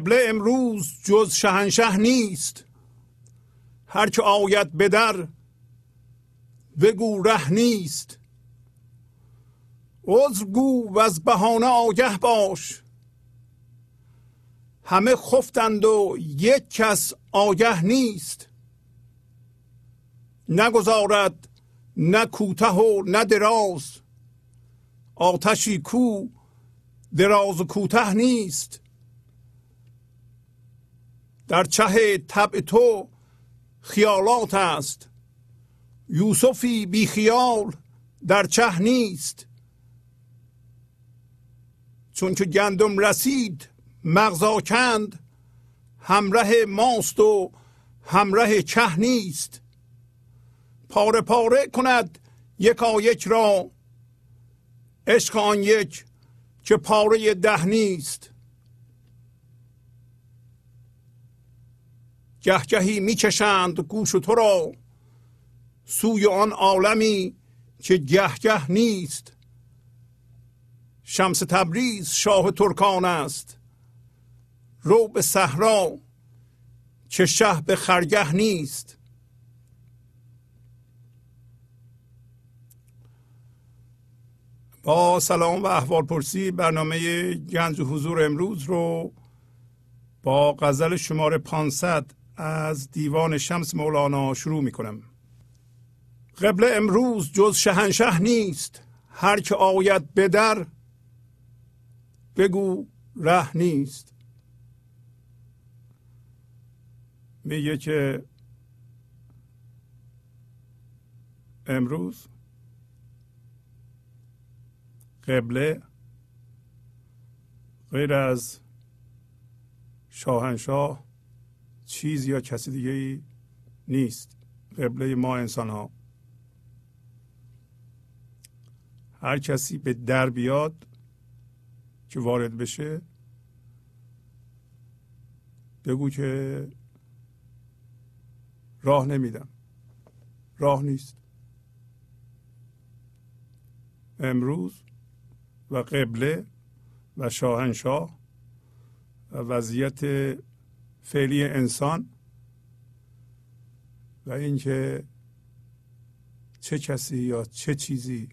قبله امروز جز شهنشه نیست. هر که آید به در بگو ره نیست. عذر گو و از بهانه آگه باش. همه خفتند و یک کس آگه نیست. نگذارد نه کوته و نه دراز. آتشی کو دراز و کوته نیست. در چه طبع تو خیالات است؟ یوسفی بی خیال در چه نیست؟ چون که گندم رسید مغزا کند همراه ماست و همراه چه نیست؟ پاره پاره کند یکا یک را عشق آن یک که پاره ده نیست. گهگهی می‌کشند گوش تو را. سوی آن عالمی که گهگه نیست. شمس تبریز شاه ترکان است. رو به صحرا که شه به خرگه نیست. با سلام و احوال پرسی برنامه گنج و حضور امروز رو با غزل شماره 500 از دیوان شمس مولانا شروع می کنم قبل امروز جز شهنشه نیست. هر که آید به در بگو ره نیست. میگه که امروز قبله غیر از شاهنشاه چیز یا کسی دیگه ای نیست. قبله ما انسان ها هر کسی به در بیاد که وارد بشه بگو که راه نمیدم. راه نیست. امروز و قبله و شاهنشاه و وضعیت فعلی انسان و اینکه چه کسی یا چه چیزی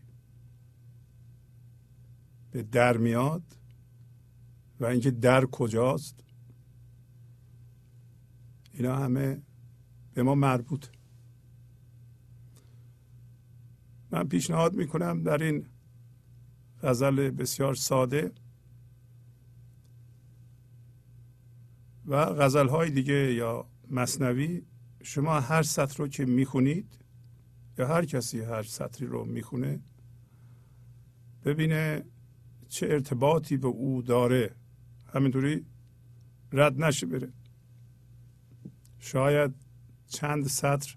به در میاد و اینکه در کجاست اینا همه به ما مربوط. من پیشنهاد می‌کنم در این غزل بسیار ساده و غزل های دیگه یا مصنوی شما هر سطر رو که می‌خونید یا هر کسی هر سطری رو می‌خونه ببینه چه ارتباطی به او داره. همینطوری رد نشه بره. شاید چند سطر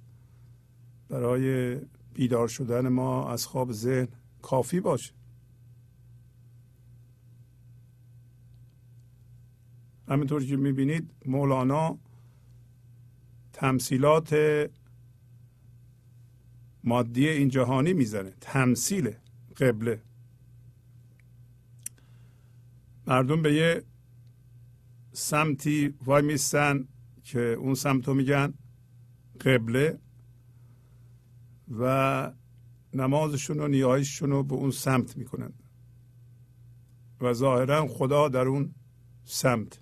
برای بیدار شدن ما از خواب ذهن کافی باشه. همینطور که می‌بینید مولانا تمثیلات مادی این جهانی می‌زنه. تمثیل قبله. مردم به یه سمتی وای میستن که اون سمت رو میگن قبله و نمازشون و نیایششون رو به اون سمت می‌کنن. و ظاهرا خدا در اون سمت.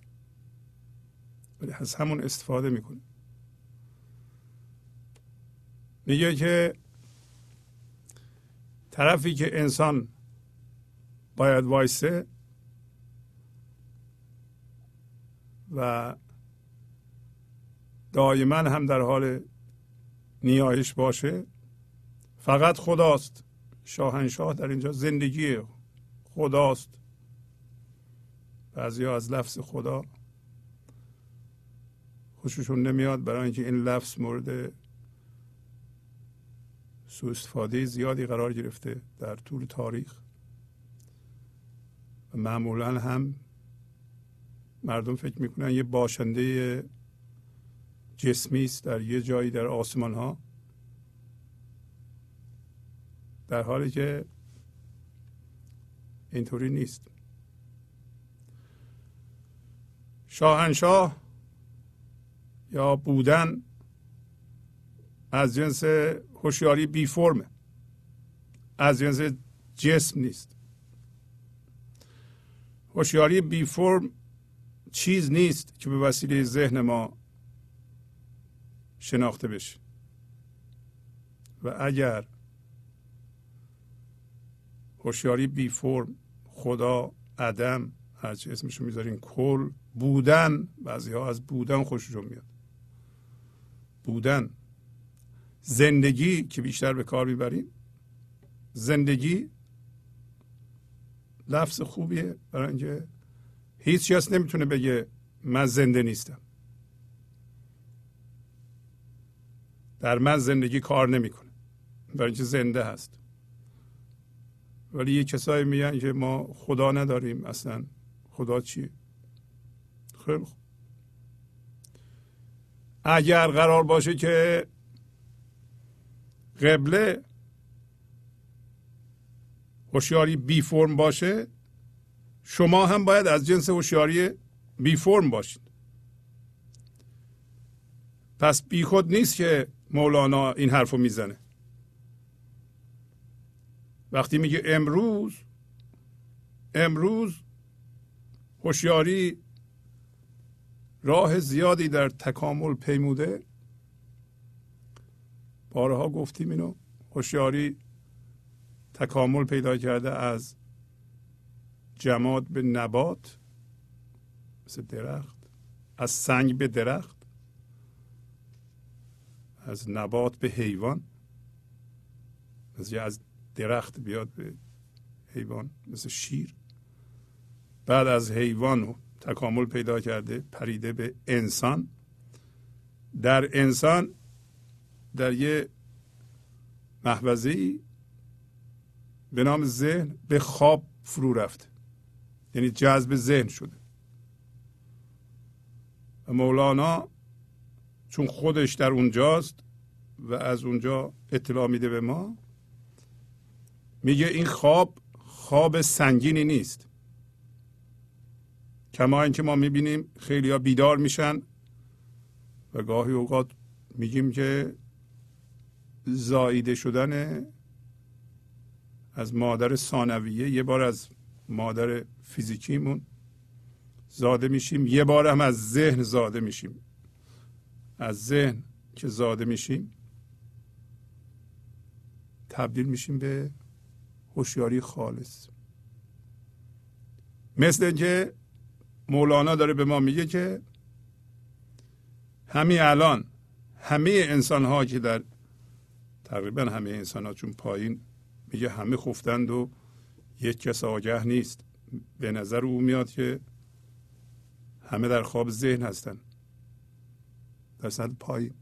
ولی از همون استفاده می‌کنه. میگه که طرفی که انسان باید وایسه و دائما هم در حال نیایش باشه فقط خداست. شاهنشاه در اینجا زندگی خداست. بعضی از لفظ خدا خوششون نمیاد برای اینکه این لفظ مورد سوء استفاده زیادی قرار گرفته در طول تاریخ. و معمولا هم مردم فکر می‌کنن یه باشنده جسمی است در یه جایی در آسمان ها در حالی که اینطوری نیست. شاهنشاه یا بودن از جنس هوشیاری بی فرمه از جنس جسم نیست. هوشیاری بی فرم چیز نیست که به وسیله ذهن ما شناخته بشه. و اگر هوشیاری بی فرم خدا عدم هرچی اسمشو می‌ذارین کل بودن بعضی ها از بودن خوششون میاد. بودن. زندگی که بیشتر به کار می‌بریم زندگی لفظ خوبیه برای اینکه هیچ کس نمی‌تونه بگه من زنده نیستم. در من زندگی کار نمی‌کنه. برای اینکه زنده هست. ولی یه کسایی میگن که ما خدا نداریم اصلا. خدا چیه خیلی اگر قرار باشه که قبله هوشیاری بی فرم باشه شما هم باید از جنس هوشیاری بی فرم باشید. پس بی خود نیست که مولانا این حرفو می‌زنه. وقتی میگه امروز امروز هوشیاری راه زیادی در تکامل پیموده. بارها گفتیم اینو هوشیاری تکامل پیدا کرده از جماد به نبات مثل درخت از سنگ به درخت از نبات به حیوان. از درخت بیاد به حیوان مثل شیر. بعد از حیوان تکامل پیدا کرده پریده به انسان. در انسان در یه محوزه به نام ذهن به خواب فرو رفته. یعنی جذب ذهن شده. و مولانا چون خودش در اونجاست و از اونجا اطلاع میده به ما میگه این خواب خواب سنگینی نیست. کما اینکه ما می‌بینیم خیلی بیدار میشن و گاهی اوقات میگیم که زاییده شدن از مادر ثانویه یه بار از مادر فیزیکیمون زاده میشیم یه بار هم از ذهن زاده میشیم. از ذهن که زاده میشیم تبدیل میشیم به هوشیاری خالص. مثل اینکه مولانا داره به ما میگه که همین الان همه انسان ها که در تقریبا همه انسان ها چون پایین میگه همه خفتند و یک کس آگه نیست. به نظر او میاد که همه در خواب ذهن هستند. در سطح پایین.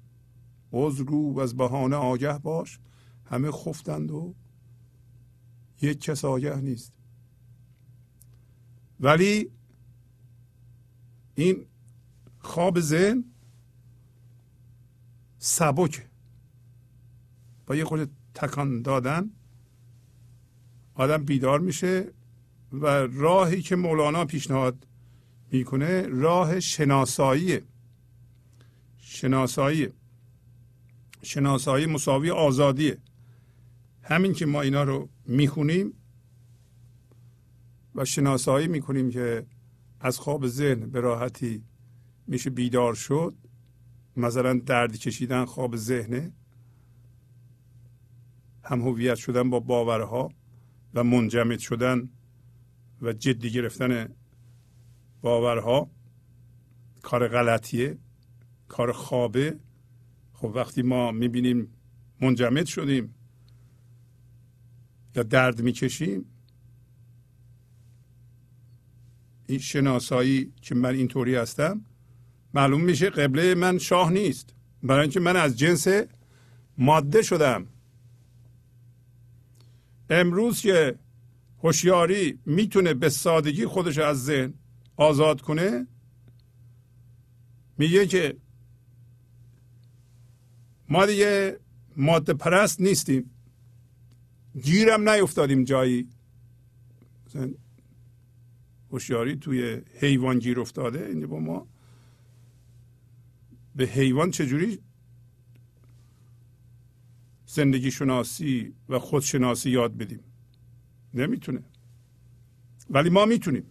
عذرگو و از بهانه آگه باش. همه خفتند و یک کس آگه نیست. ولی این خواب ذهن سبک با یه خود تکان دادن آدم بیدار میشه و راهی که مولانا پیشنهاد می‌کنه راه شناسایی شناسایی. شناسایی مساوی آزادیه. همین که ما اینا رو می‌خونیم و شناسایی می‌کنیم که از خواب ذهن به راحتی میشه بیدار شد؟ مثلا درد کشیدن خواب ذهنه؟ هم هویت شدن با باورها و منجمد شدن و جدی گرفتن باورها کار غلطیه کار خوابه. خب وقتی ما می‌بینیم منجمد شدیم یا درد می‌کشیم این شناسایی که من اینطوری هستم معلوم میشه قبله من شاه نیست. برای اینکه من از جنس ماده شدم. امروز که هوشیاری می‌تونه به سادگی خودش از ذهن آزاد کنه میگه که ما دیگه ماده پرست نیستیم. گیرم نیفتادیم جایی. هوشیاری توی حیوان گیر افتاده. اینجا با ما به حیوان چجوری زندگی شناسی و خودشناسی یاد بدیم؟ نمی‌تونه. ولی ما می‌تونیم.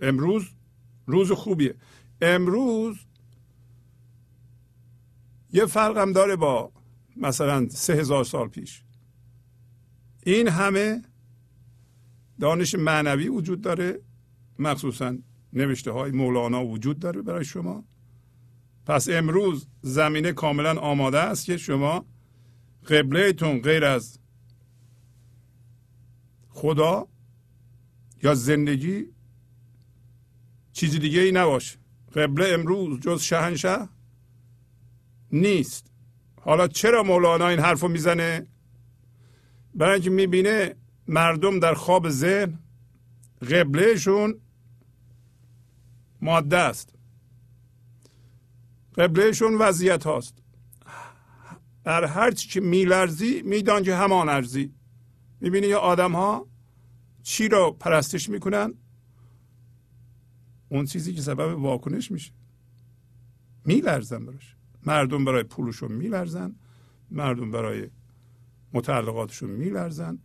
امروز روز خوبیه. امروز یه فرق هم داره با مثلا سه هزار سال پیش. این همه دانش معنوی وجود داره. مخصوصا نوشته های مولانا وجود داره برای شما. پس امروز زمینه کاملا آماده است که شما قبلهتون غیر از خدا یا زندگی چیزی دیگه ای نباشه. قبله امروز جز شهنشه نیست. حالا چرا مولانا این حرف رو می‌زنه؟ برای اینکه می‌بینه مردم در خواب ذهن قبلهشون ماده است. قبلهشون وضعیت هاست. در هر چی که میلرزی میدان که همان ارزی. می‌بینی یه آدم ها چی رو پرستش می‌کنن؟ اون چیزی که سبب واکنش میشه. میلرزن براش. مردم برای پولشون میلرزن. مردم برای متعلقاتشون میلرزن.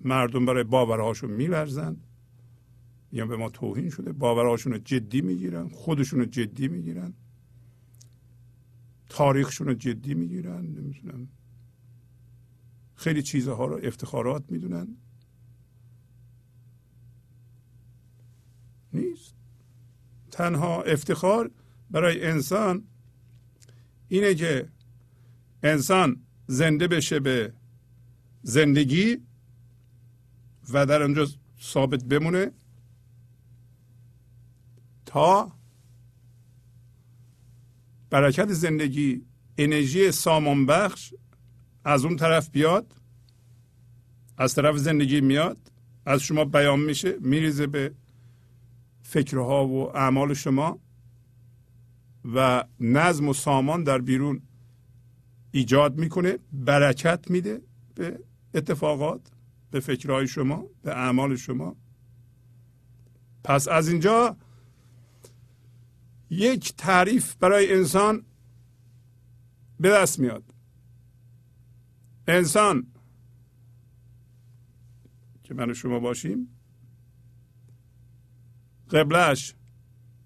مردم برای باورهاشون میلرزن. یا به ما توهین شده. باورهاشون رو جدی می‌گیرن. خودشون رو جدی می‌گیرن. تاریخشون رو جدی می‌گیرن. نمی‌دونم. خیلی چیزها رو افتخارات می‌دونن. نیست. تنها افتخار برای انسان اینه که انسان زنده بشه به زندگی و در اونجا ثابت بمونه تا برکت زندگی انرژی سامان بخش از اون طرف بیاد از طرف زندگی میاد از شما بیان میشه میریزه به فکرها و اعمال شما و نظم و سامان در بیرون ایجاد می‌کنه برکت میده به اتفاقات. به فکرهای شما به اعمال شما. پس از اینجا یک تعریف برای انسان به دست میاد. انسان که من و شما باشیم قبلش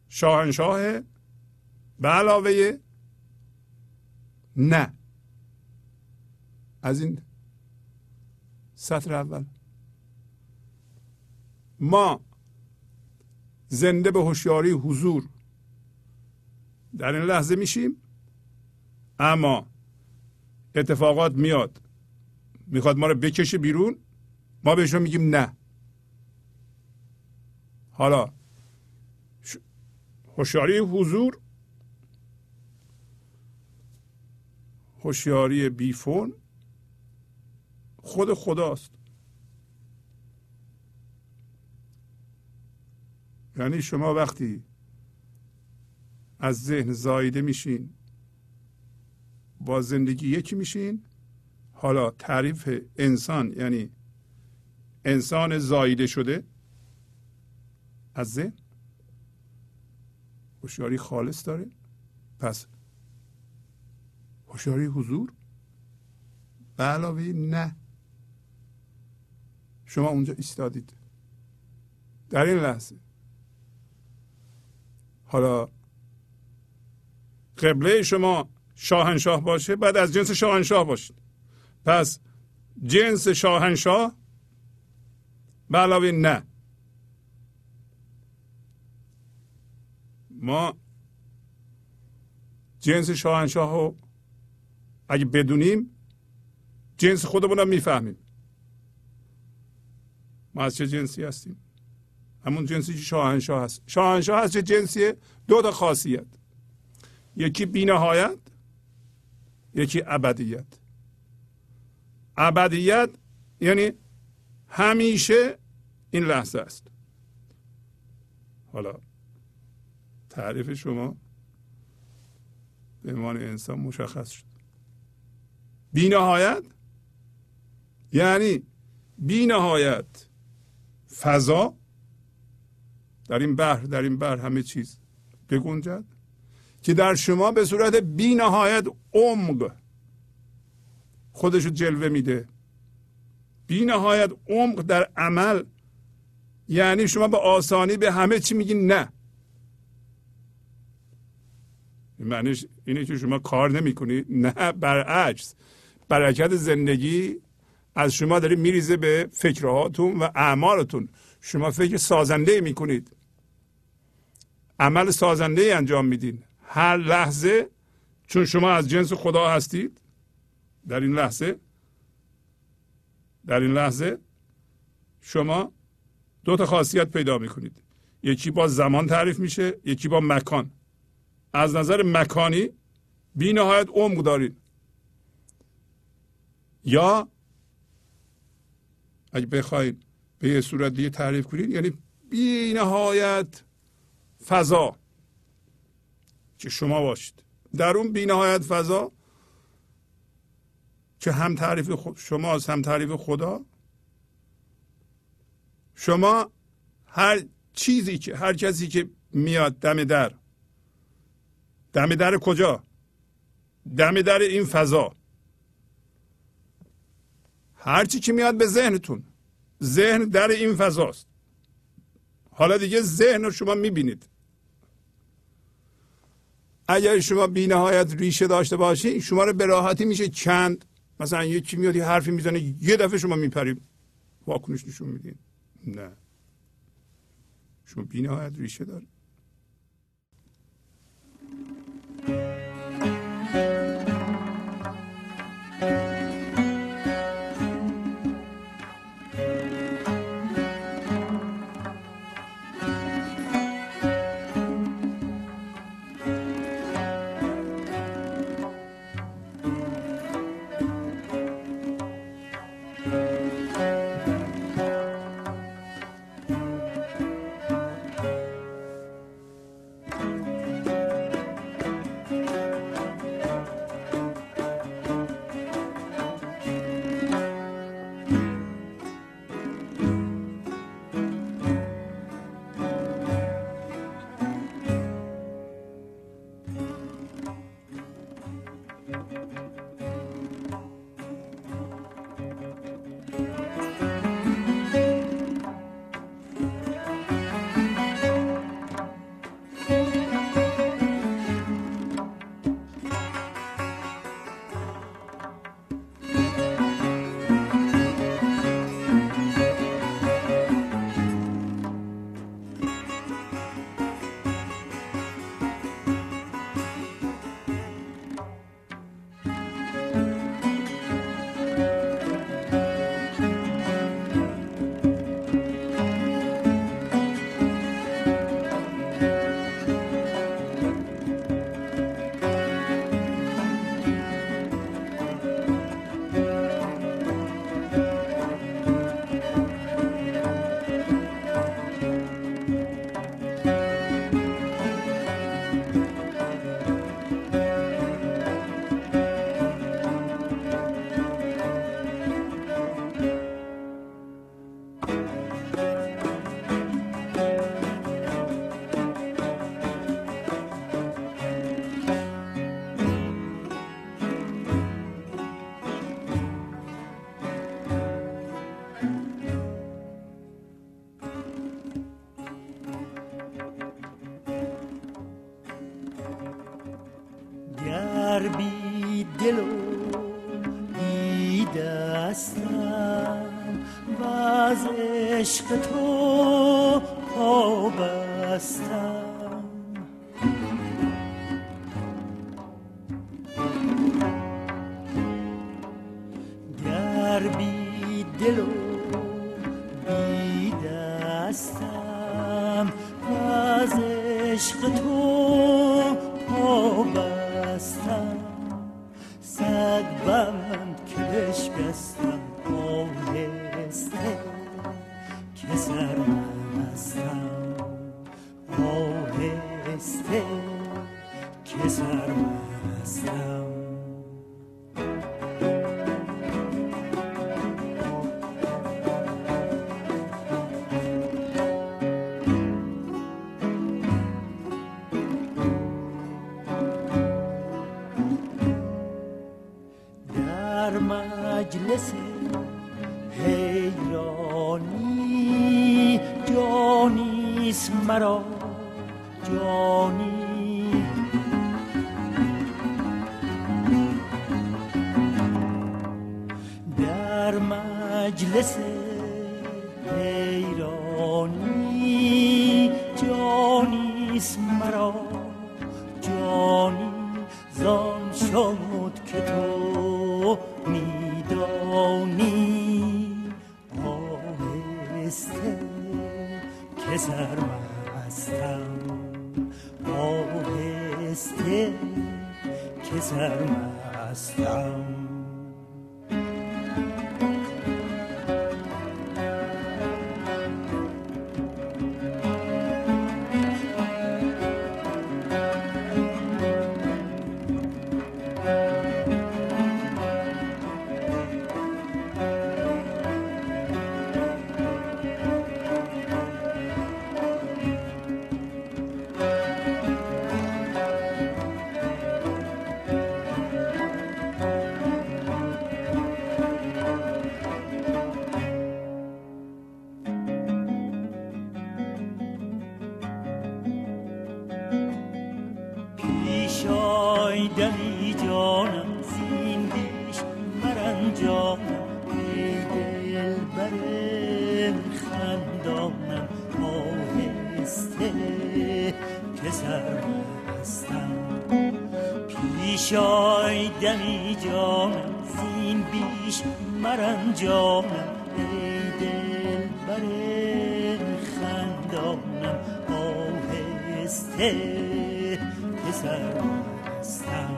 شاهنشاه به علاوه نه. از این سطر اول. ما زنده به هوشیاری حضور. در این لحظه میشیم اما اتفاقات میاد. می‌خواد ما رو بکشه بیرون ما بهشون میگیم نه. حالا هوشیاری حضور هوشیاری بیفون خود خداست. یعنی شما وقتی از ذهن زایده میشین با زندگی یکی میشین حالا تعریف انسان یعنی انسان زایده شده از ذهن هوشیاری خالص داره. پس هوشیاری حضور؟ به علاوه نه. شما اونجا ایستادید. در این لحظه. حالا قبله شما شاهنشاه باشه بعد از جنس شاهنشاه باشید پس جنس شاهنشاه به علاوه نه. ما جنس شاهنشاه رو اگه بدونیم جنس خودمون رو می‌فهمیم. ما از چه جنسی هستیم؟ همون جنسی که شاهنشاه هست. شاهنشاه از چه جنسیه دو تا خاصیت. یکی بینهایت یکی ابدیت. ابدیت یعنی همیشه این لحظه است. حالا تعریف شما به عنوان انسان مشخص شد. بینهایت یعنی بینهایت فضا در این بحر در این بحر همه چیز بگنجد که در شما به صورت بی نهایت عمق خودشو جلوه میده. بی نهایت عمق در عمل یعنی شما به آسانی به همه چی میگین نه. معنیش اینه که شما کار نمی نه برعکس. برکت زندگی از شما داره میریزه به فکرهاتون و اعمالتون. شما فکر سازنده می‌کنید. عمل سازنده انجام میدین. هر لحظه چون شما از جنس خدا هستید در این لحظه در این لحظه شما دو تا خاصیت پیدا می‌کنید. یکی با زمان تعریف میشه یکی با مکان. از نظر مکانی بی نهایت عمق دارید یا اگه بخواید به یه صورت دیگه تعریف کنید یعنی بی نهایت فضا. که شما باشید. در اون بی نهایت فضا که هم تعریف شماست هم تعریف خدا شما هر چیزی که هر کسی که میاد دم در. دم در کجا؟ دم در این فضا. هرچی که میاد به ذهنتون ذهن در این فضاست. حالا دیگه ذهن رو شما می‌بینید. اگر شما بینهایت ریشه داشته باشین شما رو به راحتی میشه چند مثلا یکی میاد یه حرفی می‌زنه یه دفعه شما میپریم، واکنش نشون میدین. نه. شما بینهایت ریشه داره بر خندانم آهسته که سر هستم پیش آی دمی جانم زین بیش مرنجانم ای دل بر خندانم آهسته که سر هستم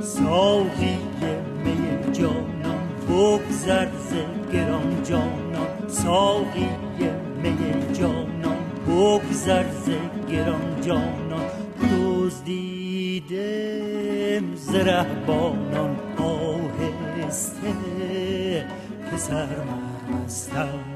ساقی می جانم بگذر گران جانان ساقی می جانان بگذر ز گران جانان دزدیدم ز رهبانان. آهسته که سرمستم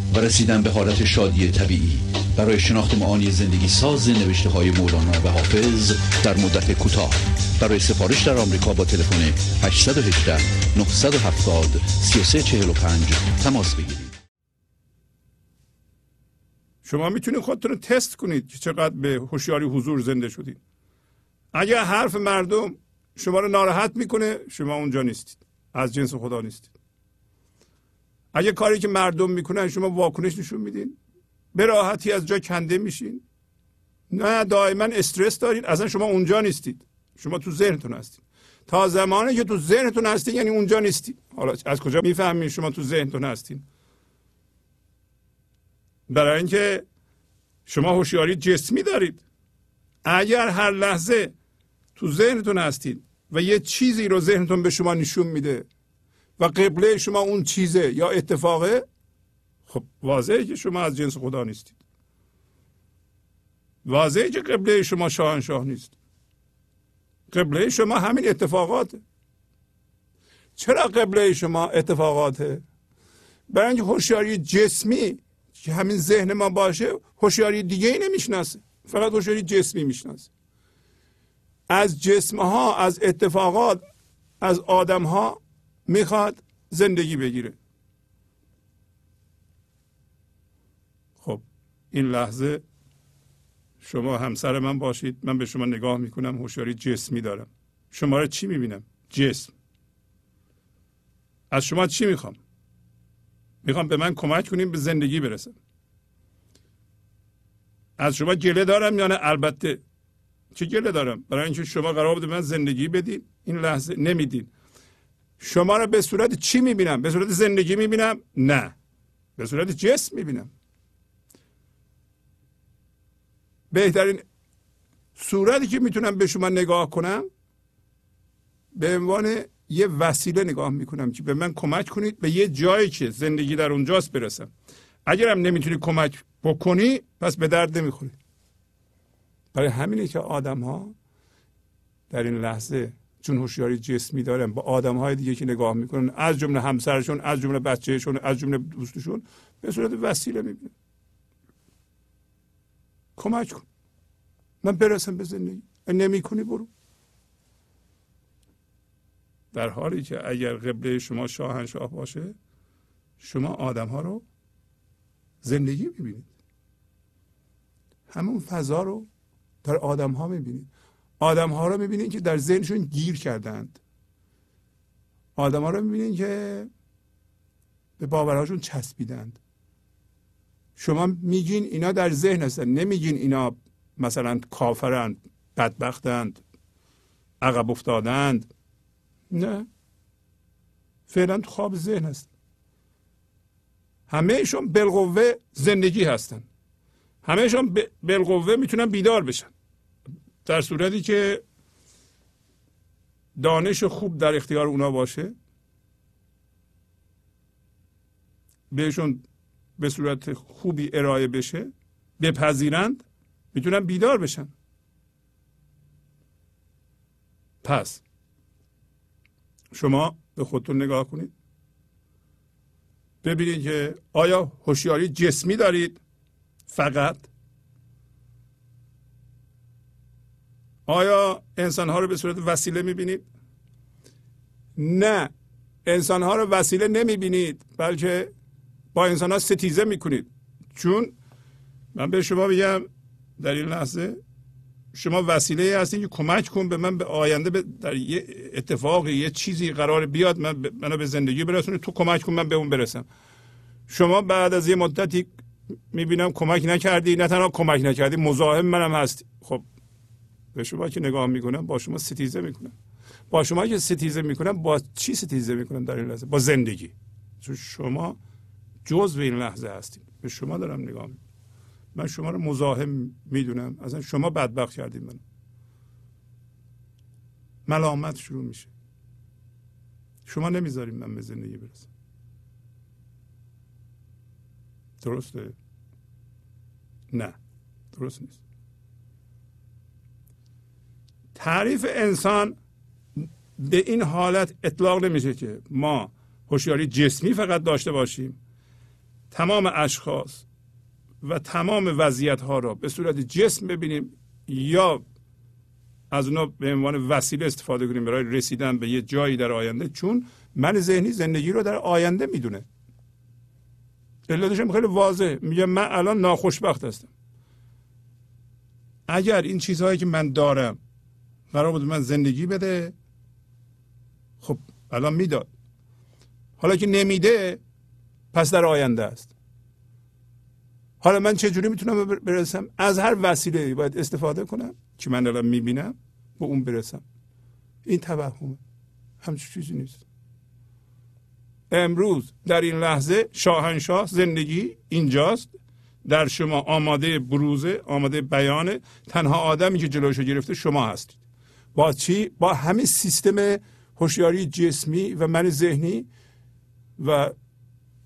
و رسیدن به حالت شادی طبیعی. برای شناخت معانی زندگی ساز نوشته های مولانا و حافظ در مدت کوتاه. برای سفارش در آمریکا با تلفن 818 970 3345 تماس بگیرید. شما می‌تونید خودتون رو تست کنید که چقدر به هوشیاری حضور زنده شدید. اگر حرف مردم شما رو ناراحت می‌کنه شما اونجا نیستید. از جنس خدا نیستید. اگه کاری که مردم می‌کنن شما واکنش نشون میدین. به راحتی از جا کنده میشین. نه دائما استرس دارید اصلا شما اونجا نیستید. شما تو ذهنتون هستید. تا زمانی که تو ذهنتون هستید یعنی اونجا نیستید. حالا از کجا می‌فهمید شما تو ذهنتون هستید برای اینکه شما هوشیاری جسمی دارید. اگر هر لحظه تو ذهنتون هستید و یه چیزی رو ذهنتون به شما نشون میده و قبله شما اون چیزه یا اتفاقه؟ خب واضحه که شما از جنس خدا نیستید. واضحه که قبله شما شاهنشاه نیست. قبله شما همین اتفاقاته. چرا قبله شما اتفاقاته؟ برای اینکه هوشیاری جسمی که همین ذهن ما باشه هوشیاری دیگه ای نمی‌شناسه. فقط هوشیاری جسمی می‌شناسه. از جسم ها از اتفاقات از آدم ها می‌خواد زندگی بگیره. خب این لحظه شما همسر من باشید. من به شما نگاه می‌کنم هوشیاری جسمی دارم. شما رو چی می‌بینم؟ جسم. از شما چی می‌خوام؟ می‌خوام به من کمک کنیم به زندگی برسم. از شما گله دارم یا نه البته چه گله دارم؟ برای اینکه شما قرار بود من زندگی بدین. این لحظه نمیدین. شما رو به صورت چی می‌بینم؟ به صورت زندگی می‌بینم؟ نه. به صورت جسم می‌بینم. بهترین صورتی که می‌تونم به شما نگاه کنم به عنوان یه وسیله نگاه می‌کنم که به من کمک کنید به یه جایی که زندگی در اونجاست برسم. اگرم نمی‌تونی کمک بکنی پس به درد نمی‌خوری. برای همینه که آدم ها در این لحظه چون هوشیاری جسمی دارن با آدم های دیگه که نگاه می‌کنن از جمله همسرشون از جمله بچهشون از جمله دوستشون به صورت وسیله می‌بینن. کمک کن. من برسم به زندگی. نمی برو. در حالی که اگر قبله شما شاهنشاه باشه شما آدم ها رو زندگی می‌بینید. همون فضا رو در آدم ها می‌بینید. آدم ها رو می‌بینید که در ذهنشون گیر کردند. آدم ها رو می‌بینید که به باورهاشون چسبیدند. شما میگین اینا در ذهن هستن. نمیگین اینا مثلا کافرند بدبختند عقب افتادند. نه. فعلا تو خواب ذهن هست. همهشون بالقوه زندگی هستن. همهشون بالقوه می‌تونن بیدار بشن. در صورتی که دانش خوب در اختیار اونا باشه بهشون به صورت خوبی ارائه بشه بپذیرند می‌تونن بیدار بشن. پس شما به خودتون نگاه کنید. ببینید که آیا هوشیاری جسمی دارید؟ فقط آیا انسان ها رو به صورت وسیله می‌بینید؟ نه. انسان ها رو وسیله نمی‌بینید بلکه با انسان ها ستیزه می‌کنید. چون من به شما بگم در این لحظه شما وسیله هستین که کمک کن به من به آینده در یه اتفاق یه چیزی قرار بیاد من منو به زندگی برسونه تو کمک کن من به اون برسم. شما بعد از یه مدتی می‌بینم کمک نکردی نه تنها کمک نکردی مزاحم منم هستی. خب به شما که نگاه می‌کنم با شما ستیزه می‌کنم. با شما که ستیزه می‌کنم با چی ستیزه می‌کنم در این لحظه؟ با زندگی. چون شما جزء این لحظه هستید. به شما دارم نگاه می‌کنم. من شما رو مزاحم می‌دونم. اصلا شما بدبخت کردید من ملامت شروع میشه. شما نمی‌ذاریم من به زندگی برسم. درسته؟ نه. درست نیست. تعریف انسان به این حالت اطلاق نمیشه که ما هوشیاری جسمی فقط داشته باشیم. تمام اشخاص و تمام وضعیت ها را به صورت جسم ببینیم یا از اونا به عنوان وسیله استفاده کنیم برای رسیدن به یه جایی در آینده چون من ذهنی زندگی رو در آینده می‌دونه. علتش خیلی واضح میگه من الان ناخوشبخت هستم. اگر این چیزهایی که من دارم قرار بود من زندگی بده. خب الان می‌داد. حالا که نمیده پس در آینده است. حالا من چجوری می‌تونم برسم؟ از هر وسیله باید استفاده کنم که من الان می‌بینم به اون برسم. این توهمه. همچون چیزی نیست. امروز در این لحظه شاهنشاه زندگی اینجاست. در شما آماده بروزه آماده بیانه تنها آدمی که جلوشو گرفته شما هستید. با چی؟ با همین سیستم هوشیاری جسمی و من ذهنی و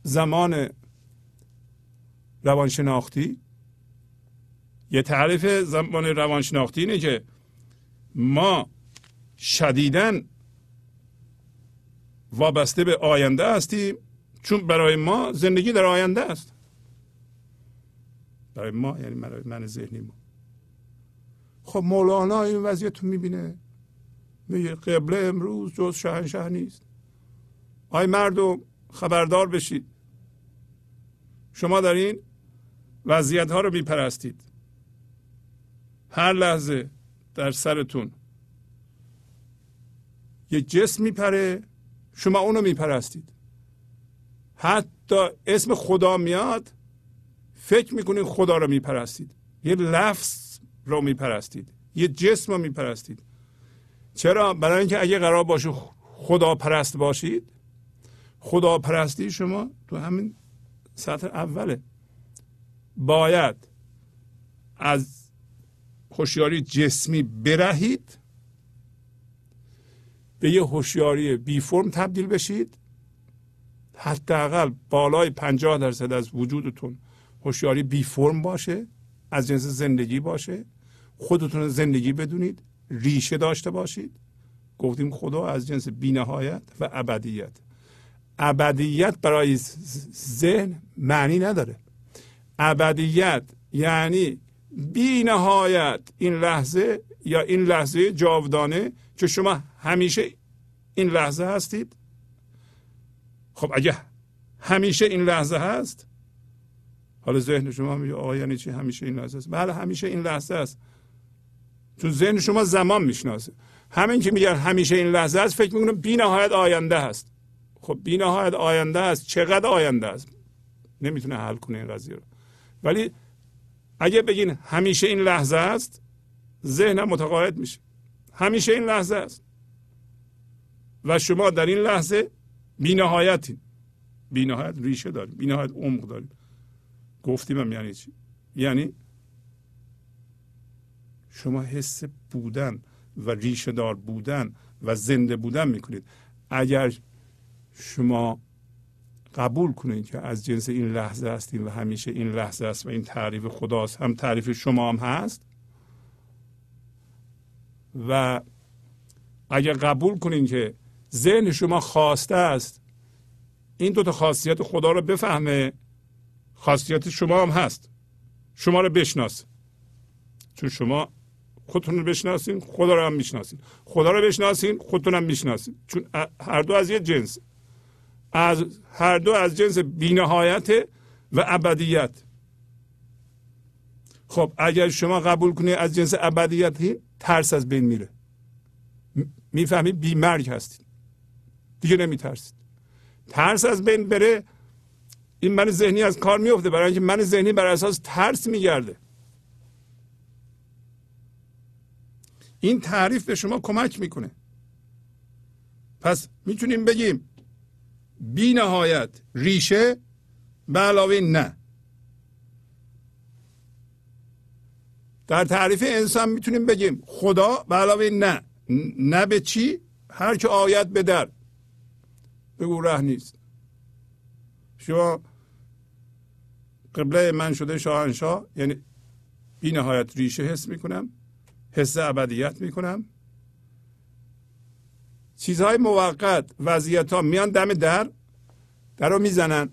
زمان روانشناختی. یه تعریف زمان روانشناختی اینه که ما شدیدن وابسته به آینده هستیم چون برای ما زندگی در آینده است. برای ما یعنی من ذهنی ما. خب مولانا این وضعیت رو می‌بینه. میگه قبله امروز جز شهنشه نیست. آی مردم خبردار بشید. شما در این وضعیت ها رو میپرستید. هر لحظه در سرتون یک جسم میپره شما اونو میپرستید. حتی اسم خدا میاد فکر می‌کنید خدا رو میپرستید. یه لفظ رو میپرستید. یه جسم رو میپرستید. چرا؟ برای اینکه اگه قرار باشه خدا پرست باشید خدا پرستی شما تو همین سطح اوله. باید از هوشیاری جسمی برهید به یه هوشیاری بی فرم تبدیل بشید. حداقل بالای پنجاه درصد از وجودتون هوشیاری بی فرم باشه از جنس زندگی باشه. خودتون زندگی بدونید ریشه داشته باشید. گفتیم خدا از جنس بینهایت و ابدیت. ابدیت برای ذهن معنی نداره. ابدیت یعنی بی نهایت این لحظه یا این لحظه جاودانه که شما همیشه این لحظه هستید. خب اگه همیشه این لحظه هست حالا ذهن شما میگه آقا یعنی چی همیشه این لحظه است بله همیشه این لحظه است چون ذهن شما زمان می‌شناسه. همین که میگن همیشه این لحظه است فکر می‌کنم بی نهایت آینده هست. خب بی نهایت آینده است چقدر آینده است؟ نمی‌تونه حل کنه این قضیه رو. ولی اگه بگین همیشه این لحظه است ذهنم متقاعد میشه. همیشه این لحظه است. و شما در این لحظه بی نهایتین. بی نهایت ریشه داریم بی نهایت عمق داریم گفتیم هم یعنی چی؟ یعنی شما حس بودن و ریشه دار بودن و زنده بودن می‌کنید. اگر شما قبول کنید که از جنس این لحظه هستیم و همیشه این لحظه است و این تعریف خداست هم تعریف شما هم هست و اگر قبول کنید که ذهن شما خواسته است این دوتا خاصیت خدا رو بفهمه خاصیت شما هم هست. شما رو بشناس. چون شما خودتون رو بشناسین خدا رو هم می‌شناسین. خدا رو بشناسین خودتون هم می‌شناسین. چون هر دو از یه جنس. از هر دو از جنس بینهایت و ابدیت. خب اگر شما قبول کنید از جنس ابدیت ترس از بین میره. می‌فهمید؟ بیمرگ هستید. دیگه نمیترسید. ترس از بین بره این من ذهنی از کار میفته برای اینکه من ذهنی بر اساس ترس میگرده. این تعریف به شما کمک می‌کنه. پس می‌تونیم بگیم بی نهایت ریشه به علاوه نه. در تعریف انسان می‌تونیم بگیم خدا به علاوه نه. نه به چی؟ هر که آید به در. بگو ره نیست. شما قبله من شده شاهنشاه یعنی بی نهایت ریشه حس می‌کنم. حس ابدیت می‌کنم. چیزهای موقت وضعیت ها میان دم در در رو می‌زنن.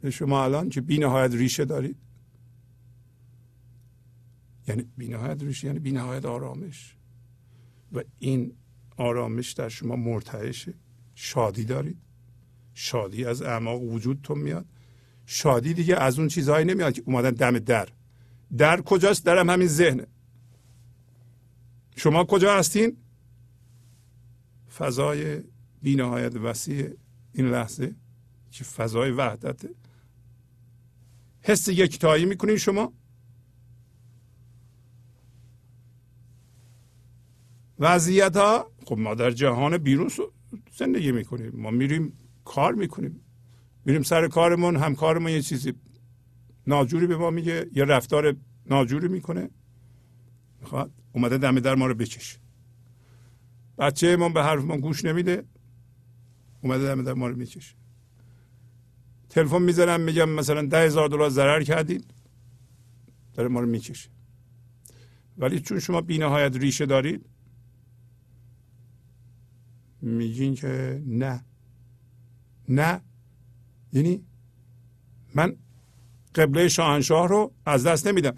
به شما الان که بی نهایت ریشه دارید. یعنی بی نهایت ریشه یعنی بی نهایت آرامش. و این آرامش در شما مرتعشه شادی دارید. شادی از اعماق وجودتون میاد. شادی دیگه از اون چیزهایی نمیاد که اومدن دم در. در کجاست؟ درم همین ذهنه. شما کجا هستین؟ فضای بینهایت وسیع این لحظه که فضای وحدته حس یکتایی می‌کنین شما؟ وضعیت ها خب ما در جهان بیرون زندگی می‌کنیم. ما میریم کار می‌کنیم. میریم سر کارمون همکارمون یه چیزی ناجوری به ما میگه یه رفتار ناجوری می‌کنه. می‌خواد اومده دم در ما رو بکشه بچه ما به حرف ما گوش نمیده اومده دم در ما رو می‌کشه. تلفن می‌زنم میگم مثلا ده هزار دلار ضرر کردید داره ما رو می‌کشه. ولی چون شما بینهایت ریشه دارید میگین که نه. نه. یعنی من قبله شاهنشاه رو از دست نمیدم.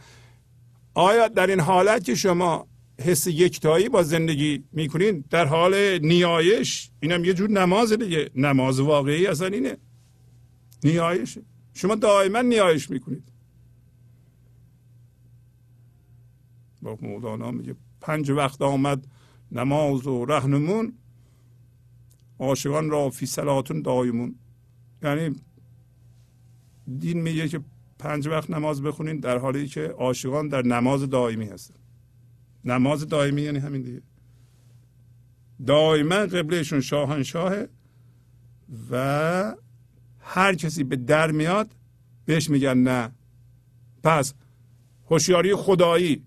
آیا در این حالت که شما حس یکتایی با زندگی می‌کنین در حال نیایش اینم یه جور نماز دیگه. نماز واقعی اصلا اینه. نیایش. شما دائما نیایش می‌کنید. با مولانا میگه پنج وقت آمد نماز و رهنمون عاشقان را فی صلاتون دایمون یعنی دین میگه که پنج وقت نماز بخونین در حالی که عاشقان در نماز دائمی هستن. نماز دائمی یعنی همین دیگه. دائما قبلشون شاهنشاهه و هر کسی به در میاد بهش میگن نه. پس هوشیاری خدایی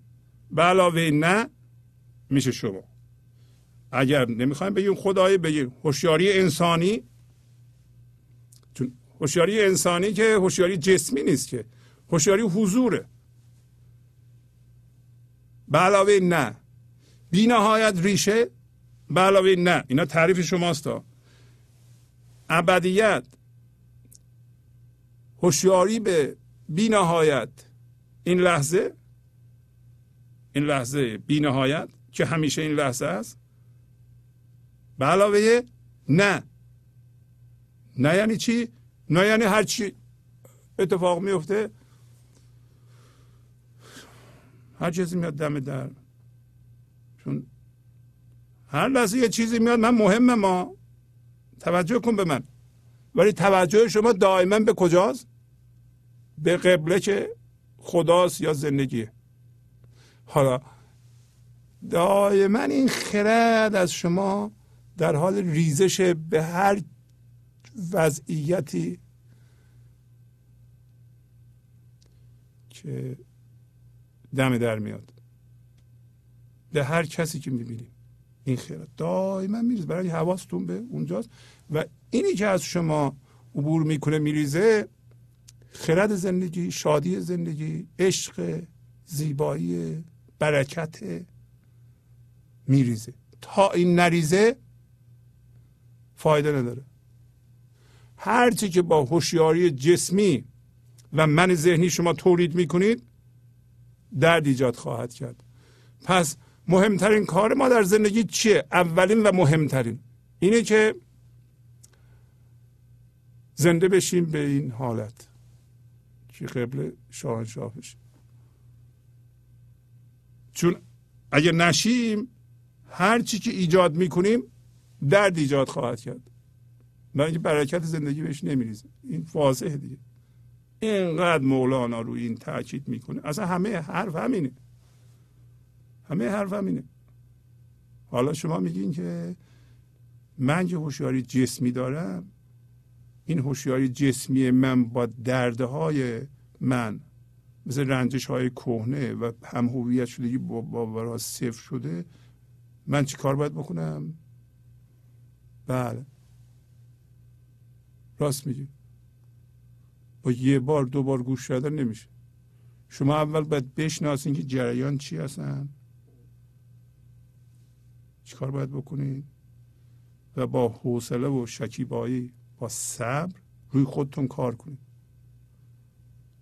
به علاوه نه میشه شما. اگر نمی‌خوایم بگیم خدایی بگیم هوشیاری انسانی هوشیاری انسانی که هوشیاری جسمی نیست که. هوشیاری حضوره. به علاوه نه. بی نهایت ریشه به علاوه نه. اینا تعریف شماست ابدیت. هوشیاری به بی نهایت. این لحظه این لحظه بی نهایت که همیشه این لحظه است. به علاوه نه. نه یعنی چی؟ نه یعنی هر چی اتفاق میفته هر چیزی میاد دم در. چون هر لحظه یه چیزی میاد من مهمه ما توجه کن به من. ولی توجه شما دائما به کجاست؟ به قبله که خداست یا زندگیه. حالا دائما این خرد از شما در حال ریزش به هر وضعیتی که دم در میاد. به هر کسی که می‌بینیم. این خیرات دائما میریزه. برای حواستون به اونجاست. و اینی که از شما عبور می‌کنه میریزه خرد زندگی شادی زندگی عشق زیبایی برکت میریزه. تا این نریزه فایده نداره. هرچی که با هوشیاری جسمی و من ذهنی شما تولید می‌کنید درد ایجاد خواهد کرد. پس مهمترین کار ما در زندگی چیه؟ اولین و مهمترین. اینه که زنده بشیم به این حالت. که قبل شاهنشاه بشیم. چون اگر نشیم هر چی که ایجاد می‌کنیم درد ایجاد خواهد کرد. و اینکه برکت زندگی بهش نمیریزه. این واضحه دیگه. اینقدر مولانا روی این تاکید می‌کنه. اصلا همه حرف همینه. همه حرف همینه. حالا شما میگین که من که هوشیاری جسمی دارم این هوشیاری جسمی من با دردهای من مثل رنجش های کهنه و هم هویت شدگی با باورها صفر شده من چی کار باید بکنم؟ بله. راست میگی. با یه بار دو بار گوش کردن نمیشه. شما اول باید بشناسین که جریان چی هستن. چیکار باید بکنید و با حوصله و شکیبایی با صبر روی خودتون کار کنید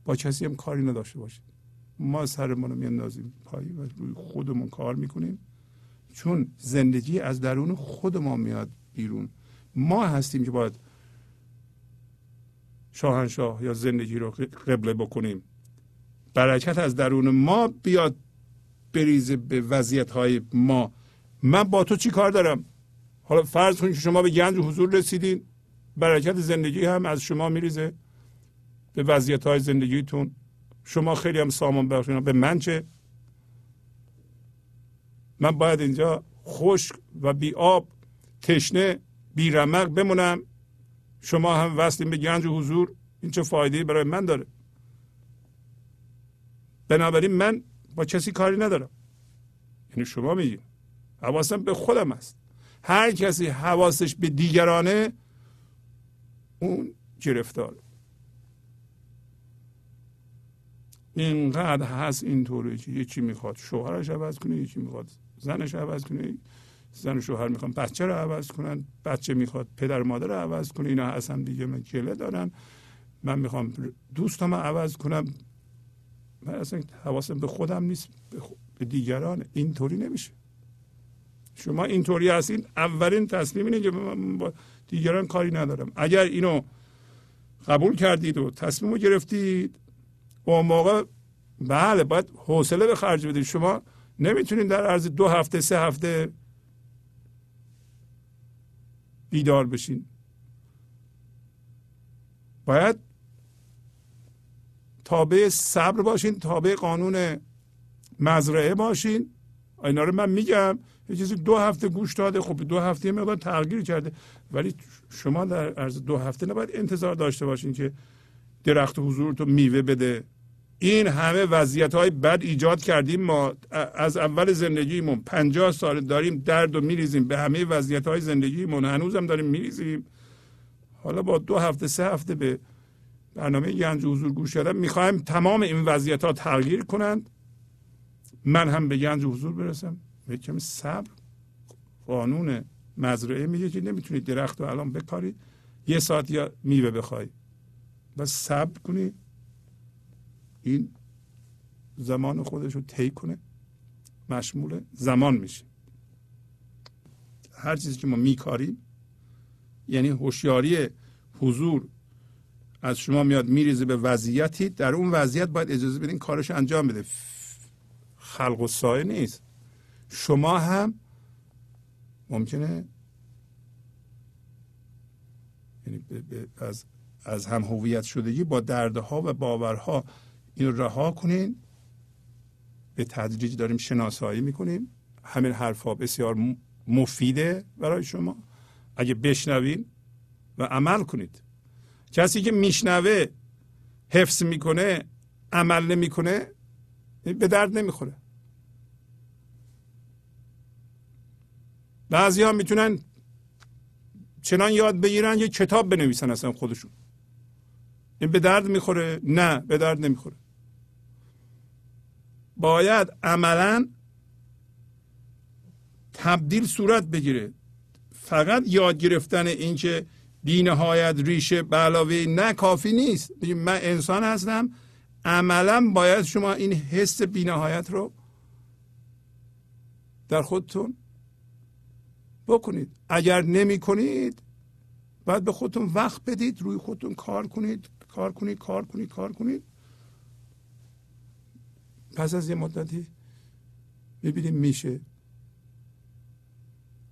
با کسی هم کاری نداشته باشید ما سرمون رو میاندازیم پایی و روی خودمون کار می‌کنیم. چون زندگی از درون خود ما میاد بیرون. ما هستیم که باید شاهنشاه یا زندگی رو قبله بکنیم. برکت از درون ما بیاد بریزه به وضعیت های ما. من با تو چی کار دارم؟ حالا فرض کنید که شما به گنج حضور رسیدین. برکت زندگی هم از شما میریزه به وضعیت های زندگیتون. شما خیلی هم سامان بخشین به من چه؟ من باید اینجا خشک و بی آب تشنه بی رمق بمونم. شما هم وصلین به گنج و حضور. این چه فایده برای من داره؟ بنابراین من با کسی کاری ندارم. یعنی شما میگید حواسم به خودم است. هر کسی حواسش به دیگرانه اون گرفتار. اینقدر هست اینطوری که یکی می‌خواد شوهرش عوض کنه یکی می‌خواد زنش عوض کنه. زن و شوهر می‌خوان بچه رو عوض کنن بچه می‌خواد پدر مادر رو عوض کنه اینا اصلا دیگه من گله دارن. من می‌خوام دوستم رو عوض کنم. من اصلا حواسم به خودم نیست به دیگران. اینطوری نمیشه. شما اینطوری هستین اولین تصمیم اینه که من با دیگران کاری ندارم. اگر اینو قبول کردید و تصمیم رو گرفتید اون موقع بله باید حوصله به خرج بدید. شما نمی‌تونید در عرض دو هفته سه هفته بیدار بشین. باید تابع صبر باشین تابع قانون مزرعه باشین. اینا رو من میگم یه چیزی دو هفته گوش داده خب دو هفته مقدار تغییر کرده. ولی شما در عرض دو هفته نباید انتظار داشته باشین که درخت حضور تو میوه بده. این همه وضعیت های بد ایجاد کردیم. ما از اول زندگیمون پنجاه سال داریم درد و میریزیم. به همه وضعیت های زندگیمون هنوزم داریم میریزیم. حالا با دو هفته سه هفته به برنامه گنج حضور گوش کردن می‌خوایم تمام این وضعیت ها تغییر کنند. من هم به گنج حضور برسم. کمی صبر. قانون مزرعه میگه که نمی‌تونید درخت رو الان بکارید یه ساعت یا میوه بخوای. و صبر کنی. این زمان خودش رو طی کنه. مشمول زمان میشه. هر چیزی که ما میکاریم یعنی هوشیاری حضور از شما میاد میریزه به وضعیتی. در اون وضعیت باید اجازه بدین کارش انجام بده. خلق و سایه نیست. شما هم ممکنه یعنی از از هم هویت شدگی با دردها و باورها این رها کنین. به تدریج داریم شناسایی می‌کنیم. همین حرفها بسیار مفیده برای شما. اگه بشنوین و عمل کنید. کسی که میشنوه حفظ می‌کنه عمل نمی‌کنه به درد نمی‌خوره. بعضی ها می‌تونن چنان یاد بگیرن یه کتاب بنویسن اصلا خودشون. این به درد می‌خوره؟ نه به درد نمی‌خوره. باید عملا تبدیل صورت بگیره. فقط یاد گرفتن اینکه بینهایت ریشه به علاوه نه کافی نیست. من انسان هستم عملا باید شما این حس بینهایت رو در خودتون بکنید. اگر نمی کنید باید به خودتون وقت بدید روی خودتون کار کنید کار کنید کار کنید کار کنید. پس از یه مدتی می‌بینیم میشه.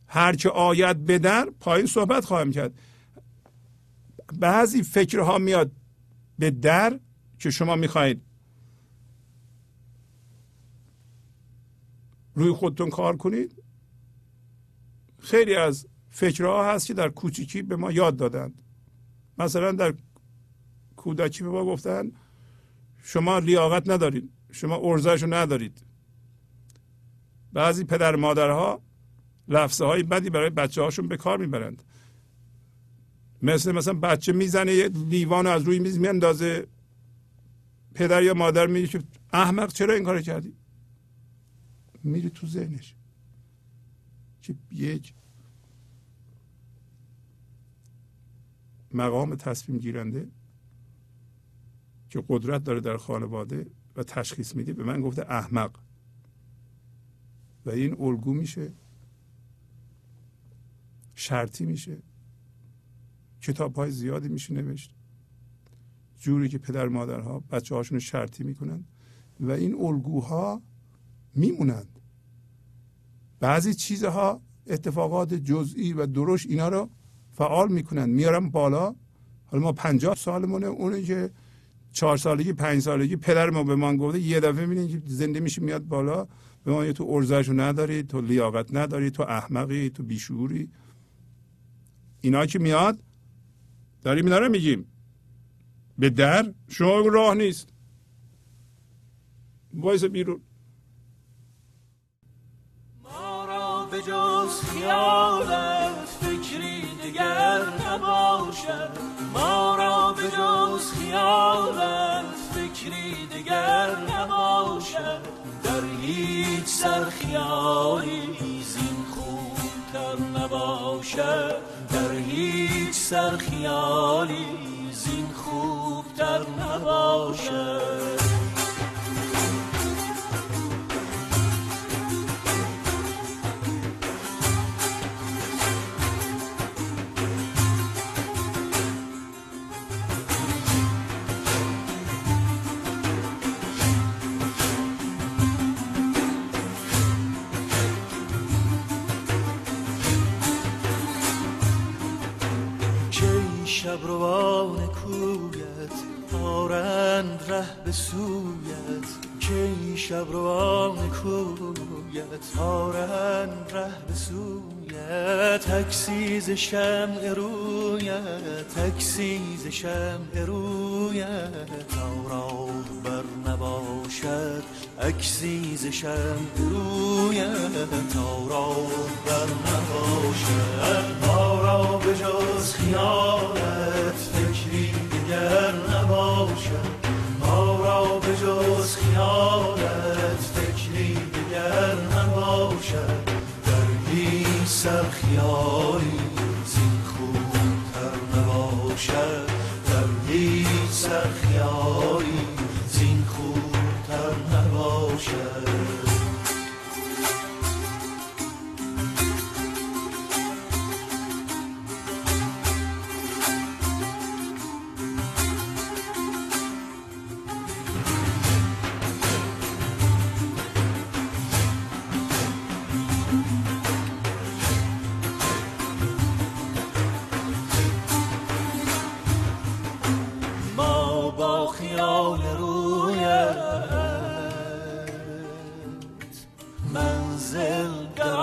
هر که آید به در پایین صحبت خواهم کرد. بعضی فکرها میاد به در که شما می‌خواهید. روی خودتون کار کنید. خیلی از فکرها هست که در کوچیکی به ما یاد دادند. مثلا در کودکی به ما گفتن شما لیاقت ندارید. شما ارزش رو ندارید. بعضی پدر مادرها لفظه های بدی برای بچه هاشون به کار می‌برند. مثل مثلا بچه می‌زنه یه لیوان از روی میز میاندازه. پدر یا مادر میگه که احمق چرا این کار کردی؟ میره تو ذهنش که یک مقام تصمیم گیرنده که قدرت داره در خانواده و تشخیص میده به من گفته احمق. و این الگو میشه شرطی میشه. کتاب های زیادی میشه نوشت. جوری که پدر مادرها بچه هاشون شرطی می‌کنن. و این الگوها میمونند. بعضی چیزها اتفاقات جزئی و درش اینا رو فعال می‌کنن میارم بالا. حالا ما پنجاه سالمونه اونی که چهار سالگی پنج سالگی پدر ما به من گفته یه دفعه می‌بینید که زنده میشه میاد بالا. به ما تو ارزشو نداری تو لیاقت نداری تو احمقی تو بیشوری. اینا که میاد داریم اینا رو میگیم. به در شما راه نیست. وایس بیرون. ما را به جز خیالت فکری دیگر نباشد. ما را به جز خیالت فکری دیگر نباشد. در هیچ سر خیالی زین خوبتر نباشد. در هیچ سر خیالی زین خوبتر نباشد. شب روان کویت آرند ره به سویت. کی شب روان کویت آرند ره به سویت. عکسی ز شمع رویت عکسی ز شمع رویت تا راهبر نباشد عکسی ز شمع رویت تا بر نباشد. ما را به جز خیالت فکری دیگر نباشد. ما را به جز خیالت فکری دیگر نباشد. هیچ سر خیالی زین خوبتر نباشد در هیچ سر خیالی زین خوبتر نباشد.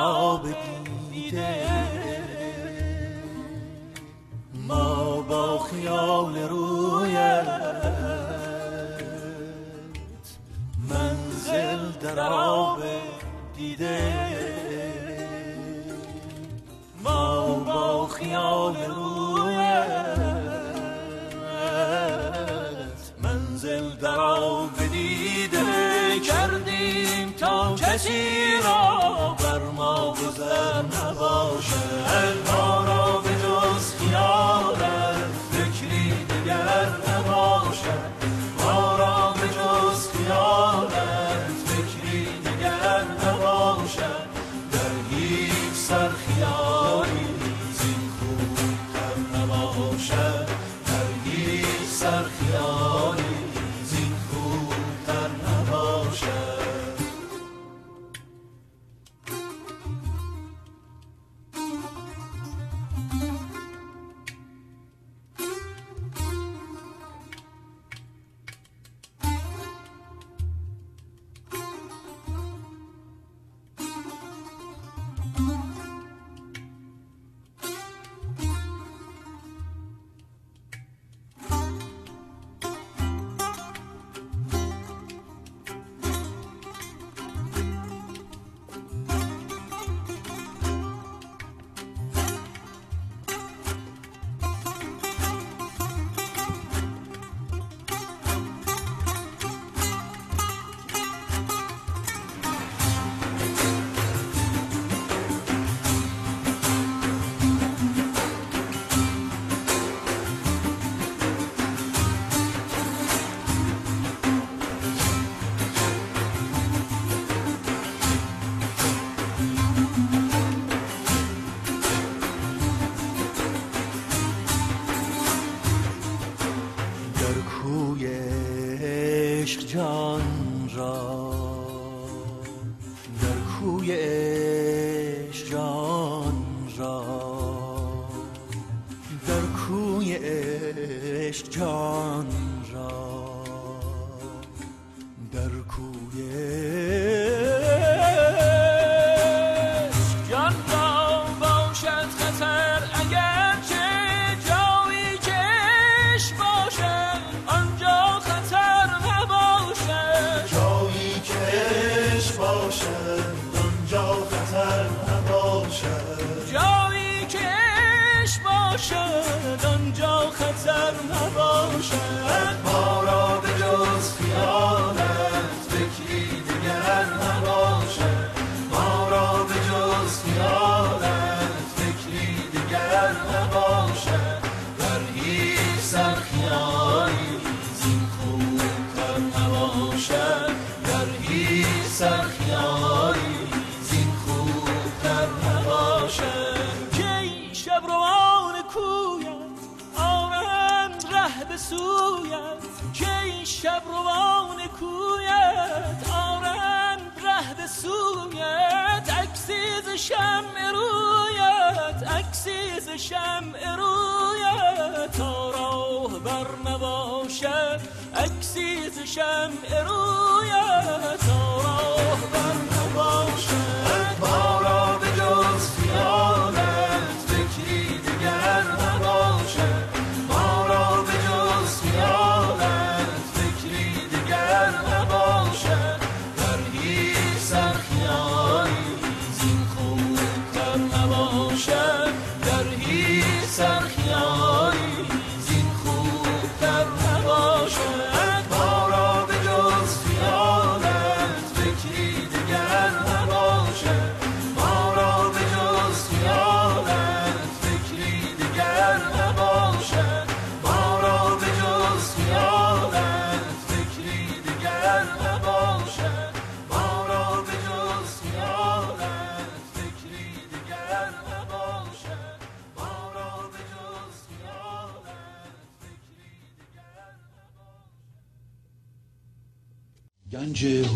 آب دیده. ما با خیال رویت منزل در آب دیده. ما با خیال رویت منزل در آب کسی را بر ما گذر نباشد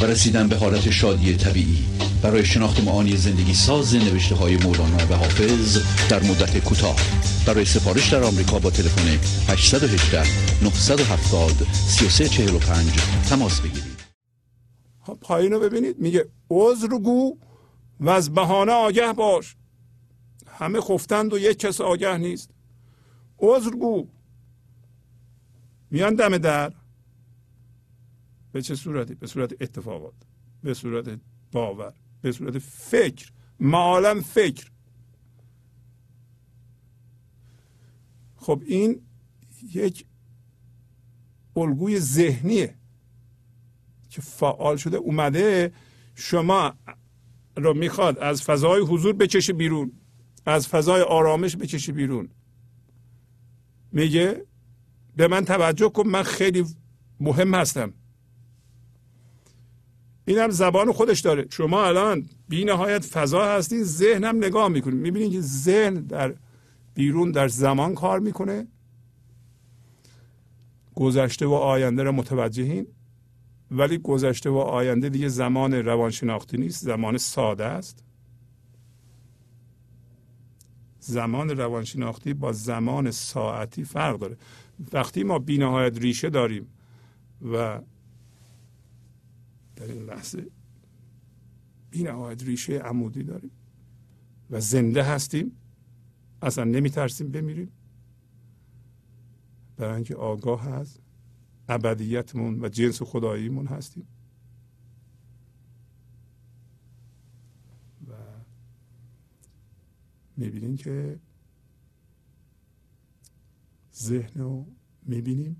و رسیدن به حالت شادی طبیعی. برای شناخت معانی زندگی ساز نوشته های مولانا و حافظ در مدت کوتاه. برای سفارش در آمریکا با تلفن 818 970 3345 تماس بگیرید. پایین رو ببینید. میگه عذر گو و از بهانه آگه باش. همه خفتند و یک کس آگه نیست. عذر گو. میان دم در. به چه صورتی؟ به صورت اتفاقات به صورت باور به صورت فکر معالم فکر. خب این یک الگوی ذهنیه که فعال شده اومده شما رو می‌خواد از فضای حضور بکشه بیرون از فضای آرامش بکشه بیرون. میگه به من توجه کن من خیلی مهم هستم. این هم زبان خودش داره. شما الان بی نهایت فضا هستین ذهن هم نگاه می‌کنید می‌بینید که ذهن در بیرون در زمان کار می‌کنه. گذشته و آینده را متوجهین. ولی گذشته و آینده دیگه زمان روانشناختی نیست زمان ساده است. زمان روانشناختی با زمان ساعتی فرق داره. وقتی ما بینهایت ریشه داریم و در این لحظه بینهایت ریشه عمودی داریم. و زنده هستیم. اصلا نمی ترسیم بمیریم. برای اینکه آگاه هست ابدیتمون و جنس خداییمون هستیم. و می‌بینیم که ذهن رو می‌بینیم.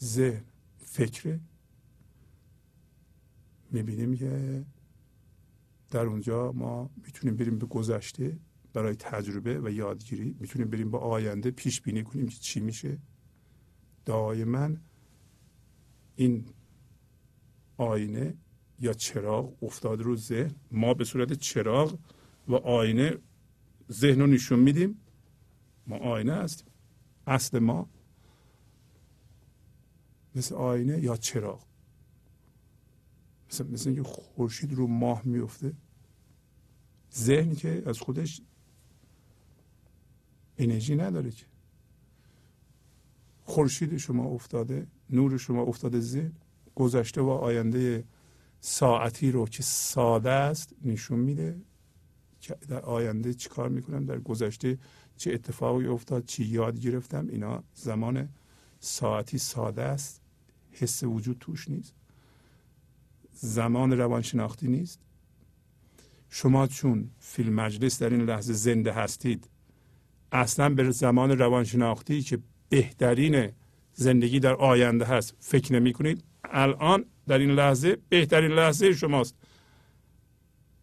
ذهن فکره می‌بینیم که در اونجا ما می‌تونیم بریم به گذشته برای تجربه و یادگیری می‌تونیم بریم با آینده پیش بینی کنیم که چی میشه. دائما این آینه یا چراغ افتاده رو ذهن. ما به صورت چراغ و آینه ذهن رو نشون میدیم. ما آینه هستیم. اصل ما مثل آینه یا چراغ. مثل, مثل اینکه خورشید رو ماه میفته ذهن که از خودش انرژی نداره که. خورشید شما افتاده نور شما افتاده ذهن گذشته و آینده ساعتی رو که ساده است نشون میده که در آینده چی کار می‌کنم در گذشته چه اتفاقی افتاد چی یاد گرفتم. اینا زمان ساعتی ساده است حس وجود توش نیست. زمان روانشناختی نیست. شما چون فیلم مجلس در این لحظه زنده هستید اصلا به زمان روانشناختی که بهترین زندگی در آینده هست فکر نمی کنید الان در این لحظه بهترین لحظه شماست.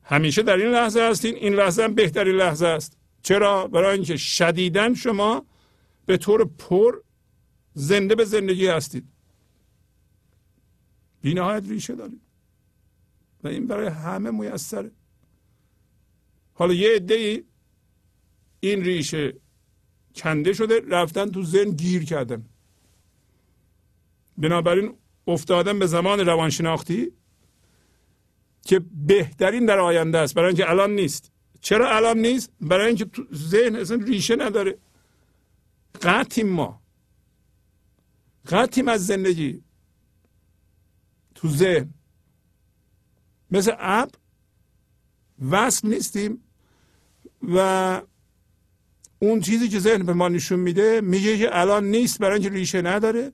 همیشه در این لحظه هستین این لحظه هم بهترین لحظه است. چرا؟ برای اینکه شدیدن شما به طور پر زنده به زندگی هستید. بینهایت ریشه دارید. و این برای همه میسره حالا یه عده این ریشه کنده شده رفتن تو ذهن گیر کردن. بنابراین افتادن به زمان روانشناختی که بهترین در آینده است. برای اینکه الان نیست. چرا الان نیست؟ برای اینکه تو ذهن اصلا ریشه نداره. قطیم ما. قطیم از زندگی تو ذهن مثل اب وصل نیستیم و اون چیزی که ذهن به ما نشون میده میگه که الان نیست برای اینکه ریشه نداره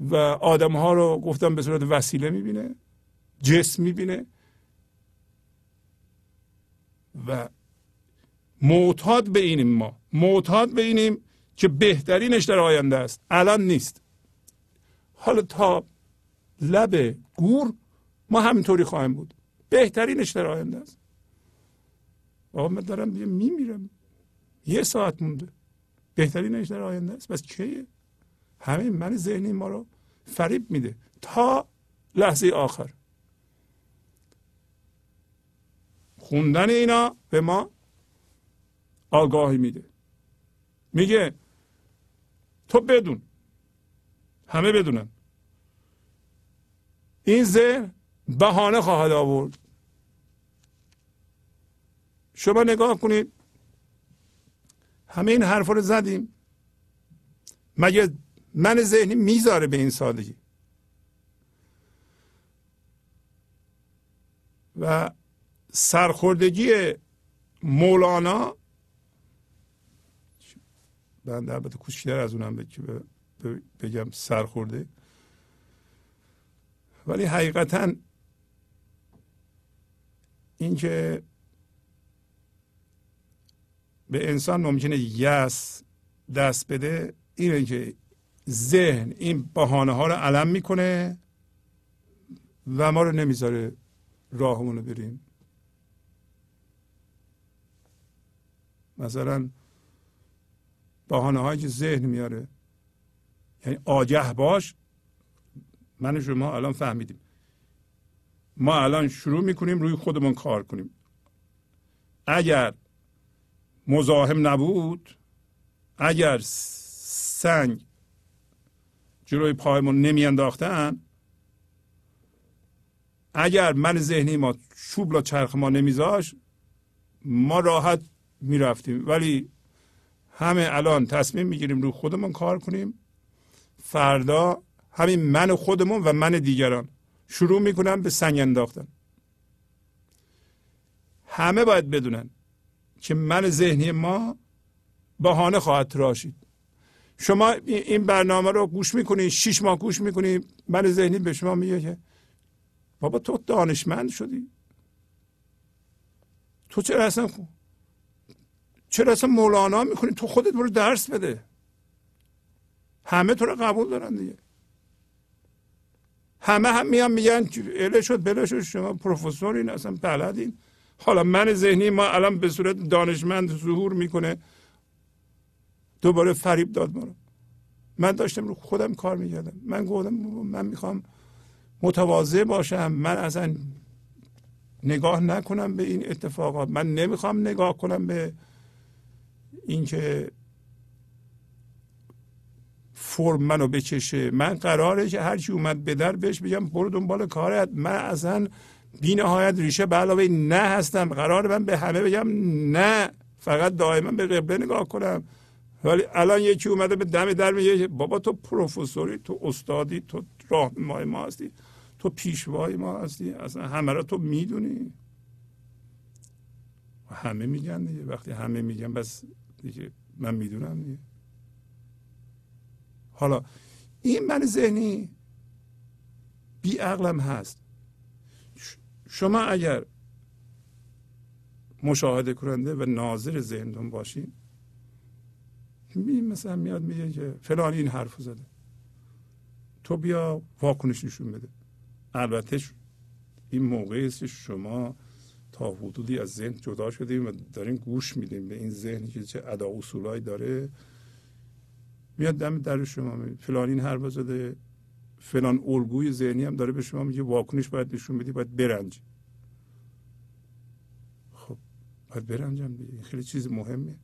و آدم ها رو گفتم به صورت وسیله می‌بینه جسم می‌بینه و معتاد به اینیم ما معتاد به اینیم که بهترینش در آینده است. الان نیست. حالا تا لب گور ما همینطوری خواهیم بود. بهترینش در آینده است. آقا من دارم میمیرم یه ساعت مونده. بهترینش در آینده است. بس کیه همین من ذهنی ما رو فریب میده. تا لحظه آخر. خوندن اینا به ما آگاهی میده. میگه تو بدون. همه بدونن. این ذهن بهانه خواهد آورد. شما نگاه کنید. همه این حرفا رو زدیم. مگه من ذهنی می‌ذاره به این سادگی؟ و سرخوردگی مولانا من در کوچکتر از اونم بگم سرخورده ولی حقیقتا اینکه به انسان ممکنه یس دست بده اینه که ذهن این بهانه ها رو علم می‌کنه و ما رو نمی‌ذاره راهمون رو بریم. مثلا بهانه هایی که ذهن میاره یعنی آگه باش من شما الان فهمیدیم. ما الان شروع می‌کنیم روی خودمون کار کنیم. اگر مزاحم نبود اگر سنگ جلوی پایمون نمیانداختن اگر من ذهنی ما چوب چرخ ما نمیذاش ما راحت می‌رفتیم. ولی همه الان تصمیم می‌گیریم روی خودمون کار کنیم. فردا همین من خودمون و من دیگران. شروع می‌کنن به سنگ انداختن. همه باید بدونن که من ذهنی ما بهانه خواهد تراشید شما این برنامه رو گوش می‌کنید شیش ماه گوش می‌کنید من ذهنی به شما میگه که بابا تو دانشمند شدی. تو چرا اصلا چرا اصلا مولانا می‌کنی تو خودت برو درس بده. همه تو رو قبول دارن دیگه. همه هم میان میگن اله شد بله شد شما پروفسورین اصلا بلدین حالا من ذهنی ما الان به صورت دانشمند ظهور می‌کنه. دوباره فریب داد ما رو. من داشتم رو خودم کار می‌کردم. من گفتم من می‌خوام متواضع باشم. من اصلا نگاه نکنم به این اتفاقات. من نمی‌خوام نگاه کنم به اینکه فرم منو بچشه من قراره که هرچی اومد به در بهش بگم برو دنبال کارت. من اصلا بی نهایت ریشه به علاوه نه هستم. قرار من به همه بگم نه. فقط دائما به قبله نگاه کنم. ولی الان یکی اومده به دم در میگه بابا تو پروفسوری تو استادی تو راهنمای ما هستی تو پیشوای ما هستی. اصلا همه را تو می‌دونی. همه میگن دیگه. وقتی همه میگن بس دیگه من می‌دونم دیگه. حالا این من ذهنی بی عقلم هست. شما اگر مشاهده کننده و ناظر ذهنتون باشین می مثلا میاد میگه که فلان این حرف زده. تو بیا واکنش نشون بده. البته این موقعی است که شما تا حدودی از ذهن جدا شدیم و دارین گوش میدیم به این ذهنی که چه ادا اصولایی داره میاد دم در شما می فلان این حرف زده. فلان الگوی ذهنی هم داره به شما میگه واکنش باید نشون بدی باید برنج. خب باید برنجم دیگه. خیلی چیز مهمه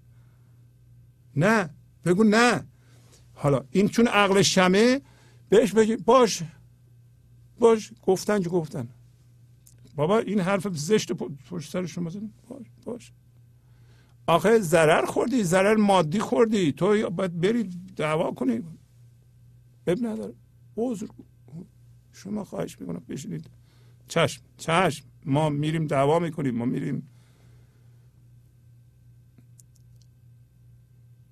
نه بگو نه. حالا این چون عقل شمه بهش بگی باش. باش. گفتن که گفتن؟ بابا این حرف زشت پشت سر شما زدن باش باش. آخه ضرر خوردی ضرر مادی خوردی. تو باید بری دعوا کنی. اب نداره. عذر شما خواهش می‌کنم بشینید. چشم. چشم. ما میریم دعوا می‌کنیم. ما میریم.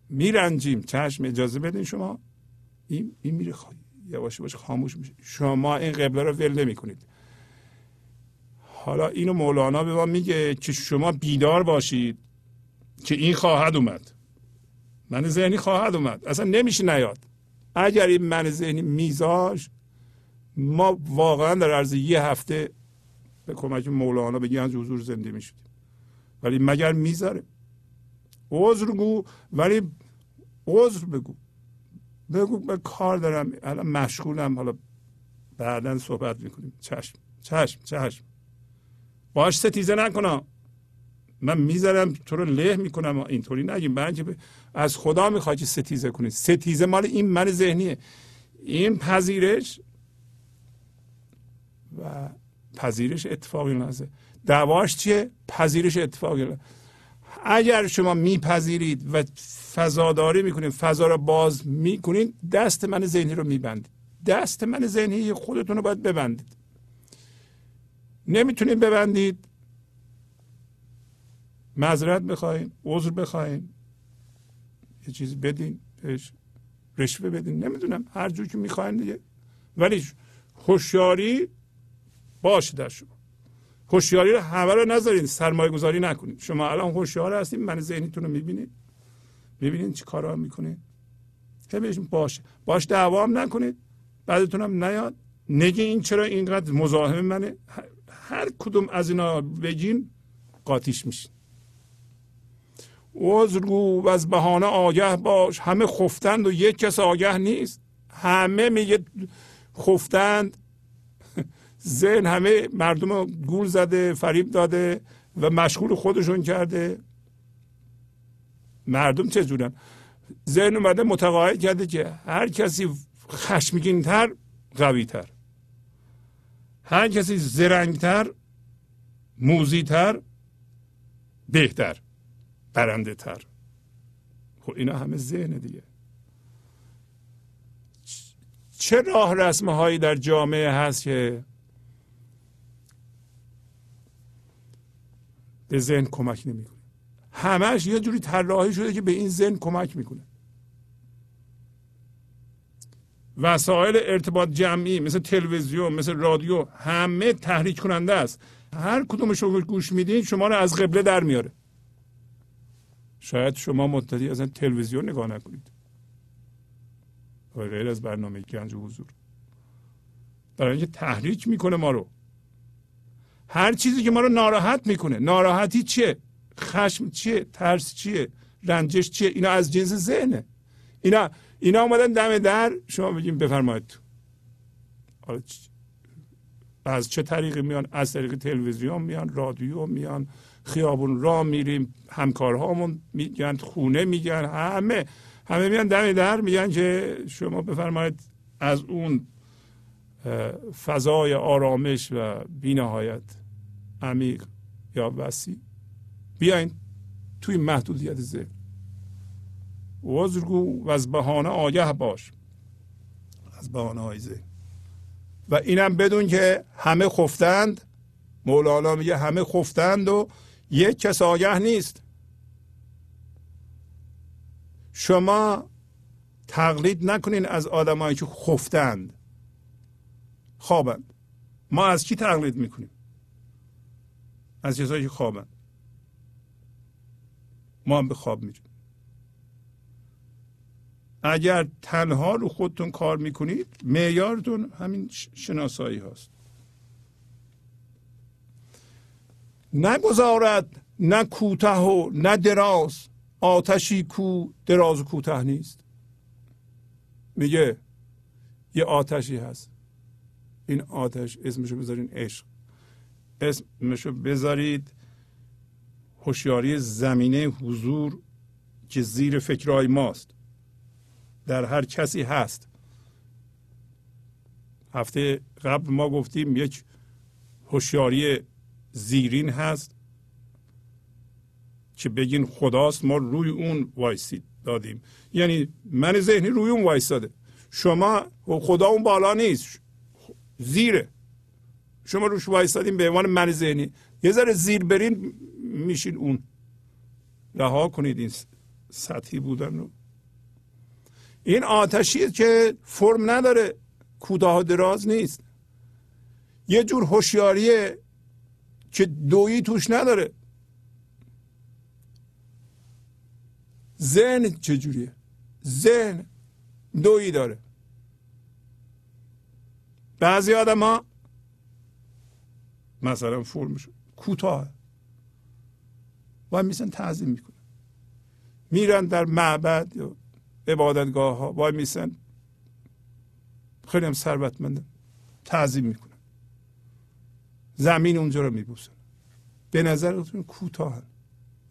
میرنجیم. چشم اجازه بدین شما. این, این میره یواش یواش خاموش میشه. شما این قبله رو ول نمی کنید حالا اینو مولانا به ما میگه که شما بیدار باشید که این خواهد اومد. من ذهنی خواهد اومد. اصلا نمیشه نیاد. اگر این من ذهنی میزاش ما واقعا در عرض یه هفته به کمک مولانا به گنج حضور زنده می‌شدیم ولی مگر می‌ذاره؟ عذر گو ولی عذر بگو. بگو به کار دارم. الان مشغولم. حالا بعدا صحبت می‌کنیم. چشم چشم چشم. باش ستیزه نکنم من می‌ذارم تو رو له می‌کنم اینطوری نگیم برای از خدا می‌خوای که ستیزه کنید ستیزه مال این من ذهنیه. این پذیرش و پذیرش اتفاقی نازه. دعواش چیه؟ پذیرش اتفاقی. اگر شما میپذیرید و فضاداری می‌کنید فضا رو باز می‌کنید دست من ذهنی رو میبندید. دست من ذهنی خودتون رو باید ببندید. نمی‌تونید ببندید. معذرت بخواین عذر بخواین. یه چیزی بدین بهش رشوه بدین. نمی‌دونم هر جور که می‌خواین دیگه. ولی هوشیاری باشه در شما. هوشیاری رو همه رو نذارین سرمایه گذاری نکنید شما الان هوشیار هستید من ذهنیتون رو می‌بینید می‌بینید چی کارا می‌کنید بهش باشه. باش دعوا هم نکنید بعدتون هم نیاد. نگی این چرا اینقدر مزاحم منه. هر کدوم از اینا بگین قاتیش میشین. عذرگو و از بهانه آگه باش. همه خفتند و یک کس آگه نیست. همه میگه خفتند. ذهن همه مردم گول زده فریب داده و مشغول خودشون کرده. مردم چه جورن؟ ذهن اومده متقاعد کرده که هر کسی خشمگین تر قوی تر هر کسی زرنگتر موزیتر بهتر. برنده تر خب اینا همه ذهن دیگه. چه راه رسمه هایی در جامعه هست که به ذهن کمک نمی‌کنه؟ همش یه جوری طراحی شده که به این ذهن کمک می‌کنه. وسایل ارتباط جمعی مثل تلویزیون مثل رادیو همه تحریک کننده است. هر کدومش رو گوش میدین شما رو از قبله در میاره. شاید شما مدتی از تلویزیون نگاه نکنید. و غیر از برنامه گنج و حضور. برای اینکه تحریک می‌کنه ما رو. هر چیزی که ما رو ناراحت می‌کنه. ناراحتی چیه؟ خشم چیه؟ ترس چیه؟ رنجش چیه؟ اینا از جنس ذهنه. اینا اینا اومدن دم در. شما بگیم بفرمایید تو. از چه طریقی میان؟ از طریق تلویزیون میان؟ رادیو میان؟ خیابون را میریم همکارهامون میگن خونه میگن همه همه میان دم در میگن که شما بفرمایید از اون فضای آرامش و بینهایت عمیق یا وسیع بیاین توی محدودیت ذهن. وزرگو و از بهانه آگه باش. از بهانه های ذهن. و اینم بدون که همه خفتند مولانا میگه همه خفتند و یک کس آگه نیست. شما تقلید نکنین از آدمایی که خفتند. خوابند. ما از کی تقلید می‌کنیم؟ از کسایی که خوابند. ما هم به خواب میریم. اگر تنها رو خودتون کار می‌کنید معیارتون همین شناسایی هست نگذارد نه کوته و نه دراز. آتشی کو دراز و کوته نیست. میگه یه آتشی هست. این آتش اسمشو بذارین عشق. اسمشو بذارید هوشیاری زمینه حضور که زیر فکرهای ماست. در هر کسی هست. هفته قبل ما گفتیم یک هوشیاری زیرین هست که بگین خداست ما روی اون وایسید دادیم. یعنی من ذهنی روی اون وایستاده. شما خدا اون بالا نیست. زیره. شما روش وایستادیم به عنوان من ذهنی. یه ذره زیر برین میشین اون. رها کنید این سطحی بودن رو. این آتشی که فرم نداره کوتاه دراز نیست. یه جور هوشیاریه. که دویی توش نداره. ذهن چجوریه ذهن دویی داره. بعضی آدم ها مثلا فرمشون کوتاه. و میسن تعظیم می‌کنن. میرن در معبد یا عبادتگاه ها وای میسن خیلی هم ثروتمندن تعظیم می‌کنن. زمین اونجا رو میبوسن به نظرتون کوتاه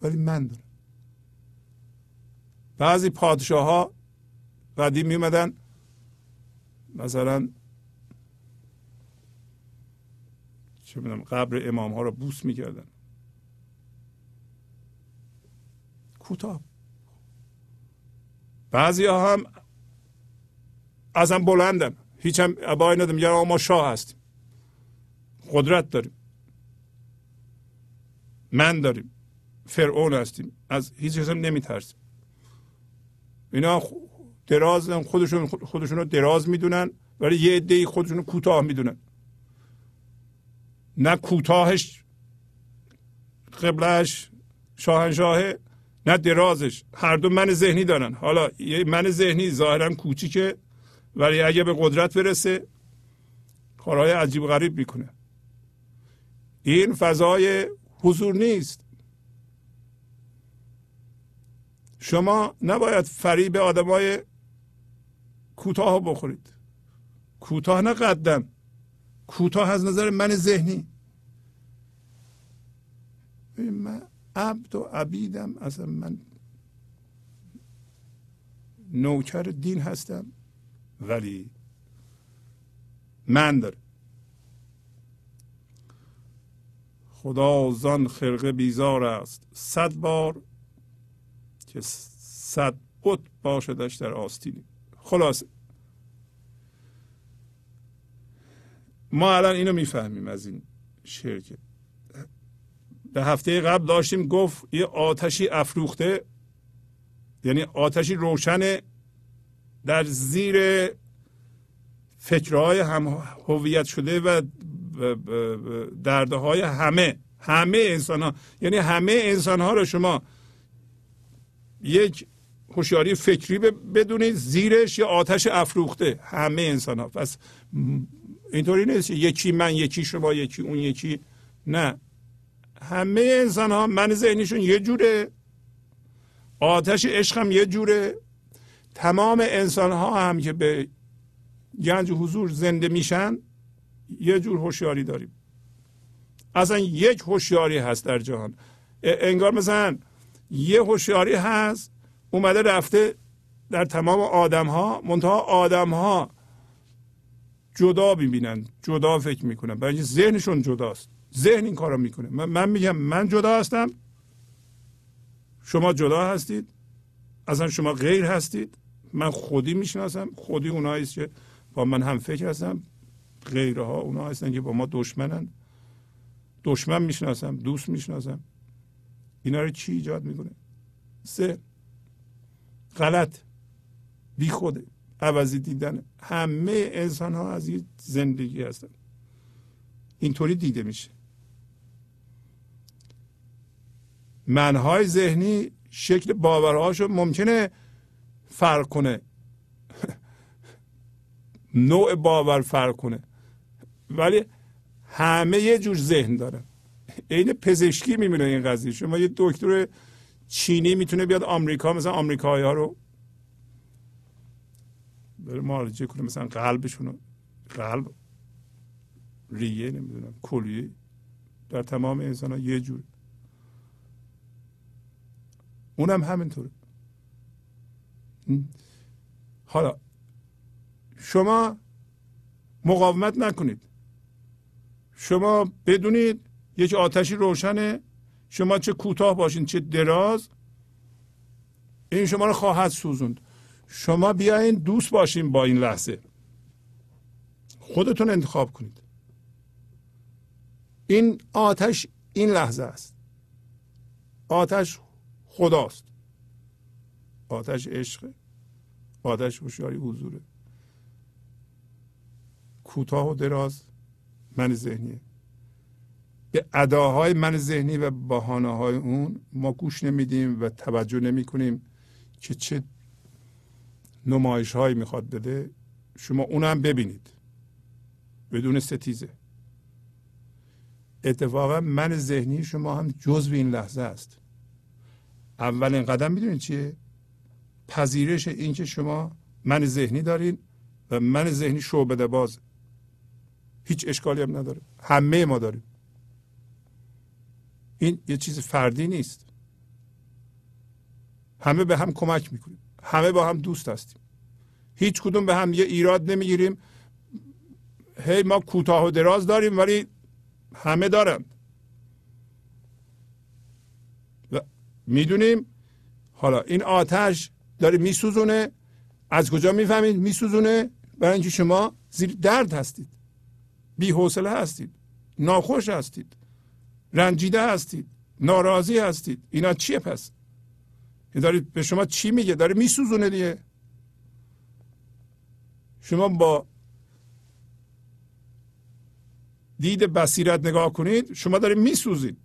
ولی من دارم. بعضی پادشاه ها قدیم میمدن مثلا چه می‌دونم قبر امام ها رو بوس می‌کردن. کوتاه. بعضی ها هم ازم بلندن. هیچ هم ابایی ندارم یا ما شاه هستیم. قدرت داریم. من داریم. فرعون هستیم. از هیچ چیز هم نمیترسیم. اینا دراز خودشون خودشون رو دراز می‌دونن ولی یه عده خودشون رو کوتاه می‌دونن. نه کوتاهش قبلش شاهنشاهه نه درازش. هر دو من ذهنی دارن. حالا یه من ذهنی ظاهرا کوچیکه ولی اگه به قدرت برسه کارهای عجیب غریب می‌کنه. این فضای حضور نیست. شما نباید فریب آدمای کوتاه بخورید. کوتاه نه قدم. کوتاه از نظر من ذهنی. من عبد و عبیدم. اصلا من نوکر دین هستم. ولی من داره خدا زان خرقه بیزار است. صد بار که صد بت باشدش در آستینی خلاص ما الان اینو می‌فهمیم از این شرکه. به هفته قبل داشتیم گفت یه آتشی افروخته یعنی آتشی روشن در زیر فکرهای هم هویت شده و درده های همه همه انسان ها یعنی همه انسان ها رو شما یک هوشیاری فکری بدونید زیرش یا آتش افروخته. همه انسان ها پس اینطوری نیست یکی من یکی شما یکی اون یکی نه. همه انسان ها من ذهنیشون یه جوره. آتش عشق هم یه جوره. تمام انسان ها هم که به گنج حضور زنده میشن یه جور هوشیاری داریم. اصلا یک هوشیاری هست در جهان. انگار مثلا یه هوشیاری هست اومده رفته در تمام آدم ها منتها آدم ها جدا می‌بینن جدا فکر می‌کنن. برای اینکه ذهنشون جداست. ذهن این کارو می‌کنه. من, من میگم من جدا هستم. شما جدا هستید. اصلا شما غیر هستید. من خودی می‌شناسم. خودی اونایی که با من هم فکر هستم غیرها اونا هستن که با ما دشمنن. دشمن می‌شناسم دوست می‌شناسم. اینا رو چی ایجاد می‌کنه؟ سه غلط بی خوده عوضی دیدن. همه انسان ها از این زندگی هستن. اینطوری دیده میشه. منهای ذهنی شکل باورهاشو ممکنه فرق کنه. نوع باور فرق کنه. ولی همه یه جور ذهن دارن عین پزشکی میمونه این قضیه. شما یه دکتر چینی می‌تونه بیاد آمریکا مثلا آمریکایی ها رو بره معالجه کنه مثلا قلبشون قلب ریه نمی‌دونم کلیه. در تمام انسان ها یه جور. اونم همینطوره. حالا شما مقاومت نکنید. شما بدونید یک آتشی روشنه شما چه کوتاه باشین چه دراز این شما رو خواهد سوزوند. شما بیاین دوست باشین با این لحظه. خودتون انتخاب کنید. این آتش این لحظه است. آتش خداست. آتش عشق. آتش هوشیاری حضوره. کوتاه و دراز. من ذهنیه. به اداهای من ذهنی و بحانه های اون ما گوش نمیدیم و توجه نمی کنیم که چه نمایش هایی می‌خواد بده. شما اونم ببینید. بدون ستیزه. اتفاقا من ذهنی شما هم جزو این لحظه است. اولین قدم می‌دونید چیه؟ پذیرش اینکه شما من ذهنی دارین و من ذهنی شعبده باز هیچ اشکالی هم نداره. همه ما داریم. این یه چیز فردی نیست. همه به هم کمک می‌کنیم. همه با هم دوست هستیم. هیچ کدوم به هم یه ایراد نمی‌گیریم. هی ما کوتاه و دراز داریم ولی همه دارن. و می‌دونیم حالا این آتش داره میسوزونه. از کجا می‌فهمید؟ میسوزونه. برای اینکه شما زیر درد هستید. بی حوصله هستید. ناخوش هستید. رنجیده هستید. ناراضی هستید. اینا چیه پس؟ دارید به شما چی میگه؟ داره میسوزونه دیگه. شما با دید بصیرت نگاه کنید شما دارید میسوزید.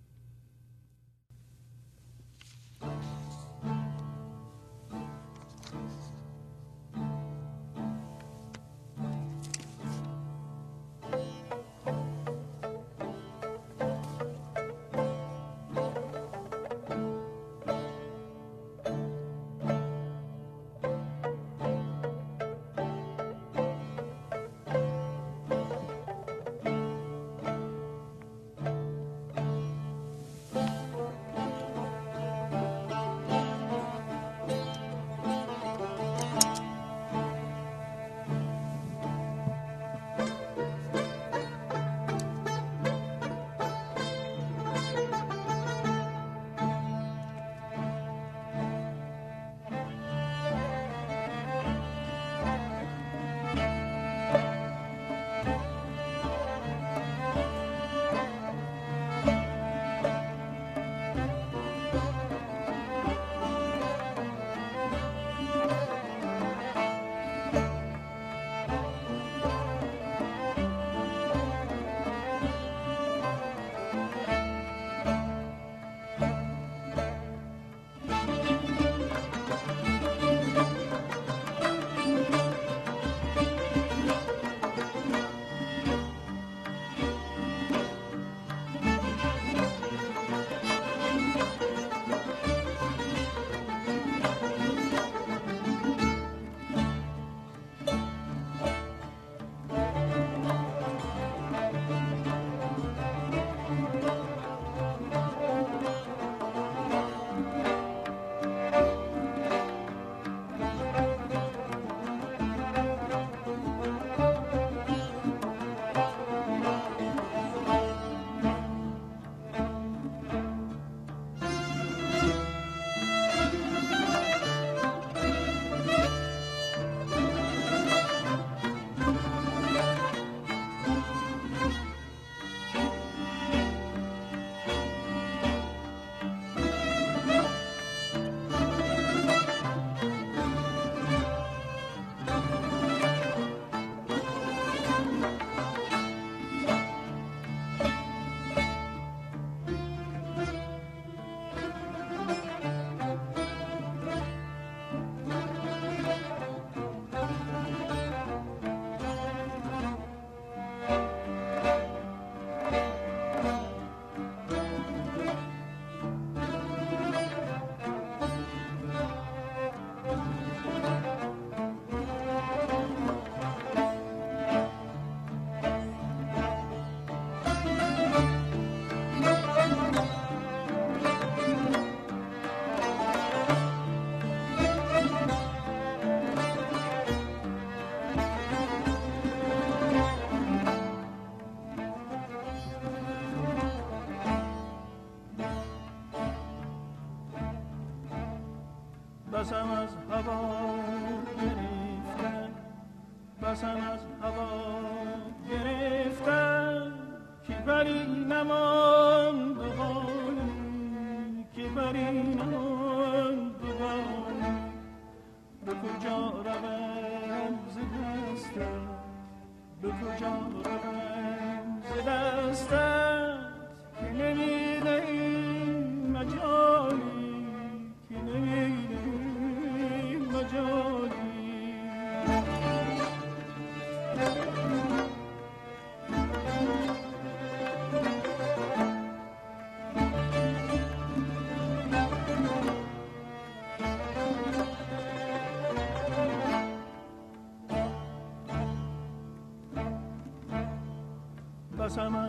sama.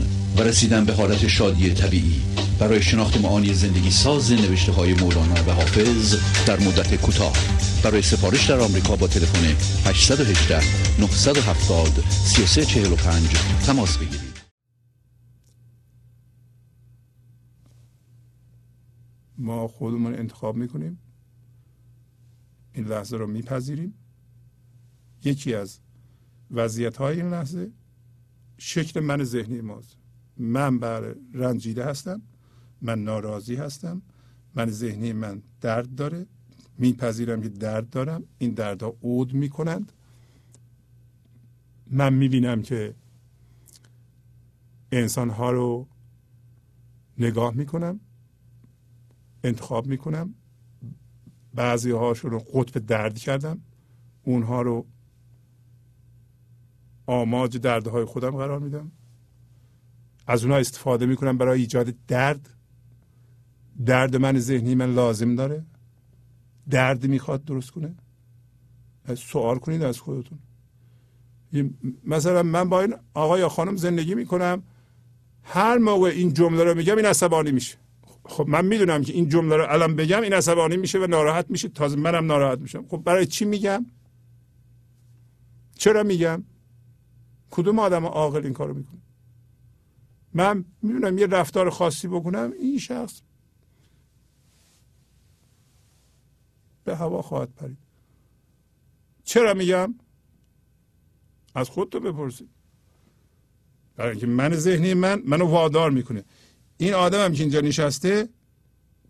و رسیدن به حالت شادی طبیعی. برای شناخت معانی زندگی ساز نوشته های مولانا و حافظ در مدت کوتاه. برای سفارش در آمریکا با تلفن 818 970 3345 تماس بگیرید. ما خودمون انتخاب می‌کنیم. این لحظه رو میپذیریم. یکی از وضعیت های این لحظه شکل من ذهنی ماست. من بر رنجیده هستم من ناراضی هستم من ذهنی من درد داره میپذیرم که درد دارم این دردها عود می‌کنند. من می‌بینم که انسان ها رو نگاه می‌کنم انتخاب می‌کنم بعضی هاشون رو قطب درد کردم اونها رو آماج دردهای خودم قرار میدم. از اونها استفاده می‌کنم برای ایجاد درد. درد من ذهنی من لازم داره. درد می‌خواد درست کنه. سوال کنید از خودتون. مثلا من با این آقا یا خانم زندگی می‌کنم. هر موقع این جمله رو میگم این عصبانی میشه. خب من می‌دونم که این جمله رو الان بگم این عصبانی میشه و ناراحت میشه. تازه منم ناراحت میشم. خب برای چی میگم؟ چرا میگم؟ کدوم آدم عاقل این کارو می‌کنه؟ من می‌دونم یه رفتار خاصی بکنم این شخص به هوا خواهد پرید. چرا میگم؟ از خودتو بپرسید برای اینکه من ذهنی من منو وادار می‌کنه. این آدم هم که اینجا نشسته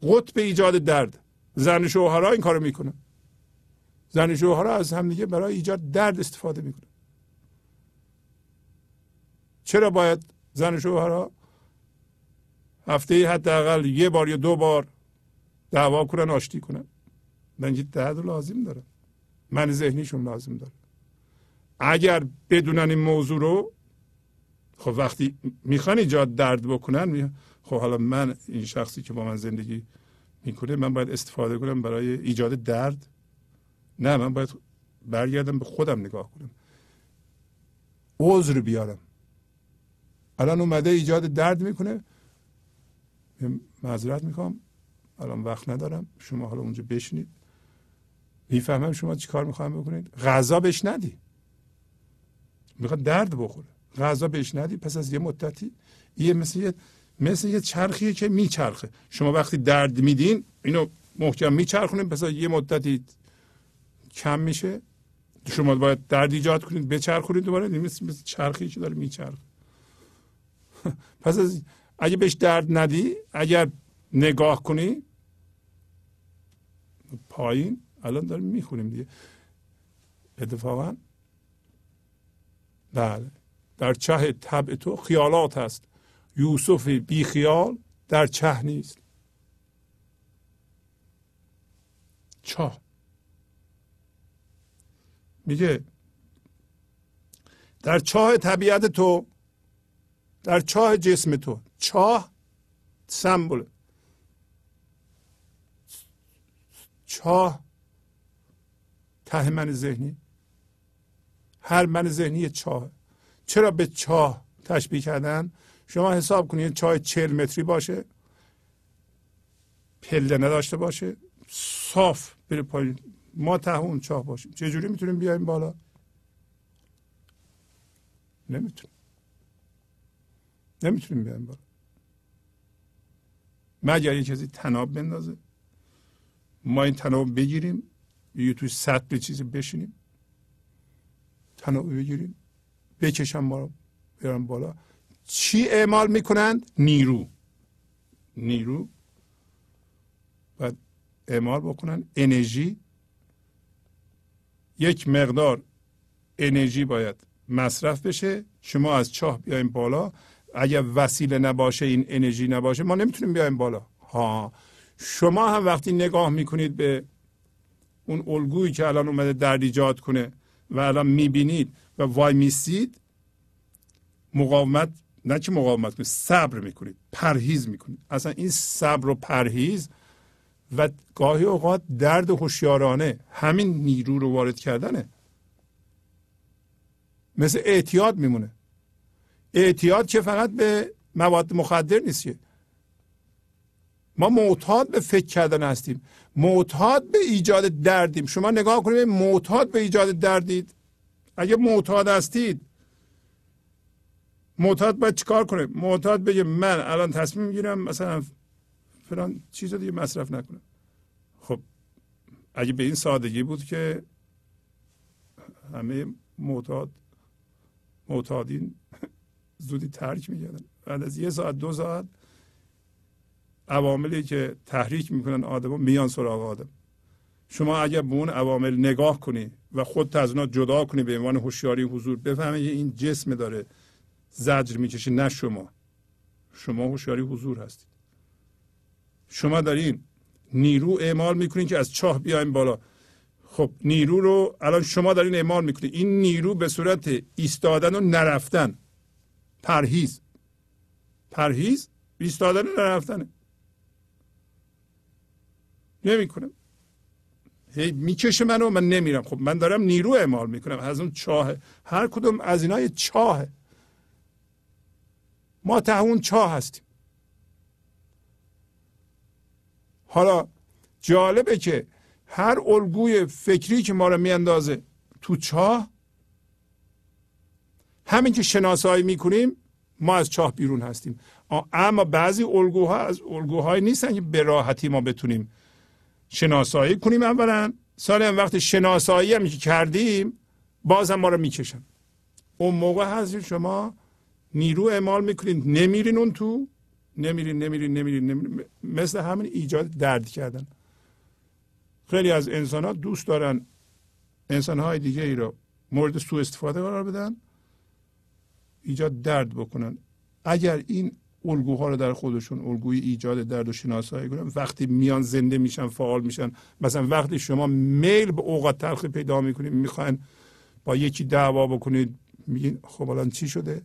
قطب ایجاد درد. زن شوهرها این کارو می‌کنه. زن شوهرها از همدیگه برای ایجاد درد استفاده می‌کنه. چرا باید زن شوهرها. هفته حداقل یه بار یا دو بار دعوا کنن آشتی کنن. من درد لازم دارم. من ذهنیشون لازم داره اگر بدونن این موضوع رو خب وقتی می‌خوان ایجاد درد بکنن خب حالا من این شخصی که با من زندگی می‌کنه من باید استفاده کنم برای ایجاد درد؟ نه من باید برگردم به خودم نگاه کنم. عذر بیارم. الان اومده ایجاد درد می‌کنه. معذرت می‌خوام. الان وقت ندارم. شما حالا اونجا بشینید. می‌فهمم شما چی کار می‌خوایم بکنید. غذا بهش ندی. می‌خواد درد بخوره. غذا بهش ندی. پس از یه مدتی یه مثل یه مثل یه چرخیه که میچرخه. شما وقتی درد میدین اینو محکم میچرخونید پس از یه مدتی کم میشه. شما باید درد ایجاد کنید. بچرخونید دوباره. مثل, مثل چرخی که داره میچرخه. پس از اگه بهش درد ندی اگر نگاه کنی پایین الان داریم می‌خونیم دیگه. اتفاقا؟ بله. در چه طبع تو خیالات هست. یوسف بی خیال در چه نیست. چاه میگه در چاه طبیعت تو در چاه جسم تو. چاه سمبل. چاه ته من ذهنی. هر من ذهنی چاه. چرا به چاه تشبیه کردن؟ شما حساب کنید چاه چهل متری باشه. پله نداشته باشه. صاف بره پایین. ما ته اون چاه باشیم. چجوری می‌تونیم بیایم بالا؟ نمی‌تونیم. نمی‌تونیم بیایم بالا. مگر یه کسی تناب بندازه ما این تناب بگیریم یه توی سطل چیزی بشینیم تناب بگیریم بکشم ما برم بالا. چی اعمال می‌کنند؟ نیرو. نیرو. و اعمال بکنن. انرژی. یک مقدار انرژی باید مصرف بشه. شما از چاه بیایم بالا. اگر وسیله نباشه این انرژی نباشه ما نمی‌تونیم بیایم بالا. ها. شما هم وقتی نگاه می‌کنید به اون الگویی که الان اومده درد ایجاد کنه و الان می‌بینید و وای میسید مقاومت نه که مقاومت کنید صبر می‌کنید پرهیز می‌کنید. اصلا این صبر و پرهیز و گاهی اوقات درد هوشیارانه همین نیرو رو وارد کردنه. مثل اعتیاد میمونه. اعتیاد که فقط به مواد مخدر نیست. ما معتاد به فکر کردن هستیم. معتاد به ایجاد دردیم. شما نگاه کنید معتاد به ایجاد دردید. اگه معتاد هستید معتاد باید چیکار کنه؟ معتاد بگه من الان تصمیم می‌گیرم مثلا فلان چیز دیگه مصرف نکنم. خب اگه به این سادگی بود که همه معتاد معتادین زودی ترک می‌کردن. بعد از یه ساعت دو ساعت عواملی که تحریک می‌کنن آدم میان سراغ آدم. شما اگر به اون عوامل نگاه کنی و خود از اونا جدا کنی به عنوان هوشیاری حضور بفهمی این جسم داره زجر می‌کشه نه شما. شما هوشیاری حضور هستید. شما دارین نیرو اعمال می‌کنین که از چاه بیایم بالا. خب نیرو رو الان شما دارین اعمال می‌کنید این نیرو به صورت ایستادن و نرفتن. پرهیز. پرهیز ایستادن نرفتنه نمی‌کنم هی می‌کشه منو من نمیرم. خب من دارم نیرو اعمال می‌کنم. از اون چاه هر کدوم از اینا یه چاهه ما ته اون چاه هستیم. حالا جالبه که هر الگوی فکری که ما رو میاندازه تو چاه همین که شناسایی می‌کنیم ما از چاه بیرون هستیم. اما بعضی الگوها از الگوهای نیستن که به راحتی ما بتونیم شناسایی کنیم اولا. سال هم وقت شناسایی هم که کردیم باز هم ما رو می‌کشن. اون موقع هست شما نیرو اعمال می‌کنید نمیرین اون تو نمیرین نمیرین نمیرین نمیرین مثل همین ایجاد درد کردن. خیلی از انسان ها دوست دارن انسان های دیگه ای رو مورد سوء استفاده قرار بدن. ایجاد درد بکنن. اگر این الگوها رو در خودشون الگوی ایجاد درد و شناسایی کنن وقتی میان زنده میشن فعال میشن مثلا وقتی شما میل به اوقات تلخی پیدا می‌کنید می‌خواین با یکی دعوا بکنید میگین خب الان چی شده؟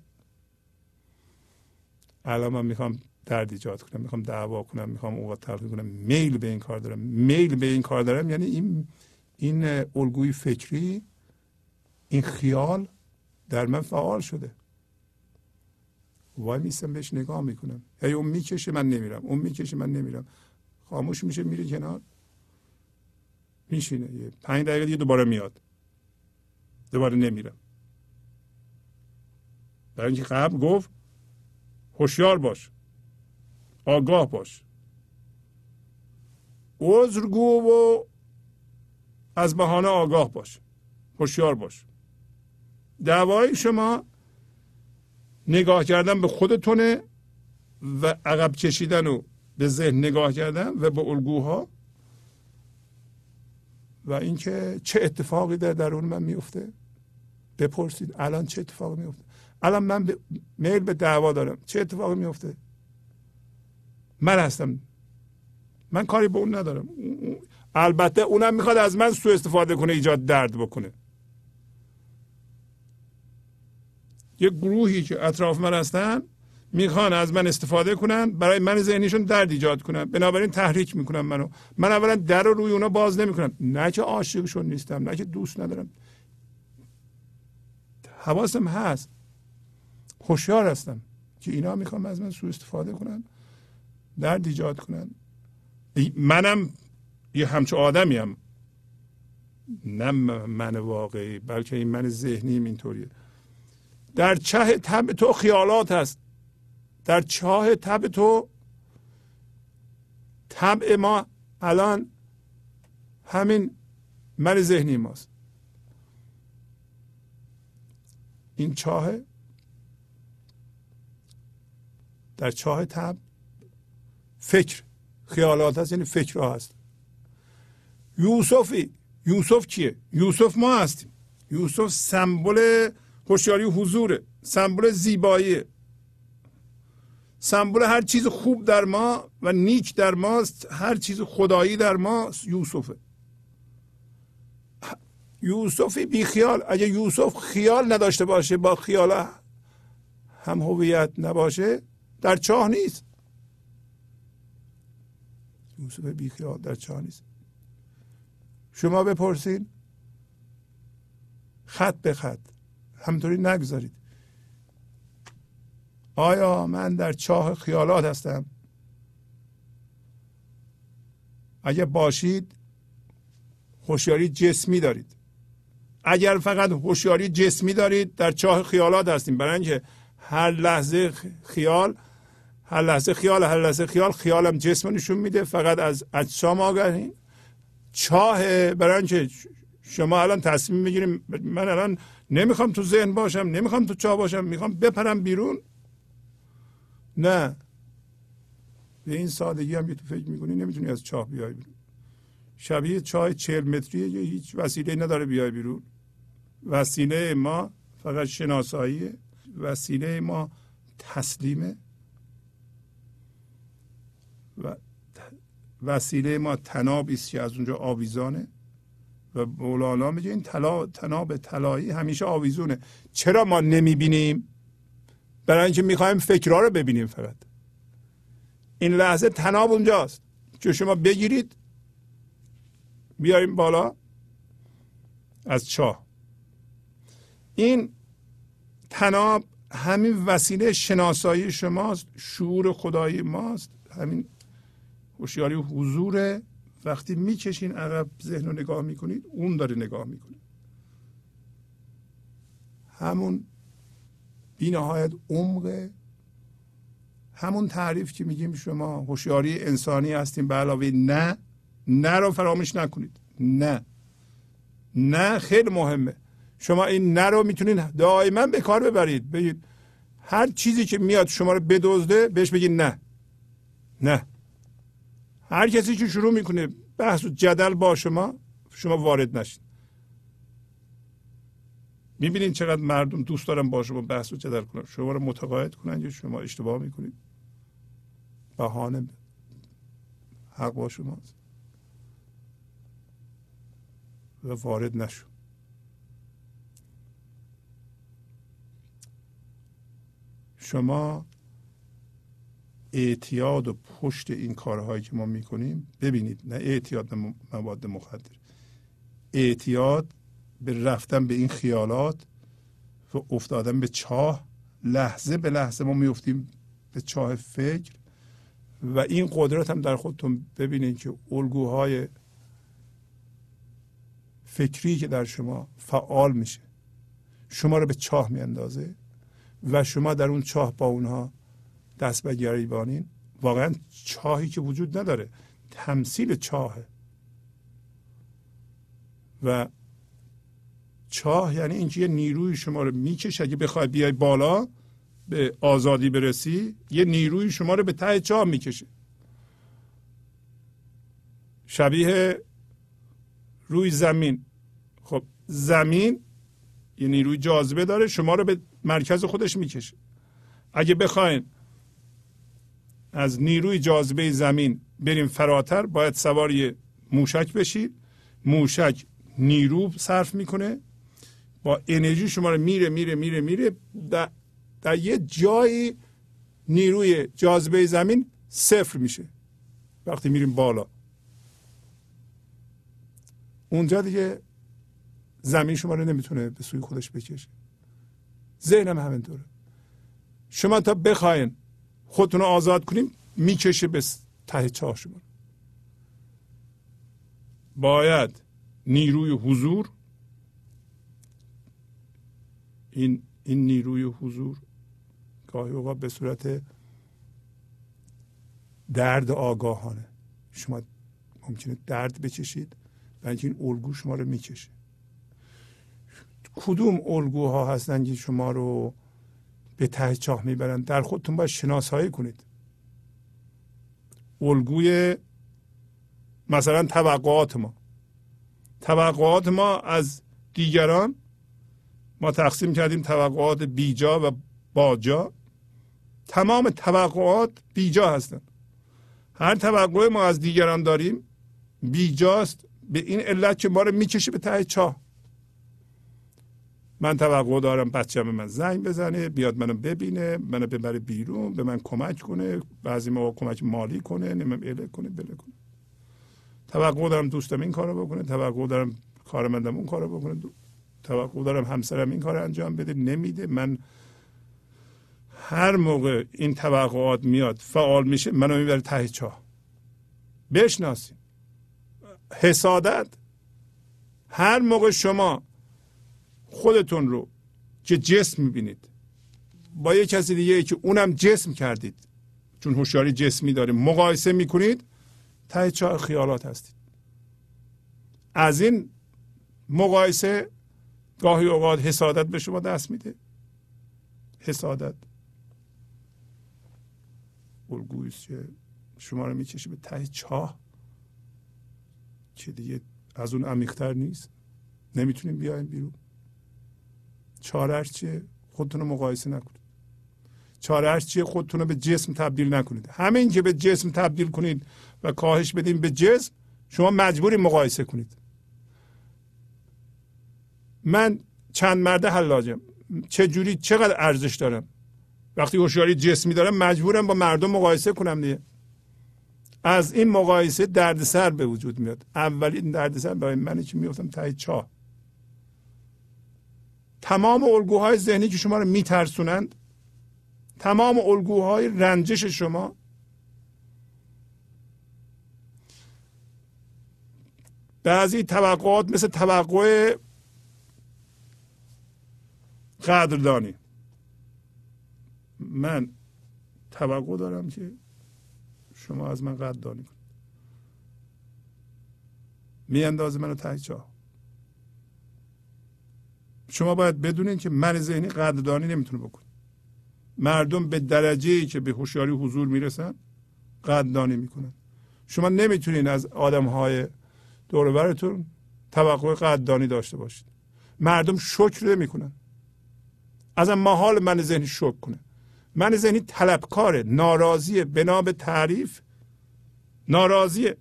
الان من می‌خوام درد ایجاد کنم می‌خوام دعوا کنم می‌خوام اوقات تلخی کنم. میل به این کار دارم. میل به این کار دارم یعنی این این الگوی فکری این خیال در من فعال شده. وای میستم بهش نگاه می‌کنم. هی اون می‌کشه من نمیرم. اون می‌کشه من نمیرم. خاموش میشه میره کنار. میشینه. یه پنج دقیقه دیگه دوباره میاد. دوباره نمیرم برای اینکه قبل گفت هوشیار باش. آگاه باش. عذرگو و از بهانه آگاه باش. هوشیار باش. دعوای شما نگاه کردن به خودتونه و عقب کشیدن و به ذهن نگاه کردن و به الگوها. و اینکه چه اتفاقی در درون من میفته؟ بپرسید. الان چه اتفاقی میفته؟ الان من ب... میل به دعوا دارم. چه اتفاقی میفته؟ من هستم. من کاری به اون ندارم. البته اونم می‌خواد از من سوء استفاده کنه ایجاد درد بکنه. یک گروهی که اطراف من هستن می‌خوان از من استفاده کنن برای من ذهنیشون درد ایجاد کنن. بنابراین تحریک می‌کنن منو. من اولا در رو روی اونا باز نمی‌کنم. نه که عاشقشون نیستم نه که دوست ندارم. حواسم هست. هوشیار هستم که اینا می‌خوام از من سوء استفاده کنن درد ایجاد کنن. منم یه همچه آدمی هم نه من واقعی بلکه این من ذهنیم اینطوریه. در چه تب تو خیالات هست. در چاه تب تو طبع ما الان همین من ذهنی ماست. این چاه در چاه تب فکر خیالات هست یعنی فکر هست. یوسفی یوسف کیه یوسف ما هستیم. یوسف سمبل هوشیاری حضوره سمبل زیبایی. سمبل هر چیز خوب در ما و نیک در ماست هر چیز خدایی در ما یوسفه. یوسفی بی خیال اگه یوسف خیال نداشته باشه با خیال هم هویت نباشه در چاه نیست. یوسف بی خیال در چاه نیست. شما بپرسین. خط به خط. همطوری نگذارید. آیا من در چاه خیالات هستم؟ اگر باشید هوشیاری جسمی دارید. اگر فقط هوشیاری جسمی دارید در چاه خیالات هستیم. برای اینکه هر لحظه خیال هر لحظه خیال هر لحظه خیال خیالم جسم نشون میده. فقط از اجسام آگاهی چاه برای اینکه شما الان تصمیم می‌گیریم من الان نمی‌خوام تو ذهن باشم نمی‌خوام تو چاه باشم می‌خوام بپرم بیرون. نه. به این سادگی هم که تو فکر می‌کنی نمی‌تونی از چاه بیای بیرون. شبیه چاه چهل متریه که هیچ وسیله نداره بیای بیرون. وسیله ما فقط شناسایی وسیله ما تسلیمه و وسیله ما تنابی است که از اونجا آویزانه. و مولانا میگه این طلا تناب طلایی همیشه آویزونه. چرا ما نمی‌بینیم؟ برای اینکه می‌خوایم فکرها رو ببینیم فقط. این لحظه تناب اونجاست. که شما بگیرید بیاریم بالا. از چاه. این تناب همین وسیله شناسایی شماست شعور خدایی ماست. همین هوشیاری حضور وقتی می‌کشین عقب ذهن رو نگاه می‌کنید اون داره نگاه می‌کنه. همون بی نهایت عمق همون تعریف که میگیم شما هوشیاری انسانی هستیم به علاوه نه نه رو فراموش نکنید. نه. نه خیلی مهمه. شما این نه رو می‌تونید دائما به کار ببرید. بگید هر چیزی که میاد شما رو بدزده بهش بگید نه. نه. هر کسی که شروع می‌کنه بحث و جدل با شما شما وارد نشید می‌بینید چقدر مردم دوست دارن با شما بحث و جدل کنن. شما رو متقاعد کنن یا شما اشتباه می‌کنید. بهانه حق با شماست. و وارد نشو. شما اعتیاد و پشت این کارهایی که ما می‌کنیم ببینید نه اعتیاد مواد مخدر. اعتیاد به رفتن به این خیالات و افتادن به چاه لحظه به لحظه ما میفتیم به چاه فکر و این قدرت هم در خودتون ببینید که الگوهای فکری که در شما فعال میشه شما رو به چاه میاندازه و شما در اون چاه با اونها دست به گریبانین. واقعا چاهی که وجود نداره. تمثیل چاهه. و چاه یعنی اینکه یه نیروی شما رو می‌کشه. اگه بخوای بیای بالا به آزادی برسی یه نیروی شما رو به ته چاه می‌کشه. شبیه روی زمین. خب زمین یه نیروی جاذبه داره شما رو به مرکز خودش می‌کشه. اگه بخواین از نیروی جاذبه زمین بریم فراتر باید سوار موشک بشید موشک نیرو صرف می‌کنه. با انرژی شما رو میره میره میره میره. در, در یه جایی نیروی جاذبه زمین صفر میشه. وقتی میریم بالا. اونجا دیگه زمین شما رو نمی‌تونه به سوی خودش بکشه. ذهنم همینطوره. شما تا بخواین خودتون رو آزاد کنیم می‌کشه به ته چاه شما باید نیروی حضور این این نیروی حضور گاهی اوقات به صورت درد آگاهانه. شما ممکنه درد بکشید و این الگو شما رو می‌کشه. کدوم الگوها هستن که شما رو به ته چاه می‌برن. در خودتون باید شناسایی کنید. الگوی مثلا توقعات ما. توقعات ما از دیگران ما تقسیم کردیم توقعات بیجا و باجا. تمام توقعات بیجا هستند هر توقع ما از دیگران داریم بیجاست. به این علت که ما رو می‌کشه به ته چاه. من توقع دارم بچه به من زنگ بزنه بیاد منو ببینه منو ببره بیرون به من کمک کنه بعضی ما کمک مالی کنه نمیم اله کنه بله کنه. توقع دارم دوستم این کارو بکنه توقع دارم کارمندم اون کارو بکنه. توقع دارم همسرم این کار انجام بده نمیده. من هر موقع این توقعات میاد فعال میشه منو می‌بره ته چاه. بشناسیم. حسادت. هر موقع شما خودتون رو که جسم می‌بینید. با یه کسی دیگه که اونم جسم کردید. چون هوشیاری جسمی داره مقایسه می‌کنید ته چاه خیالات هستید. از این مقایسه گاهی اوقات حسادت به شما دست میده. حسادت. الگویست که شما رو می‌کشه به ته چاه. که دیگه از اون عمیقتر نیست. نمی‌تونیم بیایم بیرون. چارهش چیه؟ خودتون رو مقایسه نکنید. چارهش چیه؟ خودتون رو به جسم تبدیل نکنید. همین که به جسم تبدیل کنید و کاهش بدیم به جسم شما مجبوری مقایسه کنید. من چند مرده حلاجم. چه جوری چقدر ارزش دارم؟ وقتی هوشیاری جسمی دارم مجبورم با مردم مقایسه کنم دیگه. از این مقایسه دردسر به وجود میاد. اولین دردسر برای منی که میفتم تای چاه. تمام الگوهای ذهنی که شما رو میترسونند تمام الگوهای رنجش شما بعضی توقعات مثل توقع قدردانی. من توقع دارم که شما از من قدردانی کنید. میاندازه منو ته چاه. شما باید بدونید که من ذهنی قدردانی نمی‌تونه بکنه. مردم به درجه ای که به هوشیاری حضور می‌رسن قدردانی می‌کنن. شما نمی‌تونین از آدم های دورورتون توقع قدردانی داشته باشید. مردم شکر نمی‌کنن. از محال من ذهنی شکر کنه. من ذهنی طلبکاره ناراضیه. بنا به تعریف ناراضیه.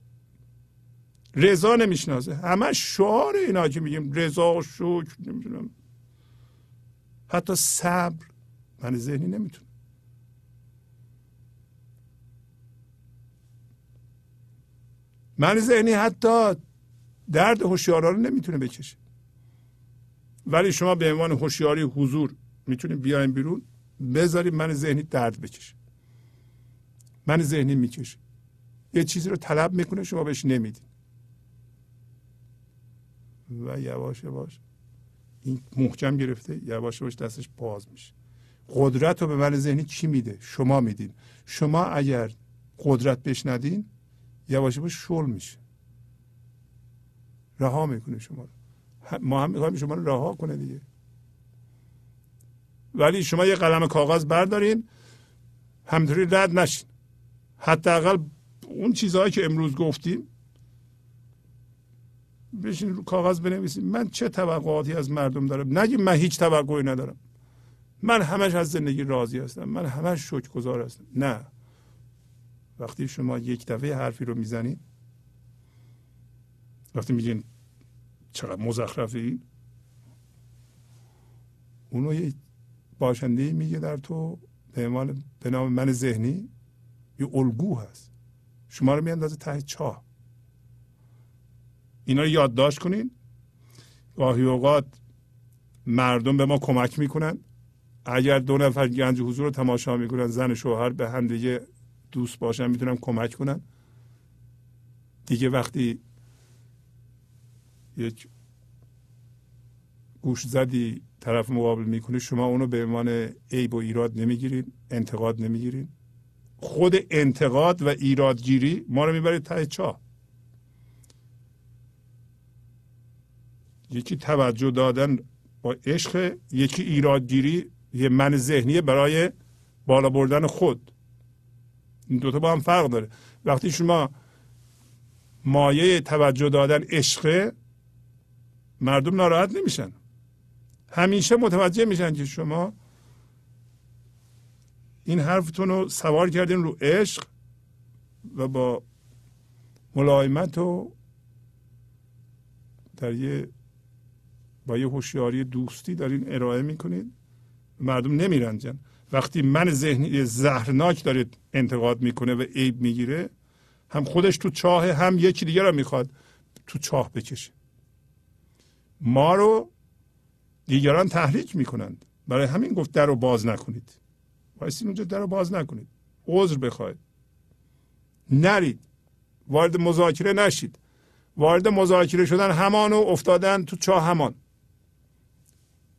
رضا نمی‌شناسه. همه شعار اینا که میگیم. رضا و شکر نمی‌دونم. حتی صبر من ذهنی نمی‌تونه من ذهنی حتی درد هوشیارا رو نمی‌تونه بکشه. ولی شما به عنوان هوشیاری حضور می‌تونید بیاین بیرون بذارید من ذهنی درد بکشه. من ذهنی می‌کشه. یه چیزی رو طلب می‌کنه شما بهش نمی‌دید. و یواش یواش این محکم گرفته یواش یواش دستش باز میشه. قدرت رو به من ذهنی چی میده؟ شما میدین. شما اگر قدرت بهش ندین یواش یواش شل میشه. رها می‌کنه شما رو. ما هم می‌خوایم شما رو رها کنه دیگه. ولی شما یه قلم کاغذ بردارین همطوری رد نشین. حداقل اون چیزهایی که امروز گفتیم بشین رو کاغذ بنویسید من چه توقعاتی از مردم دارم؟ نگیم من هیچ توقعی ندارم. من همش از زندگی راضی هستم. من همش شکر گذار هستم. نه. وقتی شما یک دفعه حرفی رو می‌زنید وقتی میگین چقدر مزخرفی اونو یه باشنده میگه در تو به به نام من ذهنی یه الگو هست. شما رو میاندازه ته چاه. اینا رو یادداشت کنین. گاهی اوقات مردم به ما کمک می‌کنن. اگر دو نفر گنج حضور رو تماشا می‌کنن زن شوهر به هم دیگه دوست باشن می‌تونن کمک کنن. دیگه وقتی یک گوش زدی طرف مقابل می‌کنه شما اونو به عنوان عیب و ایراد نمی‌گیرید انتقاد نمی‌گیرید خود انتقاد و ایرادگیری ما رو می‌برید ته چاه. یکی توجه دادن با عشق یکی ایرادگیری یه من ذهنی برای بالا بردن خود. این دوتا با هم فرق داره. وقتی شما مایه توجه دادن عشق مردم ناراحت نمیشن. همیشه متوجه میشن که شما این حرفتون رو سوار کردین رو عشق و با ملایمت و در یه با یه هوشیاری دوستی دارین ارائه می‌کنید مردم نمیرنجن وقتی من ذهنی زهرناک دارید انتقاد می‌کنه و عیب می‌گیره هم خودش تو چاه هم یکی دیگه رو می‌خواد تو چاه بکشه. ما رو دیگران تحریک می‌کنند. برای همین گفت در رو باز نکنید. وایسین اونجا در رو باز نکنید. عذر بخواید. نرید. وارد مذاکره نشید. وارد مذاکره شدن همان و افتادن تو چاه همان.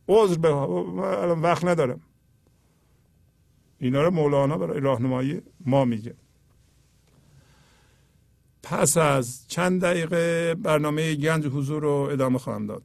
عذر بخواید الان وقت ندارم. اینا رو مولانا برای راهنمایی ما میگه. پس از چند دقیقه برنامه گنج حضور رو ادامه خواهم داد.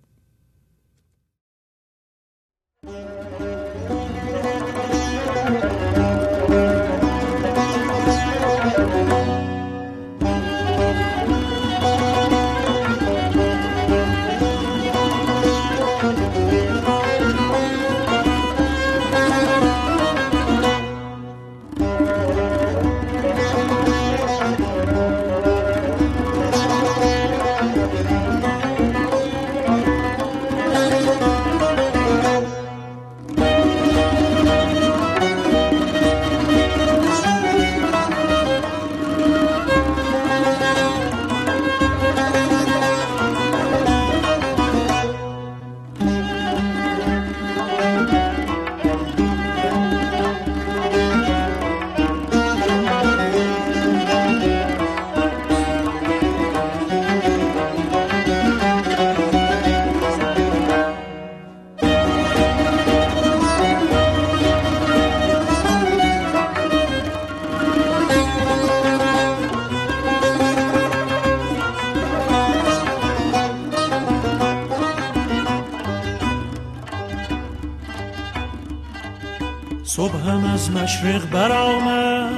مشرق برآمد.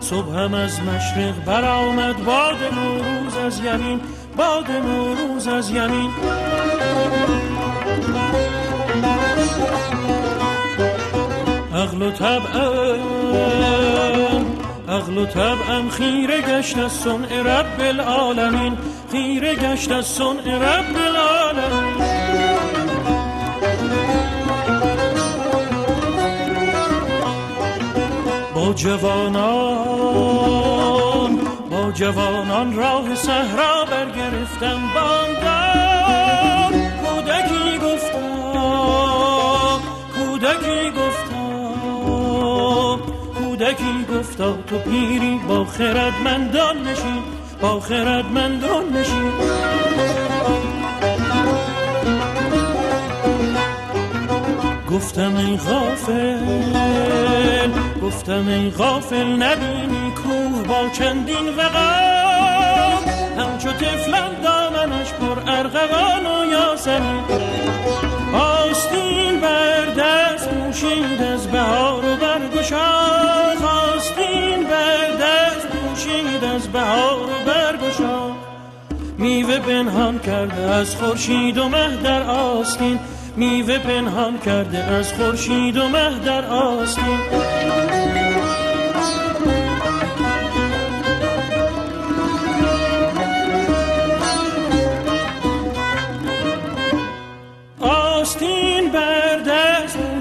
صبحم از مشرق برآمد. باد نوروز از یمین باد نوروز از یمین. عقل و طبعم عقل و طبعم خیره گشت از صنع رب العالمین. خیره گشت از صنع رب العالمین. جوانان با جوانان راه صحرا برگرفتم باندار کودکی گفتا کودکی گفتا کودکی گفتا تو پیری با خردمندان نشین با خردمندان نشین. گفتم ای غافل گفتم ای غافل نبینی کوه با چندین وقام همچو تفلان دامنش پر ارغوان و یاسمین آستین بر دست پوشید از بهار و برگشا خواستین بر دست پوشید از بهار و برگشا میوه پنهان کرده از خورشید و مه در آستین. میوه پنهان کرده از خورشید و مه در آستین آستین.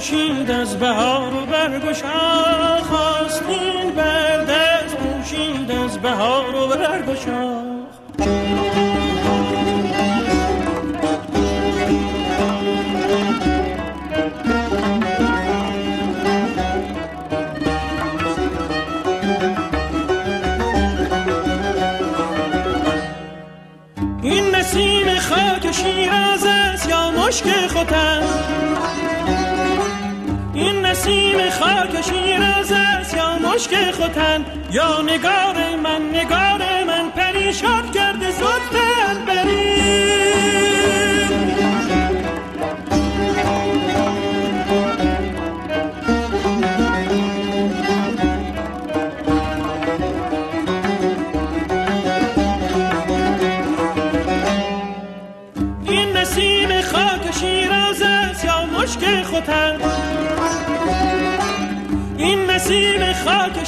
پوشید از بهار و برگشا خواستین بر دست پوشید از بهار و برگشا این نسیم خاک شیراز است یا مشک این نسیم خاک شیراز است یا مشک خوتن یا نگار من نگار من پریشان کرده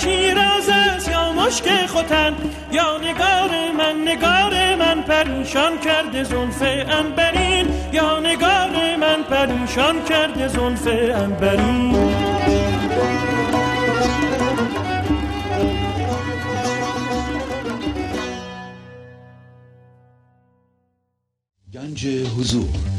شیراز است یا مشک خوتن یا نگار من نگار من پریشان کرده زلف انبرین یا نگار من پریشان کرده زلف انبرین گنج حضور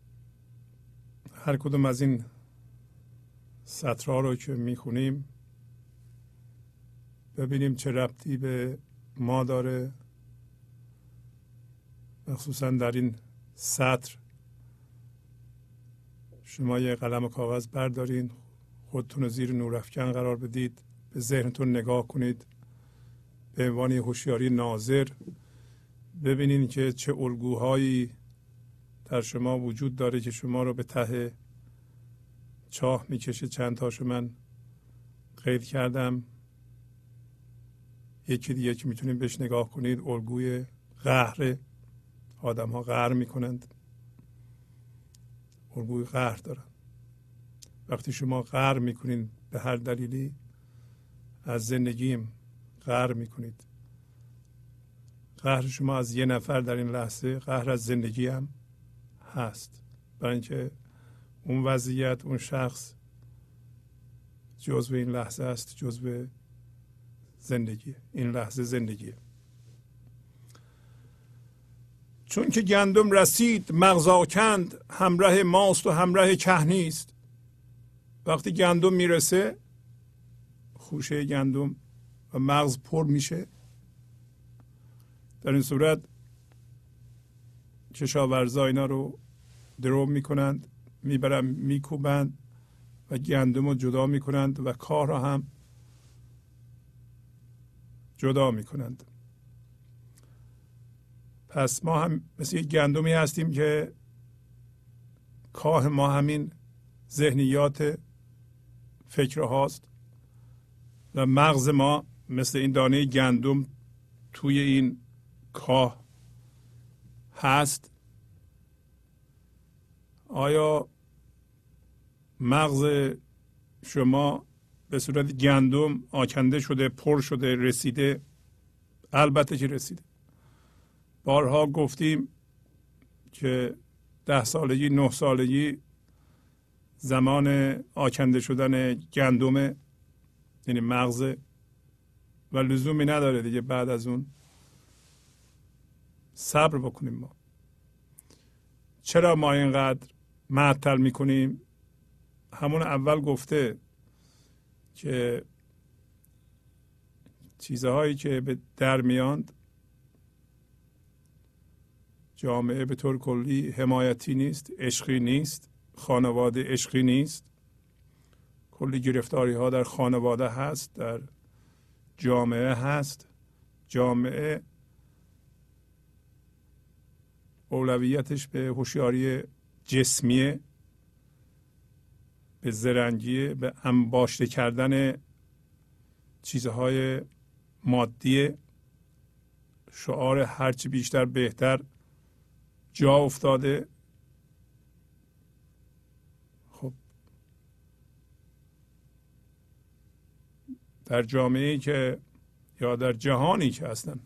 هر کدوم از این سطرها رو که می‌خونیم ببینیم چه ربطی به ما داره. مخصوصا در این سطر شما یه قلم و کاغذ بردارین خودتون رو زیر نورافکن قرار بدید به ذهنتون نگاه کنید به عنوان هوشیاری ناظر ببینین که چه الگوهایی در شما وجود داره که شما رو به ته چاه می‌کشه. چند تاشو من قید کردم. یکی دیگه که می‌تونید بهش نگاه کنید الگوی قهر آدم ها قهر می‌کنند. الگوی قهر دارن. وقتی شما قهر می‌کنید به هر دلیلی از زندگیم قهر می‌کنید. قهر شما از یه نفر در این لحظه قهر از زندگی هم هست. برای اینکه اون وضعیت اون شخص جزو این لحظه است جزو زندگی این لحظه زندگیه. چون که گندم رسید مغزا کند همراه ماست و همراه کهنی است. وقتی گندم می‌رسه خوشه گندم و مغز پر میشه. در این صورت کشاورزا اینا رو درو می‌کنند می‌برن میکوبند و گندم رو جدا می‌کنند و کار را هم جدا می‌کنند. پس ما هم مثل یک گندمی هستیم که کاه ما همین ذهنیات فکر هاست و مغز ما مثل این دانه گندم توی این کاه هست. آیا مغز شما به صورت گندم آکنده شده پر شده رسیده؟ البته که رسیده. بارها گفتیم که ده سالگی نه سالگی زمان آکنده شدن گندم یعنی مغز و لزومی نداره دیگه بعد از اون صبر بکنیم ما. چرا ما اینقدر معطل می‌کنیم. همون اول گفته که چیزهایی که به در میاند جامعه به طور کلی حمایتی نیست عشقی نیست خانواده عشقی نیست. کلی گرفتاری ها در خانواده هست در جامعه هست. جامعه اولویتش به هوشیاری جسمیه به زرنگی به انباشته کردن چیزهای مادی شعار هرچی بیشتر بهتر جا افتاده. خب. در جامعه که یا در جهانی که هستن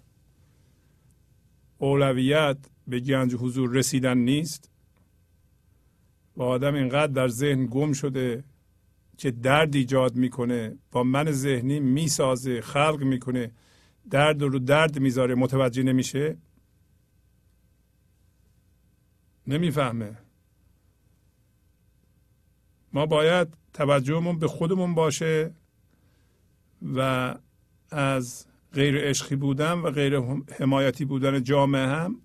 اولویت به گنج حضور رسیدن نیست و آدم اینقدر در ذهن گم شده که درد ایجاد می‌کنه با من ذهنی می‌سازه خلق می‌کنه درد رو درد می‌ذاره متوجه نمیشه؟ نمی‌فهمه. ما باید توجهمون به خودمون باشه و از غیر عشقی بودن و غیر حمایتی بودن جامعه هم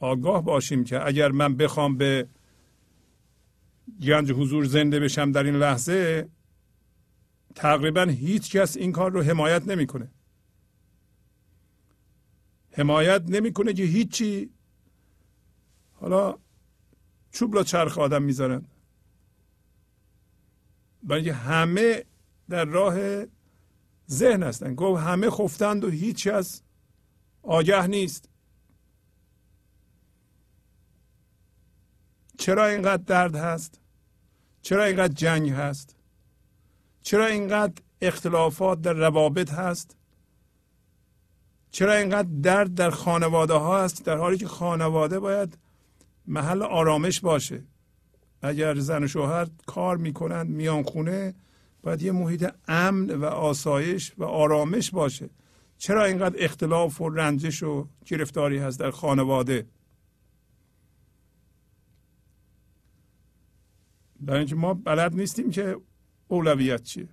آگاه باشیم که اگر من بخوام به گنج حضور زنده بشم در این لحظه تقریبا هیچ کس این کار رو حمایت نمی‌کنه. حمایت نمی‌کنه که هیچی. حالا چوب لا چرخ آدم می‌ذارن. برای همه در راه ذهن هستن. گفت همه خفتند و هیچ از آگه نیست. چرا اینقدر درد هست؟ چرا اینقدر جنگ هست؟ چرا اینقدر اختلافات در روابط هست؟ چرا اینقدر درد در خانواده ها هست در حالی که خانواده باید محل آرامش باشه؟ اگر زن و شوهر کار می‌کنند میان خونه باید یه محیط امن و آسایش و آرامش باشه. چرا اینقدر اختلاف و رنجش و گرفتاری هست در خانواده؟ برای اینکه ما بلد نیستیم که اولویت چیه.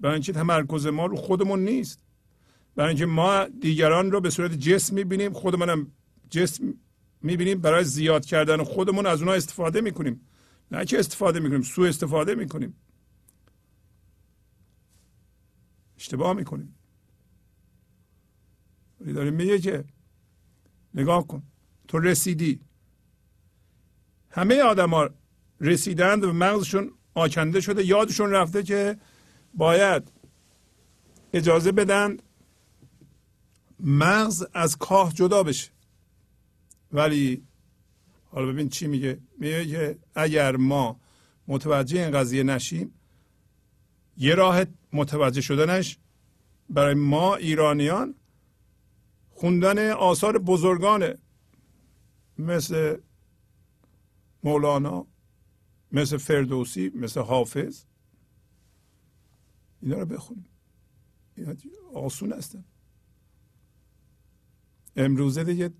برای اینکه تمرکز ما رو خودمون نیست. برای اینکه ما دیگران رو به صورت جسم می‌بینیم خودمونم جسم می‌بینیم برای زیاد کردن خودمون از اونها استفاده می‌کنیم. نه که استفاده می‌کنیم سو استفاده می‌کنیم. اشتباه می‌کنیم. داریم میگه که نگاه کن. تو رسیدی. همه آدم ها رسیدند و مغزشون آکنده شده یادشون رفته که باید اجازه بدن مغز از کاه جدا بشه. ولی حالا ببین چی میگه؟ میگه که اگر ما متوجه این قضیه نشیم یه راه متوجه شدنش برای ما ایرانیان خوندن آثار بزرگانه مثل مولانا مثل فردوسی مثل حافظ. اینا رو بخونیم. اینا آسون هستن. امروزه دیگه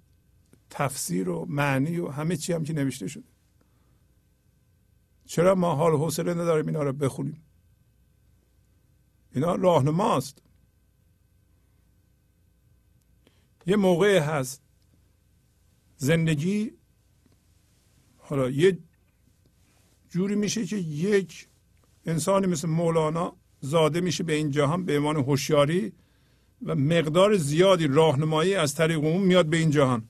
تفسیر و معنی و همه چی هم که نوشته شده. چرا ما حال حوصله نداریم اینا رو بخونیم؟ اینا راهنماست. یه موقع هست زندگی حالا یه جوری میشه که یک انسانی مثل مولانا زاده میشه به این جهان به عنوان هوشیاری و مقدار زیادی راهنمایی از طریق اون میاد به این جهان.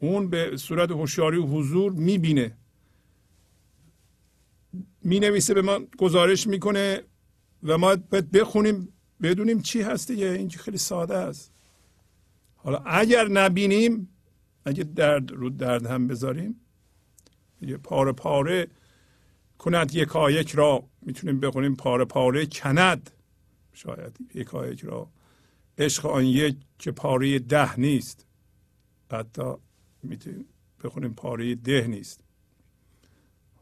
اون به صورت هوشیاری و حضور می‌بینه. می‌نویسه به ما گزارش می‌کنه و ما باید بخونیم بدونیم چی هست دیگه. این خیلی ساده است. حالا اگر نبینیم اگه درد رو درد هم بذاریم پاره پاره کند یکایک را. می‌تونیم بخونیم پاره پاره کند. شاید یکایک را. عشق آن یک که پاره ده نیست. حتی می‌تونیم بخونیم پاره ده نیست.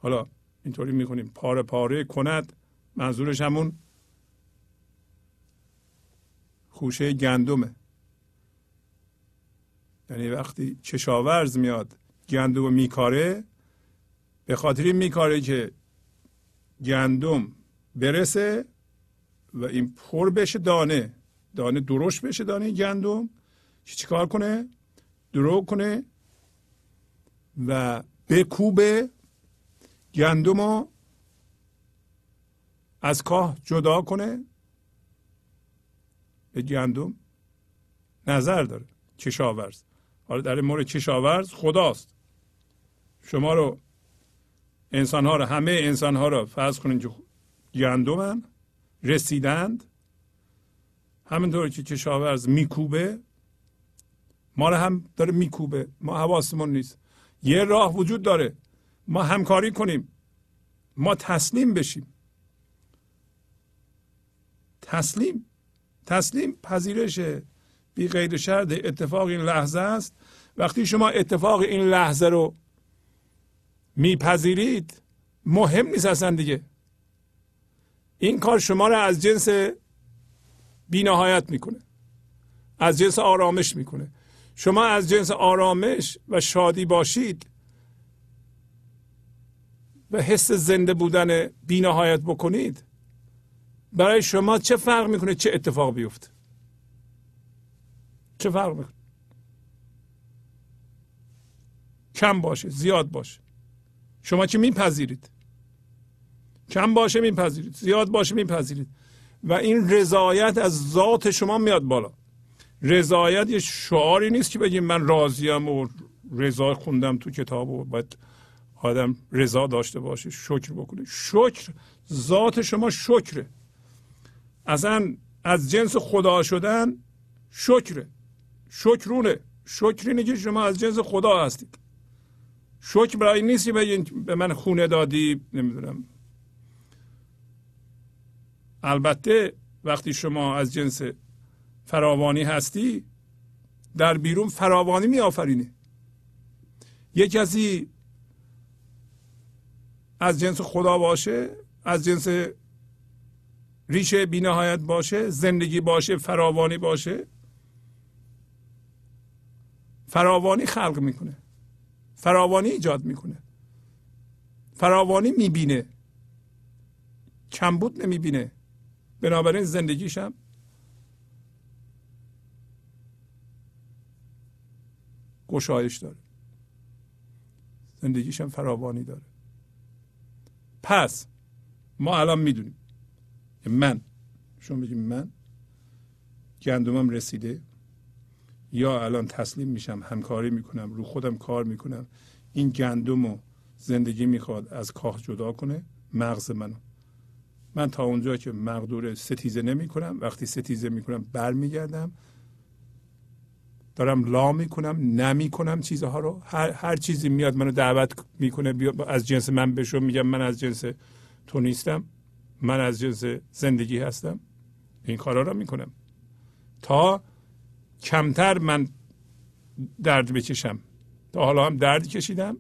حالا اینطوری می‌خونیم. پاره پاره کند. منظورش همون خوشه گندمه. یعنی وقتی کشاورز میاد گندم میکاره به خاطر این میکاره که گندم برسه و این پر بشه دانه. دانه درشت بشه دانه گندم. چی چیکار کنه؟ درو کنه و بکوبه گندم رو از کاه جدا کنه. به گندم نظر داره. کشاورز. حالا در مورد کشاورز خداست. شما رو انسان ها رو همه انسان ها رو فرض کنید که گندمن رسیدند. همینطور که کشاورز میکوبه ما رو هم داره میکوبه. ما حواسمون نیست. یه راه وجود داره. ما همکاری کنیم. ما تسلیم بشیم. تسلیم. تسلیم پذیرش بی قید شرط اتفاق این لحظه است. وقتی شما اتفاق این لحظه رو میپذیرید؟ مهم نیست اصلا دیگه. این کار شما رو از جنس بینهایت می‌کنه. از جنس آرامش می‌کنه. شما از جنس آرامش و شادی باشید و حس زنده بودن بینهایت بکنید برای شما چه فرق می‌کنه؟ چه اتفاق بیفته؟ چه فرق می‌کنه؟ کم باشه زیاد باشه. شما چه میپذیرید؟ کم باشه میپذیرید زیاد باشه میپذیرید. و این رضایت از ذات شما میاد بالا. رضایت یه شعاری نیست که بگیم من راضیم و رضا خوندم تو کتاب و باید آدم رضا داشته باشه شکر بکنه. شکر ذات شما شکره. اصلا از جنس خدا شدن شکره. شکرونه. شکر اینه که شما از جنس خدا هستید. شکر برای نیستی به من خونه دادی؟ نمی‌دونم. البته وقتی شما از جنس فراوانی هستی در بیرون فراوانی می آفرینی یک کسی از جنس خدا باشه از جنس ریشه بینهایت باشه زندگی باشه فراوانی باشه فراوانی خلق می‌کنه. فراوانی ایجاد می‌کنه. فراوانی می‌بینه. کمبود نمی‌بینه. بنابراین زندگیشم گشایش داره. زندگیشم فراوانی داره. پس ما الان می‌دونیم. من شما بگیم من گندمم رسیده. یا الان تسلیم میشم همکاری می‌کنم رو خودم کار می‌کنم این گندم و زندگی می‌خواد از کاه جدا کنه مغز منو. من تا اونجا که مقدور ستیزه نمی کنم وقتی ستیزه می کنم برمیگردم دارم لا می‌کنم نمی کنم چیزها رو. هر, هر چیزی میاد منو دعوت می‌کنه از جنس من بشو میگم من از جنس تو نیستم من از جنس زندگی هستم. این کارا رو می‌کنم. تا کمتر من درد بکشم تا حالا هم درد کشیدم.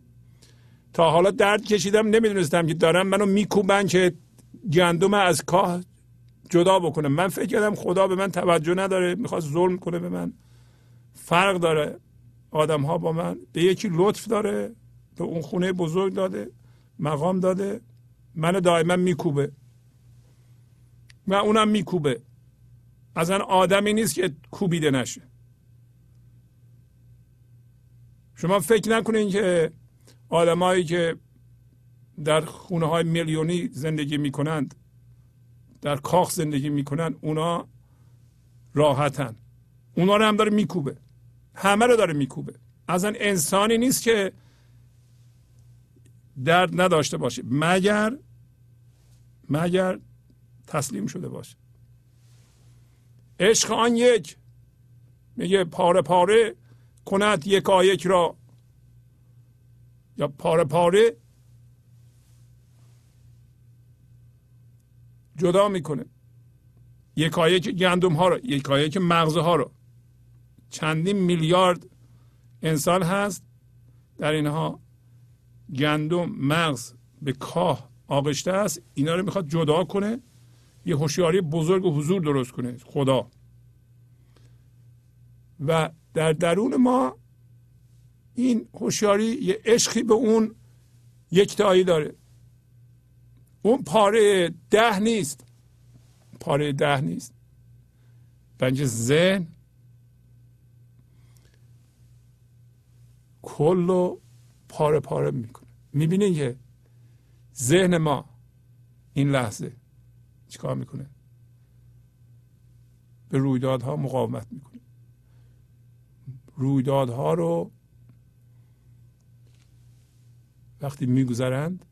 تا حالا درد کشیدم نمی‌دونستم که دارم منو میکوبن که گندم از کاه جدا بکنم. من فکر کردم خدا به من توجه نداره می‌خواست ظلم کنه به من. فرق داره. آدم ها با من. به یکی لطف داره به اون خونه بزرگ داده مقام داده. منو دائما میکوبه. و اونم میکوبه. اصلا آدمی نیست که کوبیده نشه. شما فکر نکنین که آدمایی که در خونه های میلیونی زندگی می‌کنند در کاخ زندگی می‌کنند اونا راحتن. اونا رو هم داره میکوبه. همه رو داره میکوبه. اصلا انسانی نیست که درد نداشته باشه. مگر مگر تسلیم شده باشه. عشق آن یک. میگه پاره پاره کند یکایک را. یا پاره پاره جدا می‌کنه. یکایک گندم ها رو یکایک مغزه ها رو چندین میلیارد انسان هست. در اینها گندم مغز به کاه آغشته است. اینا رو می‌خواد جدا کنه. یه هوشیاری بزرگ و حضور درست کنه. خدا. و در درون ما این هوشیاری یه عشقی به اون یکتایی داره. اون پاره ده نیست. پاره ده نیست. بنج ذهن. کل رو پاره پاره می‌کنه. می‌بینین که ذهن ما این لحظه چیکار می‌کنه؟ به رویدادها مقاومت می‌کنه. رویدادها رو وقتی میگذرند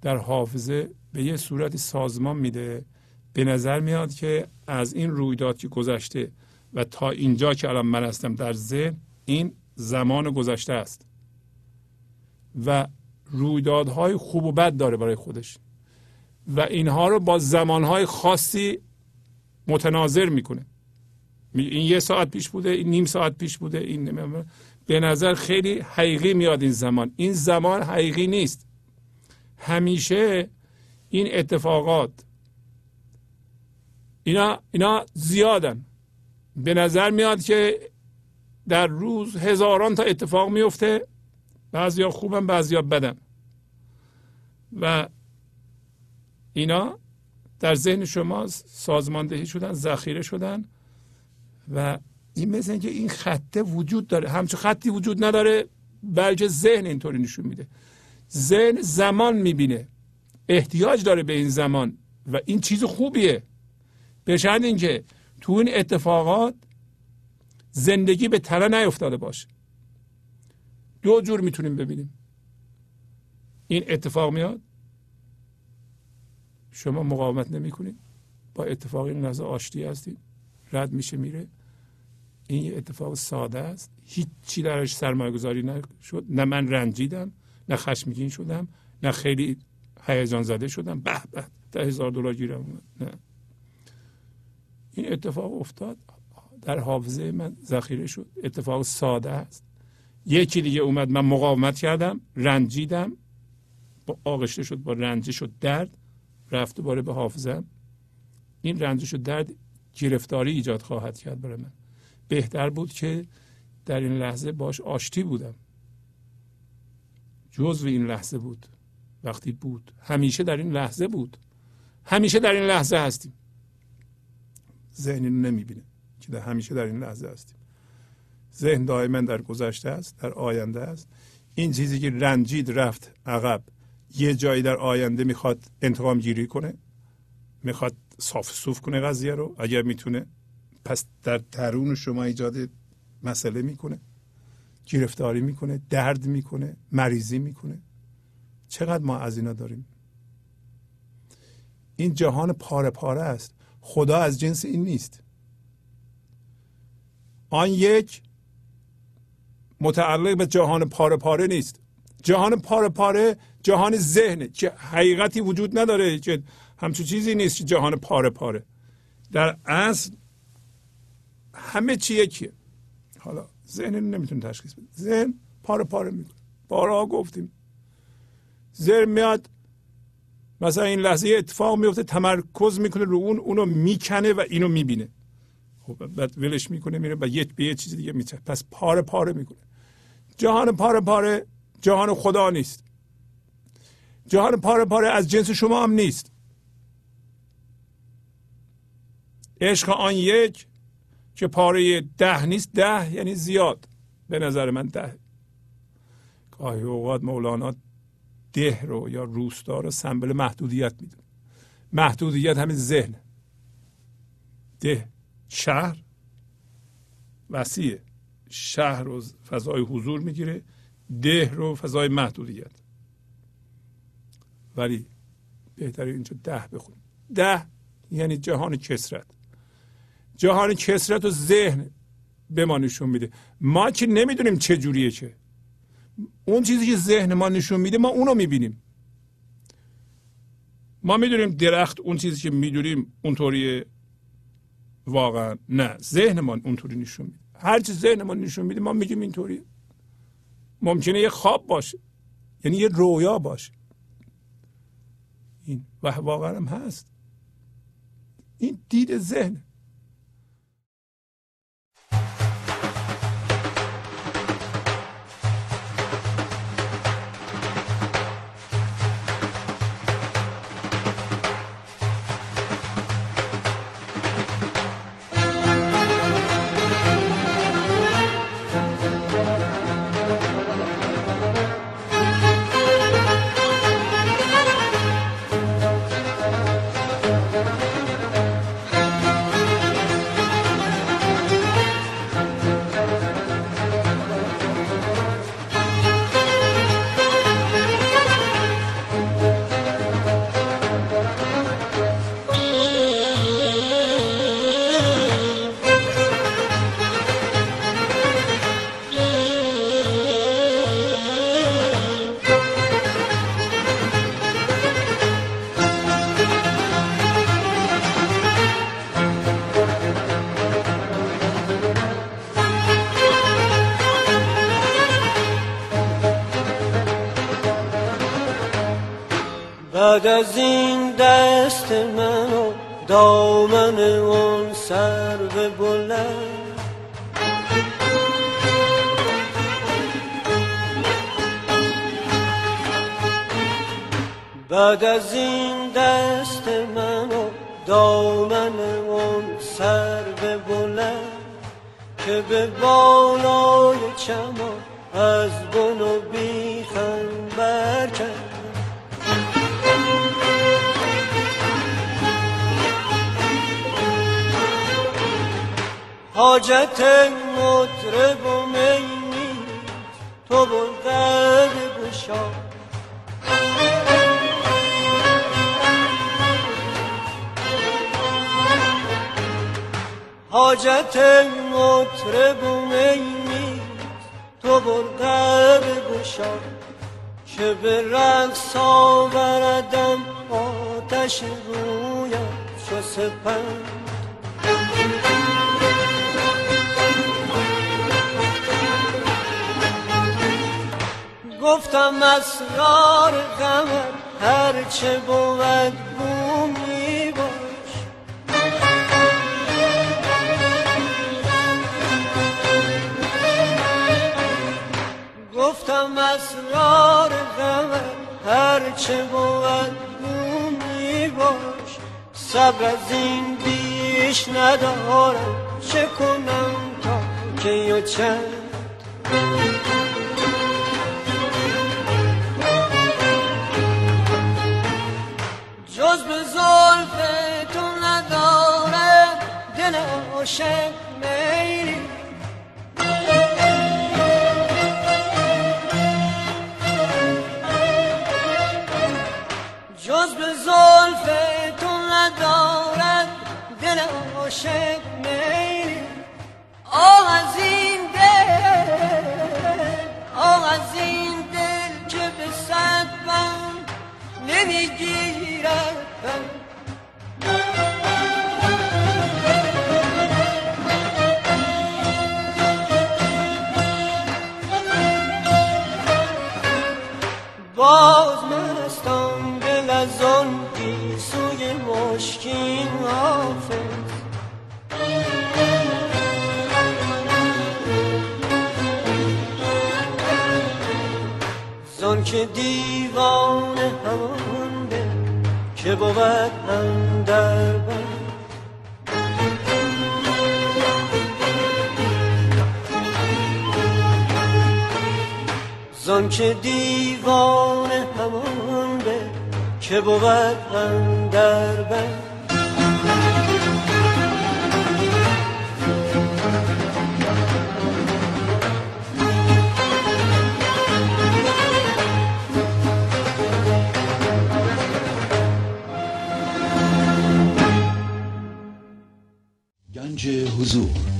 در حافظه به یه صورتی سازمان میده. به نظر میاد که از این رویداد که گذشته و تا اینجا که الان من هستم در ذهن این زمان گذشته است. و رویدادهای خوب و بد داره برای خودش. و اینها رو با زمانهای خاصی متناظر می‌کنه. این یه ساعت پیش بوده این نیم ساعت پیش بوده این به نظر خیلی حقیقی میاد این زمان. این زمان حقیقی نیست. همیشه این اتفاقات اینا اینا زیادن. به نظر میاد که در روز هزاران تا اتفاق میفته. بعضیا خوبن بعضیا بدن. و اینا در ذهن شما سازماندهی شدن ذخیره شدن. و این مثل اینکه این خطه وجود داره. همچون خطی وجود نداره بلکه ذهن اینطوری نشون میده. ذهن زمان می‌بینه. احتیاج داره به این زمان و این چیز خوبیه. شرط اینکه تو این اتفاقات زندگی به تله نیفتاده باشه. دو جور می‌تونیم ببینیم. این اتفاق میاد. شما مقاومت نمی‌کنید. با اتفاق این لحظه آشتی هستید. رد میشه میره. این اتفاق ساده است. هیچی درش سرمایه گذاری نشد. نه من رنجیدم نه خشمگین شدم نه خیلی هیجان زده شدم. به به ده هزار دلار گیرم. نه. این اتفاق افتاد. در حافظه من ذخیره شد. اتفاق ساده است. یکی دیگه اومد. من مقاومت کردم. رنجیدم. با آغشته شد با رنجش و درد. رفت دوباره به حافظم. این رنجش و درد گرفتاری ایجاد خواهد کرد برای من. بهتر بود که در این لحظه باش آشتی بودم. جزو این لحظه بود. وقتی بود. همیشه در این لحظه بود. همیشه در این لحظه هستیم. ذهن رو نمی‌بینه که در همیشه در این لحظه هستیم. ذهن دائما در گذشته است در آینده است. این چیزی که رنجید رفت عقب یه جایی در آینده می‌خواد انتقام گیری کنه می‌خواد صاف صوف کنه قضیه رو اگر می‌تونه. پس در درون شما ایجاد مسئله می‌کنه گرفتاری می‌کنه درد می‌کنه مریضی می‌کنه. چقدر ما از اینا داریم؟ این جهان پاره پاره است. خدا از جنس این نیست. آن یک متعلق به جهان پاره پاره نیست. جهان پاره پاره جهان ذهنه که حقیقتی وجود نداره که همچون چیزی نیست جهان پاره پاره. در اصل همه چی یکیه. حالا ذهن نمی‌تونه تشخیص بده ذهن پاره پاره می‌کنه. بارها گفتیم. ذهن میاد مثلا این لحظه اتفاق میفته تمرکز می‌کنه رو اون اونو می‌کنه و اینو می‌بینه. خب بعد ولش می‌کنه میره و یه به یه چیز دیگه میچه. پس پاره پاره می‌کنه. جهان پاره پاره جهان خدا نیست. جهان پاره پاره از جنس شما هم نیست. عشق آن یک که پاره ده نیست ده یعنی زیاد. به نظر من ده. گاهی اوقات مولانا ده رو یا روستا رو سمبل محدودیت می‌دونه. محدودیت همین ذهن. ده شهر وسیعه. شهر رو فضای حضور می‌گیره ده رو فضای محدودیت. ولی بهتره اینجا ده بخونیم. ده یعنی جهان کسرت. جهان کسرت و ذهن به ما نشون میده. ما که نمی‌دونیم چه جوریه چه اون چیزی که ذهن ما نشون میده ما اونو می‌بینیم. ما می‌دونیم درخت اون چیزی که می‌دونیم اونطوری واقعا نه ذهن ما اونطوری نشون میده. هر چی ذهن ما نشون میده ما میگیم اینطوری ممکنه یه خواب باشه یعنی یه رویا باشه. این و واقعا هم هست. این دید ذهن. بعد از این دست من و دامن اون سر به بلند. بعد از این دست من و دامن اون سر به بلند. که به بالای حاجت مطرب و می تو بلغد بشا. حاجت مطرب و می تو بلغد بشا. که به رقص آوردم آتش رویم چو سپند. گفتم اسرار غمت هرچه بود بومی باش گفتم اسرار غمت هرچه بود بومی باش صبر از این بیش ندارم چه کنم تا که چند. دل عاشق میری. جز به زلف تو ندارد دل عاشق میری. آه از این دل آه از این دل که به صد باز مستان دل از آن گیسوی مشکین حافظ. زان که دیوان همان به که بود اندر زان که دیوان همان به که بود اندر گنج حضور.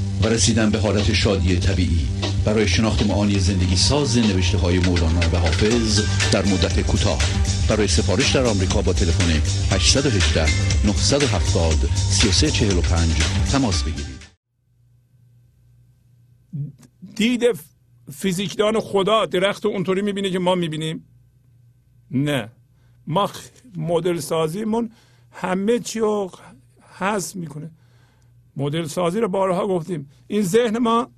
و رسیدن به حالت شادی طبیعی. برای شناخت معانی زندگی ساز نوشته های مولانا و حافظ در مدت کوتاه. برای سفارش در آمریکا با تلفن 818 970 3345 تماس بگیرید. دید فیزیکدان خدا درخت اونطوری می‌بینه که ما می‌بینیم؟ نه. ما مدل سازیمون همه چی رو حذف می‌کنه. مدل سازی رو بارها گفتیم. این ذهن ما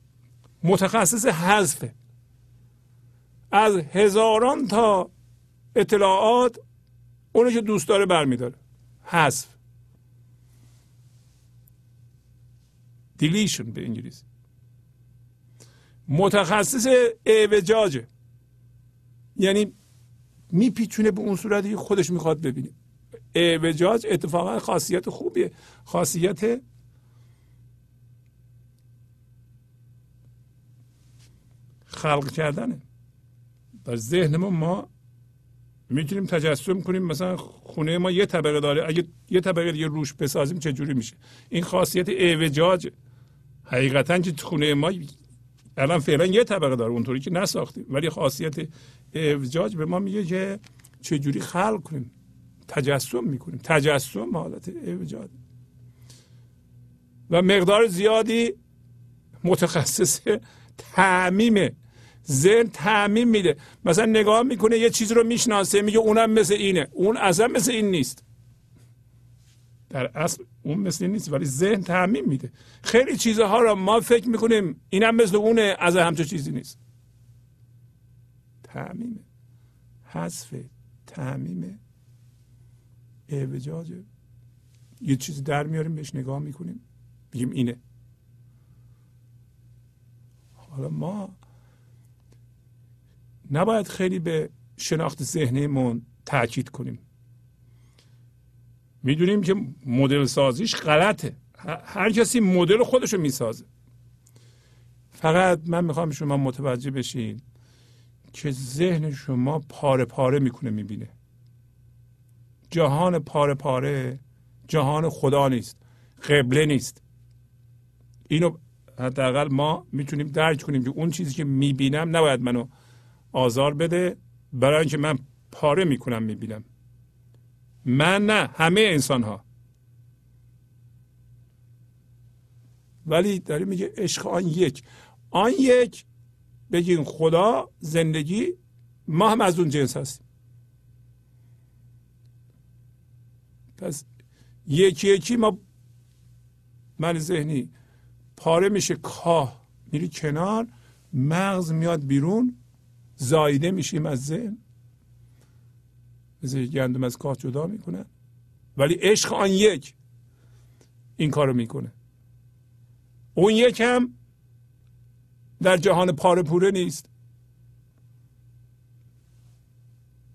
متخصص حذفه. از هزاران تا اطلاعات اونو که دوست داره برمیداره. حذف. دیلیشن به انگلیسی. متخصص اعوجاجه. یعنی میپیچونه به اون صورتی که خودش می‌خواد ببینه. اعوجاج اتفاقا خاصیت خوبیه. خاصیت خلق کردنه. در ذهن ما ما می‌تونیم تجسم کنیم. مثلا خونه ما یه طبقه داره. اگه یه طبقه دیگه روش بسازیم چه جوری میشه؟ این خاصیت اعوجاج. حقیقتا که خونه ما الان فعلا یه طبقه داره. اونطوری که نساختیم. ولی خاصیت اعوجاج به ما میگه که چه جوری خلق کنیم. تجسم می‌کنیم. تجسم حالت اعوجاج. و مقدار زیادی متخصص تعمیم ذهن تعمیم میده. مثلا نگاه می‌کنه یه چیز رو می‌شناسه میگه اونم مثل اینه. اون اصلا مثل این نیست. در اصل اون مثل این نیست ولی ذهن تعمیم میده. خیلی چیزها رو ما فکر می‌کنیم اینم مثل اونه از همچه چیزی نیست. تعمیمه. حذف تعمیمه. اعوجاج. یه چیزی در میاریم بهش نگاه می‌کنیم. بگیم اینه. حالا ما نباید خیلی به شناخت ذهنیمون تاکید کنیم. می‌دونیم که مدل سازیش غلطه. هر کسی مدل خودشو می‌سازه. فقط من می‌خوام شما متوجه بشین که ذهن شما پاره پاره می‌کنه می‌بینه. جهان پاره پاره جهان خدا نیست قبله نیست. اینو حداقل ما می‌تونیم درک کنیم که اون چیزی که می‌بینم نباید منو آزار بده. برای اینکه من پاره می‌کنم می‌بینم. من نه همه انسان ها ولی داره میگه عشق آن یک. آن یک بگین خدا زندگی ما هم از اون جنس هستیم. پس یکی یکی ما من ذهنی پاره میشه کاه میری کنار مغز میاد بیرون. زایده میشیم از ذهن. مثل گندم از کاه جدا می‌کنه. ولی عشق آن یک این کارو می‌کنه. اون یک هم در جهان پاره پوره نیست.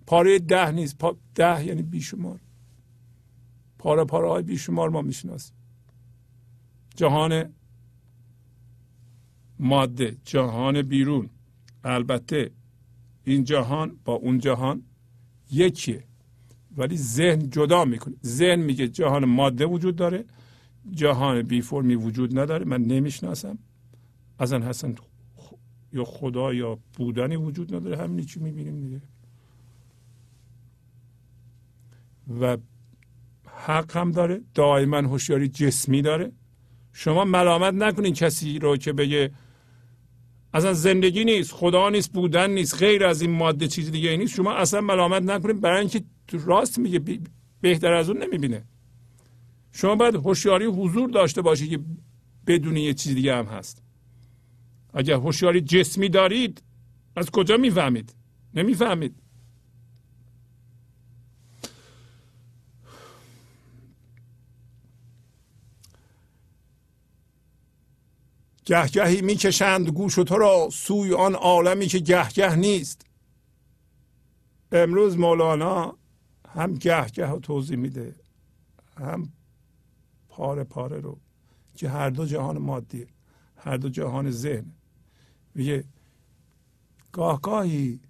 پاره ده نیست. ده یعنی بیشمار. پاره پاره های بیشمار ما می‌شناسیم. جهان ماده جهان بیرون. البته این جهان با اون جهان یکیه. ولی ذهن جدا می‌کنه. ذهن میگه جهان ماده وجود داره جهان بی فرمی وجود نداره من نمی‌شناسم. اصلا حسن یا خدا یا بودنی وجود نداره همینی چی می‌بینیم دیگه. و حق هم داره دائما هوشیاری جسمی داره. شما ملامت نکنین کسی رو که بگه اصلا زندگی نیست خدا نیست بودن نیست غیر از این ماده چیز دیگه نیست. شما اصلا ملامت نکنین برای اینکه راست میگه بهتر از اون نمی‌بینه. شما باید هوشیاری حضور داشته باشید که بدونی یه چیز دیگه هم هست. اگر هوشیاری جسمی دارید از کجا می‌فهمید؟ نمی‌فهمید. گهگهی می‌کشند گوش تو را سوی آن عالمی که گهگه نیست. امروز مولانا هم گهگه رو توضیح میده هم پاره پاره رو که هر دو جهان مادیه هر دو جهان ذهن. میگه گاه گاهی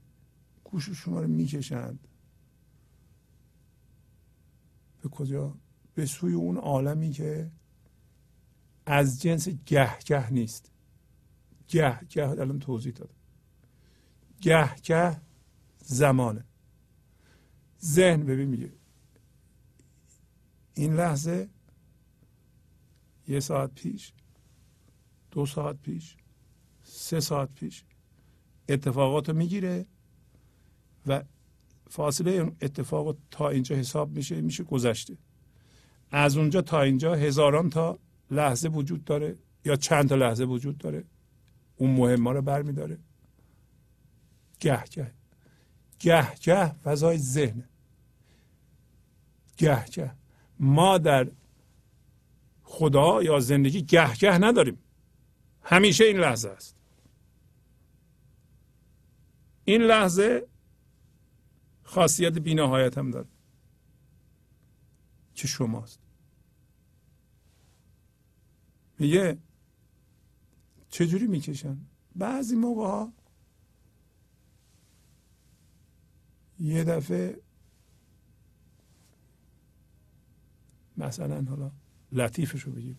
گوش شما رو می‌کشند. به کجا؟ به سوی اون عالمی که از جنس گه نیست. گه گه الان توضیح داد گه زمانه. ذهن ببین میگه. این لحظه یه ساعت پیش دو ساعت پیش سه ساعت پیش اتفاقات رو می‌گیره و فاصله اتفاق تا اینجا حساب میشه میشه گذشته. از اونجا تا اینجا هزاران تا لحظه وجود داره یا چند تا لحظه وجود داره؟ اون مهم رو برمیداره. گه گه. گه گه فضای ذهن. گه گه. ما در خدا یا زندگی گه گه نداریم. همیشه این لحظه است. این لحظه خاصیت بینهایت هم داره. که شماست. میگه چجوری می‌کشن؟ بعضی موقع ها یه دفعه مثلا حالا لطیفش رو بگیم.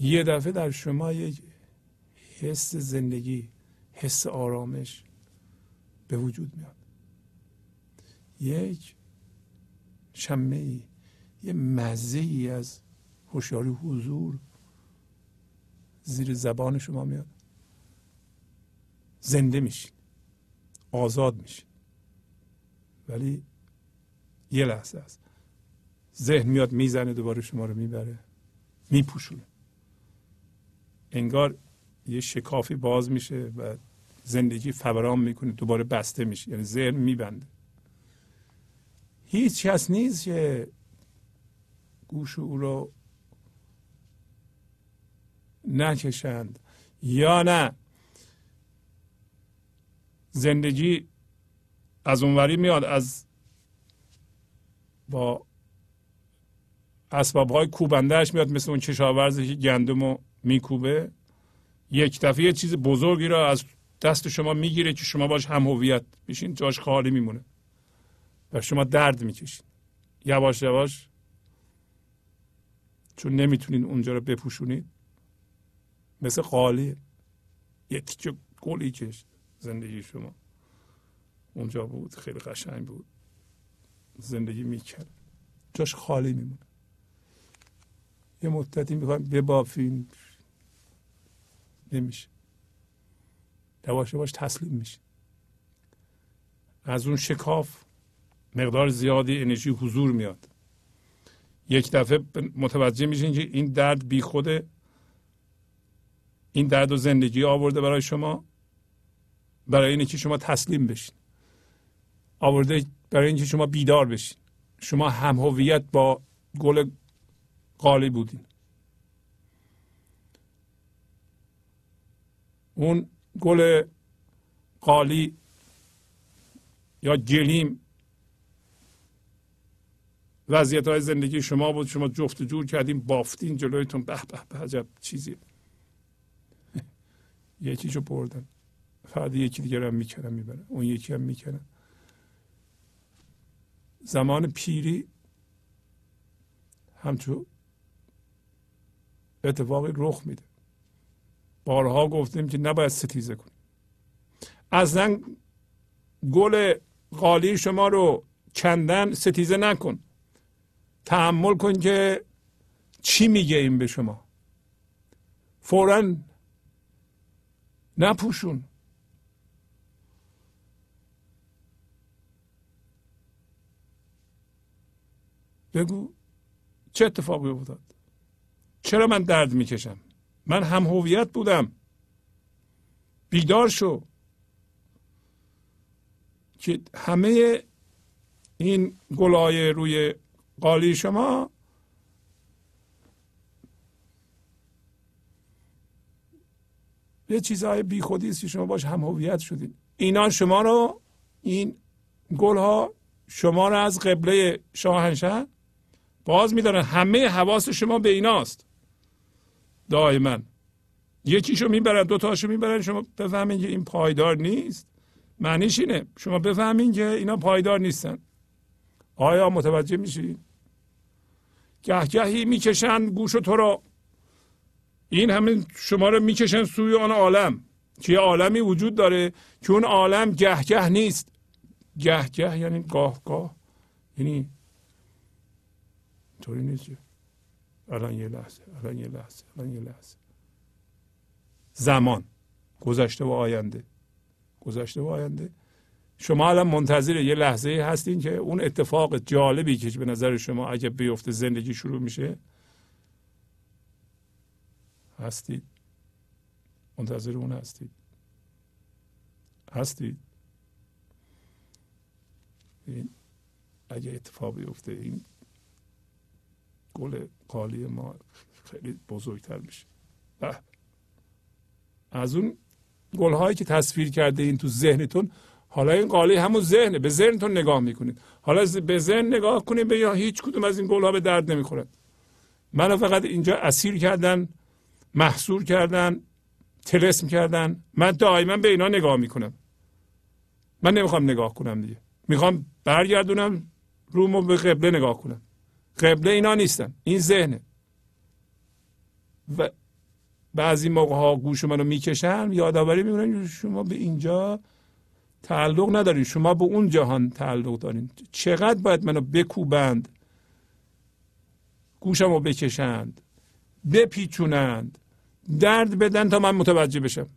یه دفعه در شما یک حس زندگی حس آرامش به وجود میاد. یک شمه ای یه مزه ای از هوشیاری حضور زیر زبان شما میاد. زنده میشین. آزاد میشین. ولی یه لحظه است. ذهن میاد می‌زنه دوباره شما رو می‌بره. میپوشونه. انگار یه شکافی باز میشه و زندگی فوران می‌کنه دوباره بسته میشه. یعنی ذهن میبنده. هیچ کس نیست که گوش او رو نکشند یا نه. زندگی از اونوری میاد از با اسباب های کوبندهش میاد مثل اون کشاورزی که گندم رو میکوبه. یک دفعه یه چیز بزرگی را از دست شما می‌گیره که شما باش هم هویت بشین جاش خالی میمونه و شما درد می‌کشین. یواش یواش چون نمی‌تونین اونجا رو بپوشونید. مثل قالی. یه تیکه گلی کشت زندگی شما. اونجا بود خیلی قشنگ بود. زندگی می‌کرد. جاش خالی میمونه. یه مدتی می‌خوایم ببافین نمیشه. یواش یواش تسلیم میشه. از اون شکاف مقدار زیادی انرژی حضور میاد. یک دفعه متوجه میشین که این درد بی خوده این درد و زندگی آورده برای شما برای اینه شما تسلیم بشین. آورده برای اینکه شما بیدار بشین. شما هم هویت با گل قالی بودین. اون گل قالی یا گلیم وضعیت های زندگی شما بود. شما جفت جور کردیم بافتین جلویتون. به به به عجب چیزی. یکیشو بردن. فقط یکی دیگر هم می‌کنن می‌برن. اون یکی هم می‌کنن زمان پیری همچون اتفاقی رخ میده. بارها گفتیم که نباید ستیزه کنیم. اصلا گل قالی شما رو کندن ستیزه نکن. تحمل کن که چی میگه این به شما؟ فورا نپوشون. بگو چه اتفاقی افتاد؟ چرا من درد می‌کشم؟ من هم هویت بودم. بیدار شو. که همه این گلای روی قالی شما یه چیزهای بیخودی است که شما باش هم هویت شدید. اینا شما رو این گل ها شما رو از قبله شاهنشه باز میدارن. همه حواس شما به ایناست. دائما. یکیشو می‌برن دو تاشو می‌برن. شما بفهمین که این پایدار نیست. معنیش اینه. شما بفهمین که اینا پایدار نیستن. آیا متوجه میشید گهگهی می‌کشن گوش تو رو. این همین شما رو می‌کشن سوی آن عالم. که عالمی وجود داره که اون عالم گهگه نیست. گهگه یعنی گاه گاه. یعنی طوری نیست الان یه لحظه الان یه لحظه الان یه لحظه. زمان. گذشته و آینده. گذشته و آینده. شما الان منتظر یه لحظه هستین که اون اتفاق جالبی که به نظر شما اگه بیفته زندگی شروع میشه هستید. منتظر اون هستید. هستید. این اگه اتفاق بیفته این گل قالی ما خیلی بزرگتر میشه. از اون گل هایی که تصویر کرده این تو ذهنتون حالا این قالی همون ذهنه به ذهنتون نگاه می‌کنید. حالا به ذهن نگاه کنید به یا هیچ کدوم از این گل ها به درد نمی‌خورد منو فقط اینجا اسیر کردن محصور کردن تلسم کردن من دائما به اینا نگاه می‌کنم. من نمی‌خوام نگاه کنم دیگه. می‌خوام برگردونم رومو به قبله نگاه کنم. قبله اینا نیستن. این ذهنه. و بعضی موقع ها گوش منو می‌کشن یادآوری می‌کنن شما به اینجا تعلق ندارین. شما به اون جهان تعلق دارین. چقدر باید منو بکوبند؟ گوشم رو بکشند. بپیچونند. درد بدن تا من متوجه بشم.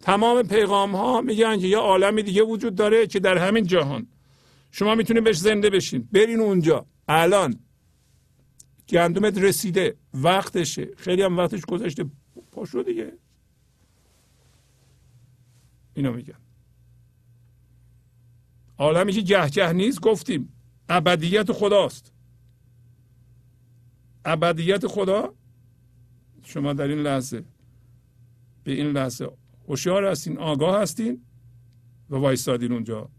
تمام پیغام ها میگن که یه عالمی دیگه وجود داره که در همین جهان. شما می‌تونید بهش زنده بشین. برین اونجا. الان. گندمت رسیده. وقتشه. خیلی هم وقتش گذشته. پاشو دیگه. اینو میگن. عالمی که گهگه نیست گفتیم. ابدیت خداست. ابدیت خدا شما در این لحظه به این لحظه هوشیار هستین آگاه هستین و وایستادین اونجا.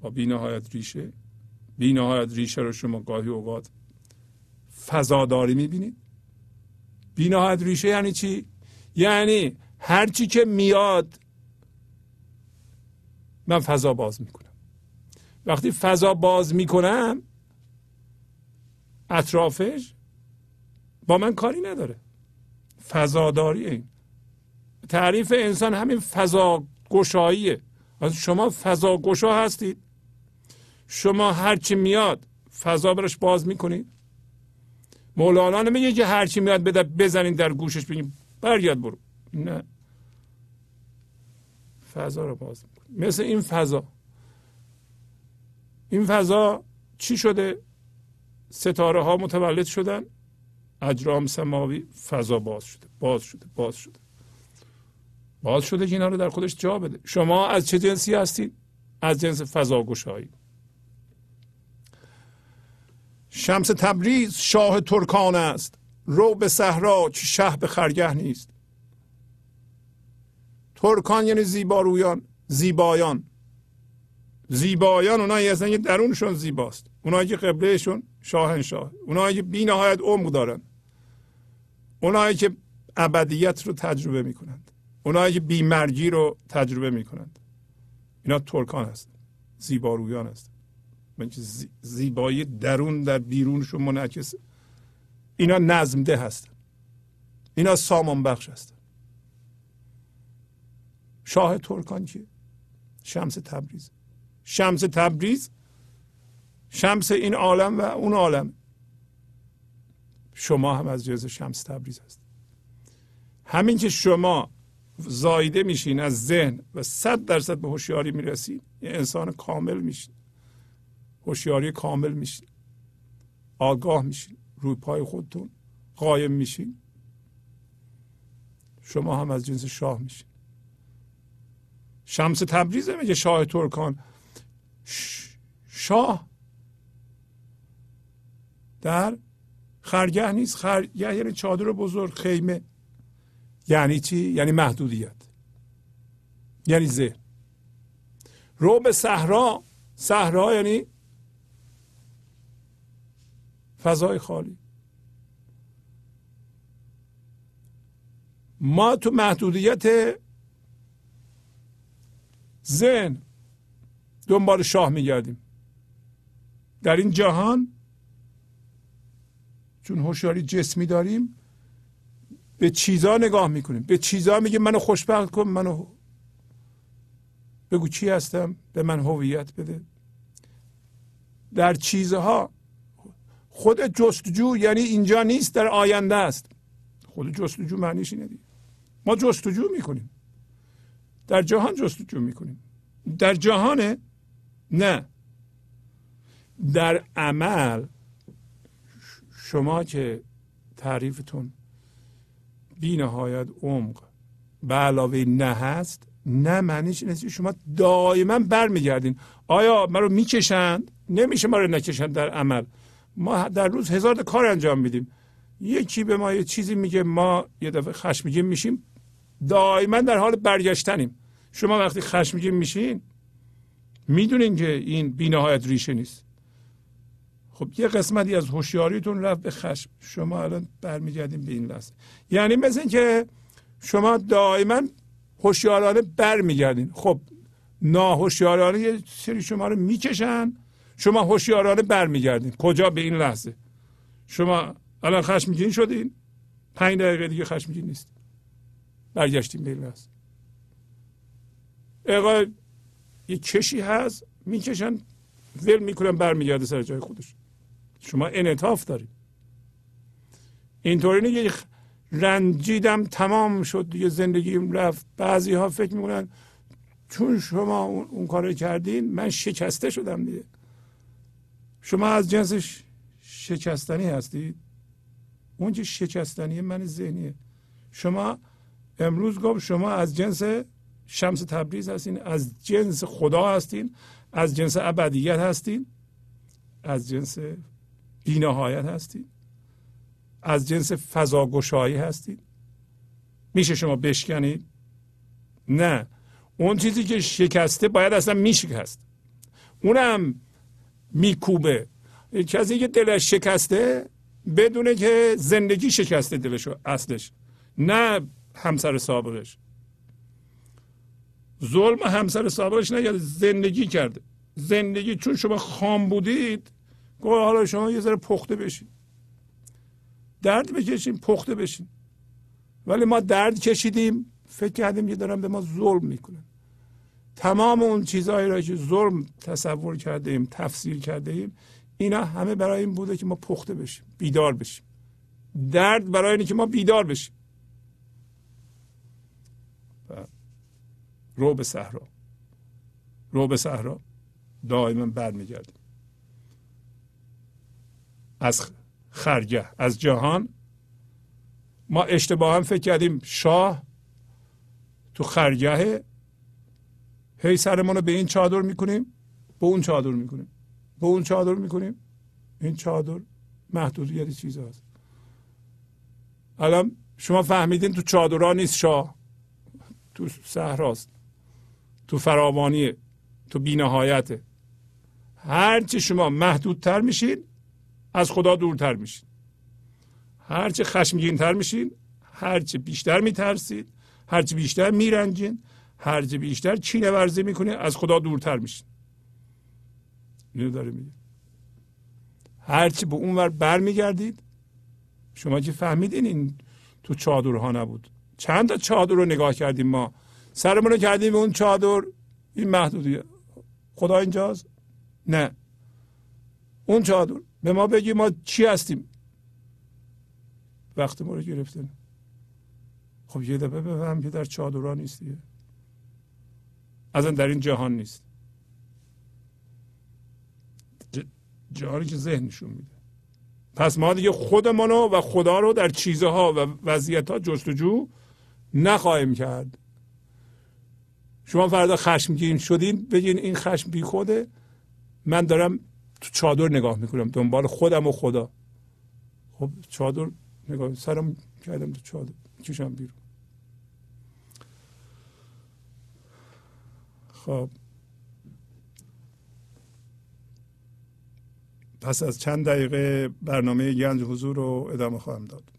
با بینهایت ریشه بینهایت ریشه رو شما گاهی اوقات فضاداری می‌بینید. بینهایت ریشه یعنی چی؟ یعنی هرچی که میاد من فضا باز می‌کنم. وقتی فضا باز می‌کنم اطرافش با من کاری نداره. فضاداری این. تعریف انسان همین فضا گشاییه از شما فضا گشا هستید. شما هرچی میاد فضا براش باز می‌کنید. مولانا نمیگه که هرچی میاد بده بزنین در گوشش بگیم برگرد برو. نه. فضا رو باز می‌کنید مثل این فضا. این فضا چی شده؟ ستاره ها متولد شدن. اجرام سماوی فضا باز شده باز شده باز شده. باز شده که اینا رو در خودش جا بده. شما از چه جنسی هستید؟ از جنس فضا گشایی شمس تبریز شاه ترکان است. رو به صحرا چه شه به خرگه نیست. ترکان یعنی زیبارویان زیبایان. زیبایان اونایی هستن که درونشون زیباست. اونایی که قبلهشون شاهنشاه. اونایی که بی نهایت عمق دارن. اونایی که ابدیت رو تجربه می‌کنند. اونایی که بیمرگی رو تجربه می‌کنند. اینا ترکان هست. زیبارویان هستن من که زیبایی درون در بیرونشون منعکسه اینا نظم ده هستن. اینا سامان بخش هستن. شاه ترکان که؟ شمس تبریز. شمس تبریز شمس این عالم و اون عالم. شما هم از جنس شمس تبریز هست. همین که شما زایده میشین از ذهن و صد درصد به هوشیاری می‌رسین یه انسان کامل میشین. هوشیاری کامل میشین. آگاه میشین. روی پای خودتون قایم میشین. شما هم از جنس شاه میشین. شمس تبریز میگه شاه ترکان. شاه در خرگه نیست خرگه یعنی چادر بزرگ خیمه. یعنی چی؟ یعنی محدودیت. یعنی ذهن. رو به صحرا صحرا یعنی فضای خالی. ما تو محدودیت ذهن دنبال شاه میگردیم. در این جهان چون هوشیاری جسمی داریم به چیزا نگاه می‌کنیم. به چیزا میگه منو خوشبخت کن منو بگو چی هستم به من هویت بده. در چیزها خود جستجو یعنی اینجا نیست در آینده است. خود جستجو معنیش اینه دیگه. ما جستجو می‌کنیم. در جهان جستجو می‌کنیم. در جهان نه. در عمل شما که تعریفتون بی نهایت عمق به علاوه نه هست نه معنیش اینه شما دائما برمیگردین. آیا ما رو می‌کشند؟ نمیشه ما رو نکشند در عمل. ما در روز هزار کار انجام میدیم. یکی به ما یه چیزی میگه ما یه دفعه خشمگین میشیم. دائما در حال برگشتنیم. شما وقتی خشمگین میشین می‌دونین که این بینهایت ریشه نیست. خب یه قسمتی از هوشیاریتون رفت به خشم. شما الان برمیگردیم به این لحظه. یعنی مثل این که شما دائما هوشیارانه برمیگردین. خب ناهوشیارانه یه سری شما رو می‌کشن شما هوشیارانه برمیگردین. کجا؟ به این لحظه. شما الان خشمگین شدین. پنج دقیقه دیگه خشمگین نیست. برگشتیم به این لحظه. اقا یه چشی هست. می‌کشن ول می‌کنن برمیگرده سر جای خودش. شما انعطاف دارید. اینطوری نیست رنجیدم تمام شد دیگه زندگیم رفت. بعضی ها فکر می‌کنن چون شما اون, اون کار کردین من شکسته شدم دیگه. شما از جنس شکستنی هستید. اون که شکستنی من ذهنیه. شما امروز گفت شما از جنس شمس تبریز هستین از جنس خدا هستین از جنس ابدیت هستین از جنس بینهایت هستید. از جنس فضاگشایی هستید. میشه شما بشکنید؟ نه. اون چیزی که شکسته باید اصلا میشکست اونم میکوبه. کسی که دلش شکسته بدونه که زندگی شکسته دلش اصلش نه همسر سابقش. ظلم همسر سابقش نه زندگی کرده. زندگی چون شما خام بودید گفت حالا شما یه ذره پخته بشین. درد بکشیم پخته بشین. ولی ما درد کشیدیم فکر کردیم که دارن به ما ظلم می‌کنن. تمام اون چیزهایی را که ظلم تصور کردیم تفسیر کردیم اینا همه برای این بوده که ما پخته بشیم بیدار بشیم. درد برای اینه که ما بیدار بشیم. رو به صحرا. رو به صحرا. دائما برمیگردیم. از خرگه از جهان. ما اشتباه هم فکر کردیم شاه تو خرگه هی سرمون رو به این چادر می‌کنیم به اون چادر می‌کنیم به اون چادر می‌کنیم. این چادر محدودیت چیز هست الان شما فهمیدین تو چادرها نیست شاه. تو صحراست. تو فراوانیه. تو بینهایته. هرچی شما محدودتر میشین از خدا دورتر میشین. هرچه خشمگین تر میشین هرچه بیشتر میترسید هرچه بیشتر میرنجین هرچه بیشتر چینه ورزی می‌کنید از خدا دورتر میشین. اینو داره میگه. هرچی به اون ور برمیگردید شما که فهمیدین این تو چادرها نبود. چند تا چادر رو نگاه کردیم ما. سرمون رو کردیم اون چادر. این محدودیه. خدا اینجاست؟ نه. اون چادر. به ما بگی ما چی هستیم؟ وقت ما رو گرفتن. خب یه دفعه بفهم که در چادرها نیست دیگه. اصلا در این جهان نیست. جهانی که ذهنشون میده. پس ما دیگه خودمانو و خدا رو در چیزها و وضعیت ها جستجو نخواهیم کرد. شما فردا خشمگین شدین بگین این خشم بی خوده من دارم تو چادر نگاه می‌کنم دنبال خودم و خدا. خب چادر نگاه سرم کردم تو چادر کشم بیرون. خب. پس از چند دقیقه برنامه گنج حضور رو ادامه خواهم داد.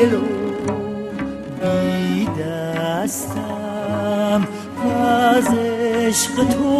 زان شد که تو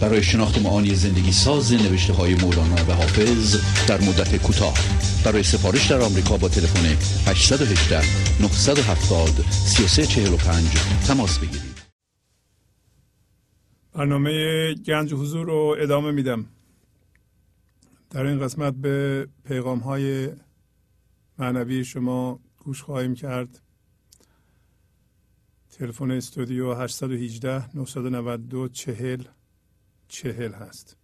برای شناخت معانی زندگی ساز نوشته های مولانا و حافظ در مدت کوتاه. برای سفارش در آمریکا با تلفن 818 970 3345 تماس بگیرید. برنامه گنج حضور رو ادامه میدم. در این قسمت به پیغام های معنوی شما گوش خواهیم کرد. تلفن استودیو 818 992 40 40 هست.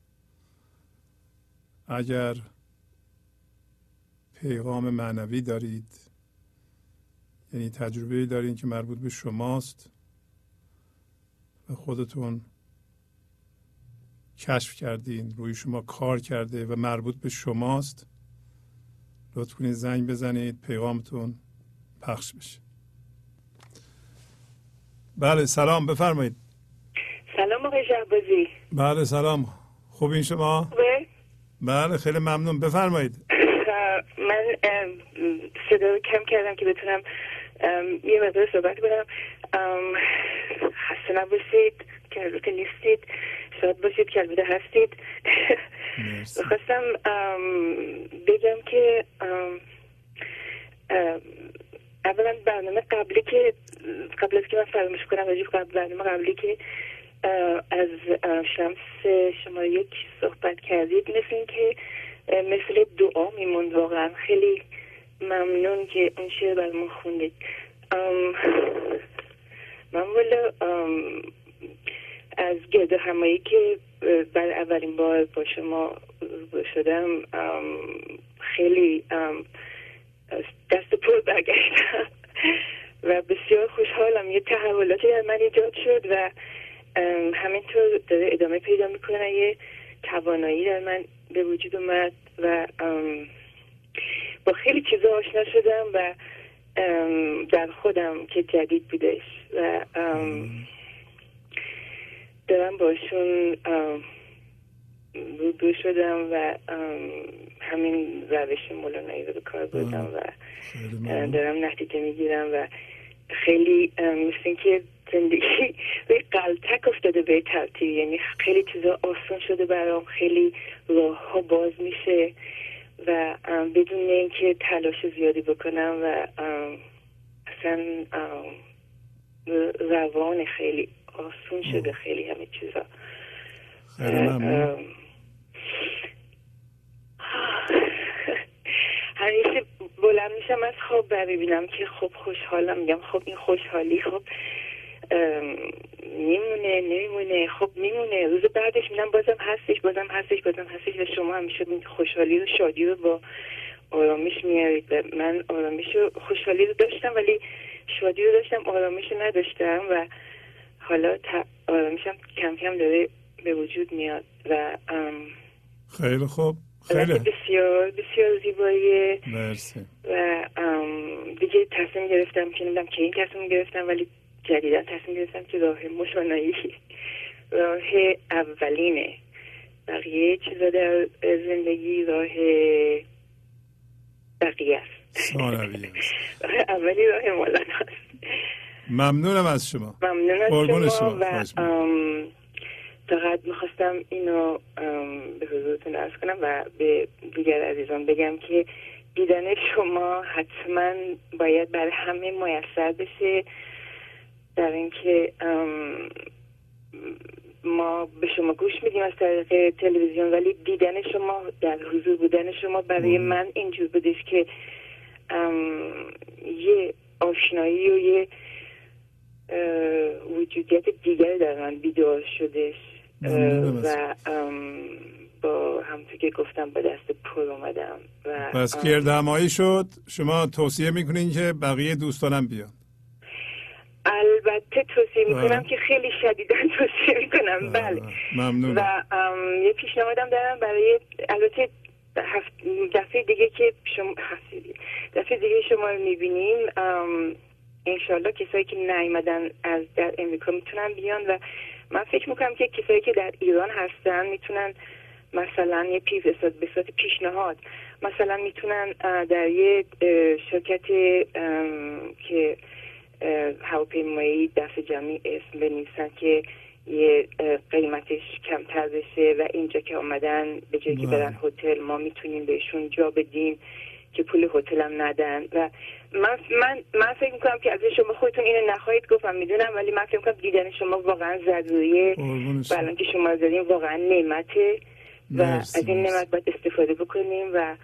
اگر پیغام معنوی دارید یعنی تجربه دارید که مربوط به شماست و خودتون کشف کردین روی شما کار کرده و مربوط به شماست لطف کنید زنگ بزنید پیغامتون پخش بشه. بله سلام بفرمایید. سلام آقای شهبازی. بله سلام. خوب این شما؟ بله خیلی ممنون. بفرمایید. من ام، صدا رو کم کردم که بتونم یه مقدار صحبت کنم. خسته نباشید که البته نیستید. شاید باشید که البته هستید. خواستم بگم که اولا برنامه قبلی که قبل از که من فراموش کنم راجع به قبل- برنامه قبلی که از شمس شما یک صحبت کردید. مثل اینکه مثل دعا میموند واقعا. خیلی ممنون که اون شعر برامون خوندید. ام، من والا از گرد همایی که برای اولین بار با شما شدم خیلی دست پر برگشتم. و بسیار خوشحالم. یه تحولاتی در من ایجاد شد و همینطور داره ادامه پیدا می‌کنه یه توانایی در من به وجود اومد و با خیلی چیزا آشنا شدم و در خودم که جدید بودش و دارم باشون روبرو شدم و همین روش مولانایی رو به کار بردم و. دارم نتیجه می‌گیرم و خیلی مثل اینکه زندگی به قلتک افتاده به ترتیب. یعنی خیلی چیزا آسان شده برام. خیلی راه ها باز میشه و بدون اینکه تلاش زیادی بکنم و اصلا روان خیلی آسون شده خیلی همه چیزا. همیشه بلند میشم از خواب ببینم که خب خوشحالم. میگم خب این خوشحالی خب میمونه نمیمونه. خب میمونه. روز بعدش میدم بازم هستش بازم هستش بازم هستش و شما همیشه خوشحالی و شادی رو با آرامش میارید. من آرامش و خوشحالی رو داشتم ولی شادی رو داشتم آرامش رو نداشتم و حالا تا- آرامشم کم کم داره به وجود میاد و خیلی خوب. خیلی. بسیار بسیار زیباییه مرسی. و دیگه تصمیم گرفتم که نمی‌دونم که این تصمیم گرفتم ولی جدیدا تصمیم گرفتم که راه مشانایی راه اولینه. بقیه چیزا در زندگی راه بقیه است. اولی راه مولانا است. ممنونم از شما. ممنون از شما شما. و فقط می‌خواستم اینو به حضورتون ارز کنم و به دیگر عزیزان بگم که دیدن شما حتما باید برای همه میسر بشه. در اینکه ما به شما گوش میدیم از طریق تلویزیون ولی دیدن شما در حضور بودن شما برای من اینجور بودش که یه آشنایی و یه وجودیت دیگری در من بیدار شدش. و با همونطور که گفتم با دست پر اومدم و پس ام، گردهمایی شد. شما توصیه می‌کنین که بقیه دوستانم بیان. البته توصیه می‌کنم. که خیلی شدیدا توصیه می‌کنم. بله. ممنونم. و یه پیشنهادم دارم برای البته هفت دفعه دیگه که شما دفعه دیگه شما رو می‌بینیم. انشالله کسایی که نیومدن از در امریکا می‌تونن بیان و من فکر می‌کنم که کسایی که در ایران هستن می‌تونن مثلا یه پی به صورت پیشنهاد مثلا می‌تونن در یه شرکت که هواپیمایی دست جمعی اسم بنویسن که یه قیمتش کمتر بشه و اینجا که آمدن به جایی که بله. برن هتل ما می‌تونیم بهشون جا بدیم که پول هتلم ندن و من من من فکر می‌کنم که از شما خودتون اینو نخواهید گفتم می‌دونم ولی من فکر می‌کنم دیدن شما واقعا ضروریه و که شما زدین واقعا نعمته و مرسی، از این. نعمت باید استفاده بکنیم و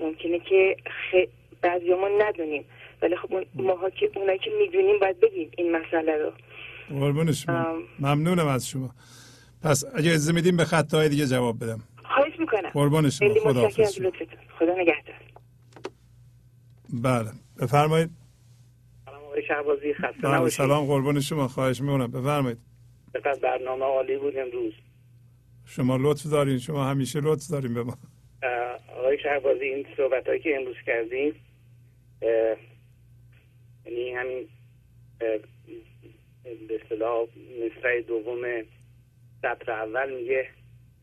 ممکنه که خ... بعضیامون ندونیم ولی خب اون ماها که اونایی که می‌دونیم باید بگیم این مسئله رو. قربون شما. ممنونم از شما. پس اگه اجازه میدیم به خطهای دیگه جواب بدم. خواهش می‌کنم. قربان شما. خدا از خدا نگهدار. بله. بفرمایید. سلام آقای شهبازی. خسته بله نباشید. سلام قربان شما. خواهش می‌کنم. بفرمایید. چقدر برنامه عالی بود امروز. شما لطف دارین. شما همیشه لطف دارین به ما. آقای شهبازی این صحبت هایی که امروز کردیم یعنی همین به اصطلاح مصرع دوم سطر اول میگه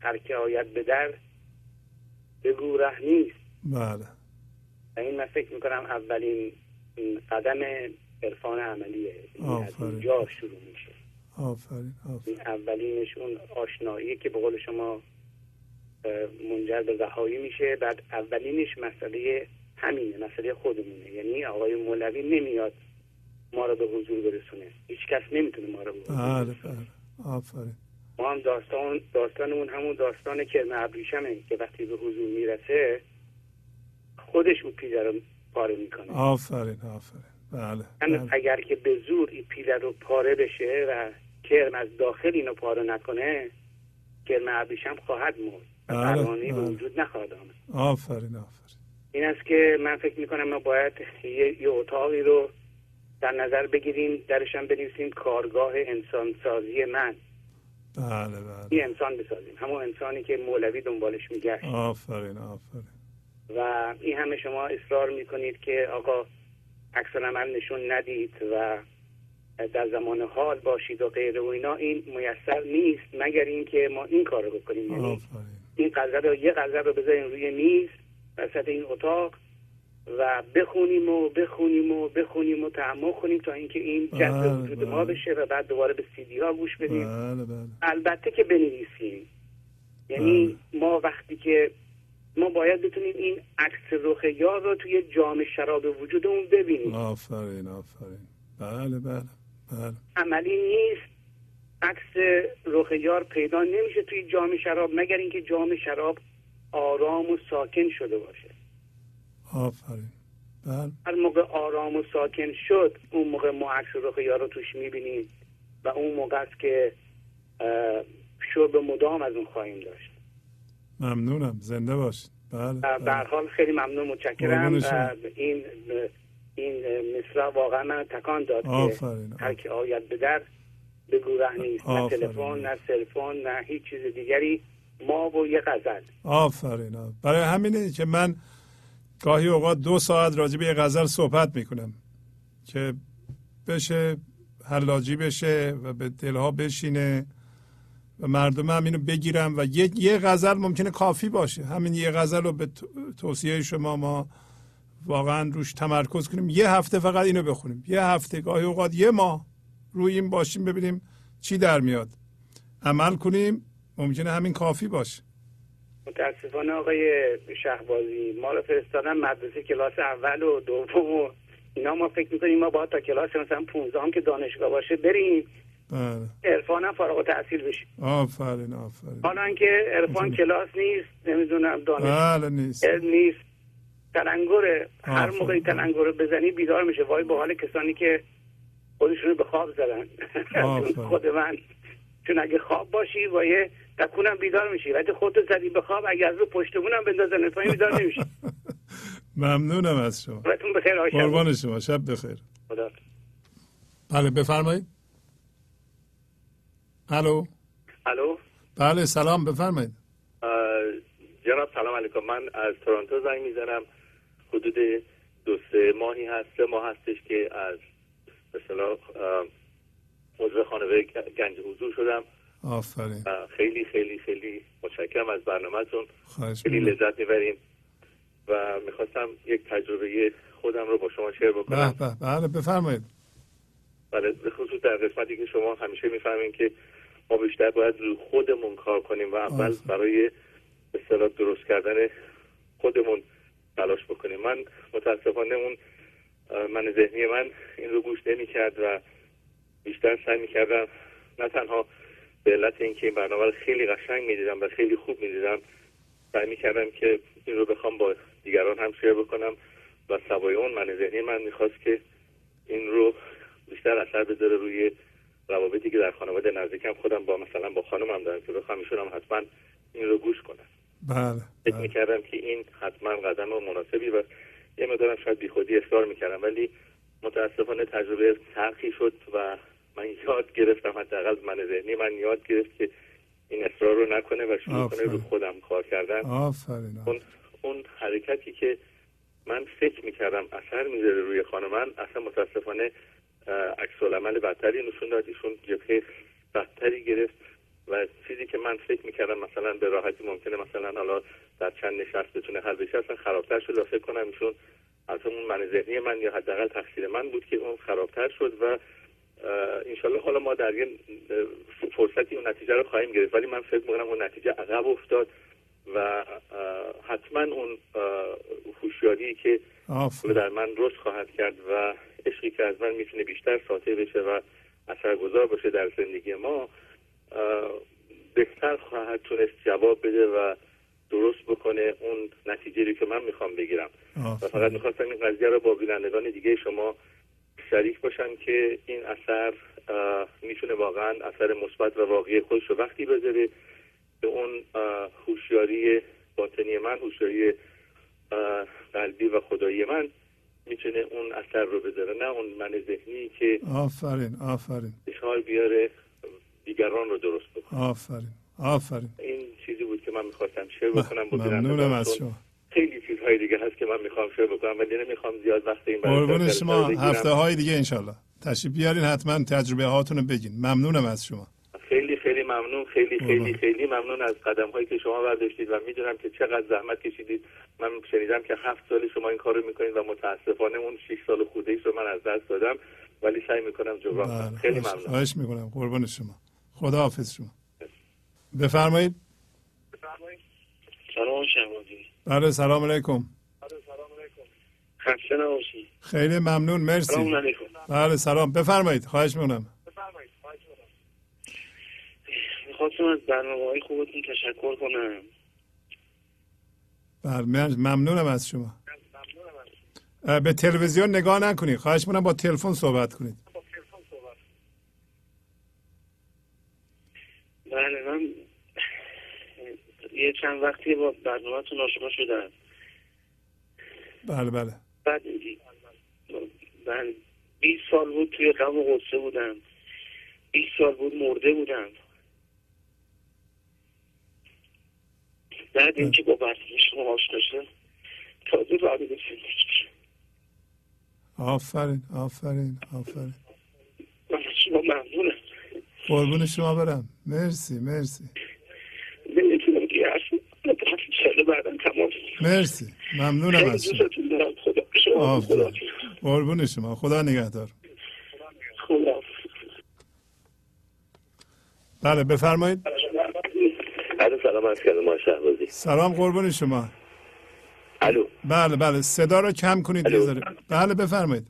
هر که آید به در بگو ره نیست. بله. و این من فکر می‌کنم اولین قدم عرفان عملیه. یعنی از آفرین. اینجا شروع میشه. آفرین آفرین. اولینش اون آشنایی که به قول شما منجر به رهایی میشه. بعد اولینش مسئله همینه مسئله خودمونه. یعنی آقای مولوی نمیاد ما رو به حضور برسونه. هیچ کس نمی‌تونه ما رو بله بله. آفرین. ما هم داستان داستانمون همون داستان کرم ابریشمه که وقتی به حضور می‌رسه خودش اون پیله رو پاره می‌کنه. آفرین آفرین. بله, یعنی بله. اگر که به زور این پیله رو پاره بشه و کرم از داخل اینو پاره نکنه کرم ابریشم خواهد مرد. بله، بله. وجود نخواهد آمد. آفرین آفرین. این است که من فکر می‌کنم ما باید یه, یه اتاقی رو در نظر بگیریم درش هم بنویسیم کارگاه انسان سازی من. بله بله. این انسان بسازیم. همون انسانی که مولوی دنبالش میگشت. آفرین آفرین. و این همه شما اصرار می‌کنید که آقا عکس عمل نشون ندید و در زمان حال باشید و غیره و اینا. این میسر نیست مگر اینکه ما این کار رو بکنیم. یعنی آفرین. این غزل رو یه غزل رو بذاریم روی میز وسط این اتاق و بخونیم و بخونیم و بخونیم و تعمق کنیم تا اینکه این بله، جذب وجود ما بله. بشه و بعد دوباره به سیدی ها گوش بدیم. بله بله. البته که بنویسیم. یعنی ما وقتی که ما باید بتونیم این عکس رخ یار رو توی جام شراب وجودمون ببینیم. آفرین آفرین. بله بله بله. عملی نیست. عکس رخ یار پیدا نمیشه توی جام شراب مگر اینکه جام شراب آرام و ساکن شده باشه. آفرین. بله. هر موقع آرام و ساکن شد اون موقع ما عکس رخ یار رو توش می‌بینیم و اون موقع است که شرب مدام از اون خواهیم داشت. ممنونم. زنده باشید بله, بله. حال خیلی ممنون. متشکرم. این این مصرع واقعا من تکان داد که آفرین. هر کی آید به در بگو نیست. نه. تلفن نه سلفون نه هیچ چیز دیگری. ما و یه غزل. آفرین. برای همینه که من گاهی اوقات دو ساعت راجع به یه غزل صحبت می‌کنم که بشه حلاجی بشه و به دلها بشینه و مردم هم اینو بگیرم و یه, یه غزل ممکنه کافی باشه. همین یه غزل رو به تو- توصیه شما ما واقعا روش تمرکز کنیم. یه هفته فقط اینو بخونیم. یه هفته گاهی اوقات یه ماه روی این باشیم ببینیم چی در میاد. عمل کنیم. ممکنه همین کافی باشه. متاسفانه آقای شهبازی ما رو فرستادن مدرسه کلاس اول و دوم و اینا ما فکر می‌کنیم ما باید تا کلاس مثلا 15 هم که دانشگاه باشه بریم. بله. عرفان هم فارغ التحصیل بشیم آفرین آفرین. حالا اینکه عرفان کلاس نیست نمی‌دونم دانش بله نیست. نیست. تلنگره هر آفرین. موقع این تلنگر رو بزنی بیدار میشه. وای به حال کسانی که خودشون رو به خواب زدن. خود من. چون اگه خواب باشی و یه تکونم بیدار میشی. وقتی خودتو زدی به خواب اگه از رو پشتمونم بندازن پایین بیدار نمیشی. ممنونم از شما. بخیر. قربان شما. شب بخیر. خدا بله بفرمایید. الو. الو. بله سلام بفرمایید. جناب سلام علیکم. من از تورنتو زنگ می‌زنم. حدود دو سه ماهی هست سه ماه هستش که از به اصطلاح اه، عضو خانواده گنج حضور شدم. آفرین. خیلی خیلی خیلی متشکرم از برنامهتون. خیلی. لذت می‌بریم. و می‌خواستم یک تجربه خودم رو با شما شیر بکنم. به بله بفرمایید. بله به خصوص در قسمتی که شما همیشه می‌فهمین که ما بیشتر باید روی خودمون کار کنیم و اول. برای اصطلاح درست کردن خودمون تلاش بکنیم. من متاسفانه اون من ذهنی من این رو گوش نمی کرد و بیشتر سعی می کردم نه تنها به علت اینکه این برنامه رو خیلی قشنگ می دیدم و خیلی خوب می دیدم سعی می کردم که این رو بخوام با دیگران هم شیر بکنم و سوای اون من ذهنی من می‌خواست که این رو بیشتر اثر بذاره روی روابطی که در خانواده نزدیکم خودم با مثلا با خانمم دارم که بخوام ایشون هم حتما این رو گوش کنم بله فکر بله. می‌کردم که این حتما قدم مناسبی و یه مقدارم شاید بیخودی اصرار می‌کردم ولی متاسفانه تجربه تلخی شد و من یاد گرفتم حداقل من ذهنی من یاد گرفت که این اصرار رو نکنه و شروع کنه. رو خودم کار کردن. آفرین اون اون حرکتی که من فکر می‌کردم اثر می‌ذاره روی خانم من اصلا متاسفانه عکس العمل بدتری نشون داد. ایشون جبهه بدتری گرفت و چیزی که من فکر می‌کردم مثلا به راحتی ممکنه مثلا حالا در چند نشست بتونه حل بشه اصلا خرابتر شد و فکر کنم. ایشون از اون من ذهنی من یا حداقل تقصیر من بود که اون خرابتر شد و انشالله حالا ما در یه فرصتی اون نتیجه رو خواهیم گرفت. ولی من فکر می‌کنم اون نتیجه عقب افتاد و حتما اون هوشیاری که در من رشد خواهد کرد و عشقی که از من می‌تونه بیشتر ساطع بشه و اثرگذار باشه در زندگی ما بهتر خواهد تونست جواب بده و درست بکنه اون نتیجه رو که من می‌خوام بگیرم. و فقط می‌خواستم این قضیه رو با بینندگان دیگه شما شریک باشم که این اثر می‌تونه واقعا اثر مثبت و واقعی خودش رو وقتی بذاره به اون هوشیاری باطنی من هوشیاری قلبی و خدایی من می‌تونه اون اثر رو بذاره نه اون من ذهنی که آفرین آفرین. اشغال بیاره دیگران رو درست بکنه. آفرین آفرین. این چیزی بود که من می‌خواستم شیر بکنم ممنونم از شما. خیلی چیزهای دیگه هست که من می‌خوام شیر بکنم ولی نمی‌خوام زیاد وقت این برای قربون شما بگیرم. هفته های دیگه انشالله تشریف بیارین حتما تجربه هاتون رو بگین. ممنونم از شما. خیلی خیلی ممنون خیلی خیلی قربان. خیلی ممنون از قدم هایی که شما برداشتید و می‌دونم که چقدر زحمت کشیدید. من شنیدم که هفت سال شما این کار رو می‌کنید و متاسفانه اون 6 سال خورده رو من از دست دادم ولی سعی می‌کنم جبران کنم. بله، خیلی ممنون. خواهش می‌کنم. قربون شما. خدا حافظ شما بفرمایید. سلام شهبازی بله سلام علیکم. خسته نباشی. خیلی ممنون مرسی. سلام علیکم. بله سلام. بفرمایید خواهش می‌کنم. می‌خواستم از برنامه های خوبتون تشکر کنم. بله من- ممنونم از شما. به تلویزیون نگاه نکنید. خواهش می‌کنم با تلفن صحبت کنید. بله من یه چند وقتی با برنامهتون آشنا شدم. بله بله. بعد من 20 سال بود توی غم و غصه بودم. 20 سال بود مرده بودم. بعد اینکه با برنامه شما آشنا شدم تازه وارد زندگی. آفرین آفرین آفرین. من شما ممنونم. قربون شما برم. مرسی مرسی. بزنم. انشالله بعدا تمام. مرسی. ممنونم از شما. قربون شما. خدا نگهدار. خدا. بله بفرمایید. الو سلام عرض کردم ما شهبازی. سلام قربون شما. الو. بله بله. صدا رو کم کنید. ذره. بله بفرمایید.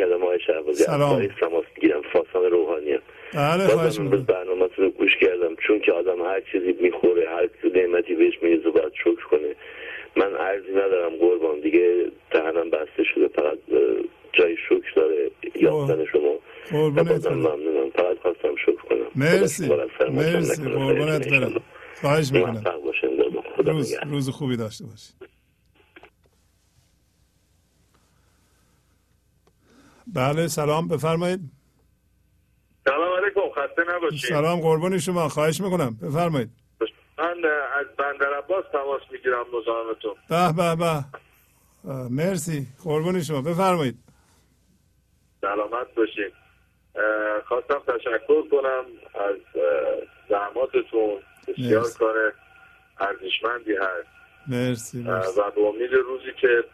کردم ما شهبازی. سلام. آقای سماس گیرم فاسان روحانی هم. بله خواهش می‌کنم. برنامه رو گوش کردم. چون که آدم هر چیزی می‌خوره هر نعمتی بهش میرزه باید شکر کنه. من عرضی ندارم قربان. دیگه دهنم بسته شده فقط جای شکر داره یافتن شما. و برم. ممنونم. فقط خواستم شکر کنم. مرسی. مرسی. خیرتون برم. خواهش می‌کنم. روز. روز خوبی داشته باشید بله سلام بفرمایید. سلام علیکم خسته نباشید. سلام قربون شما خواهش می‌کنم بفرمایید. من از بندر عباس تماس می‌گیرم مزاحمتون. به به به. مرسی قربون شما بفرمایید. سلامت باشین اه، خواستم تشکر کنم از زحماتتون بسیار. کار ارزشمندی هست. مرسی مرسی. و به امید روزی که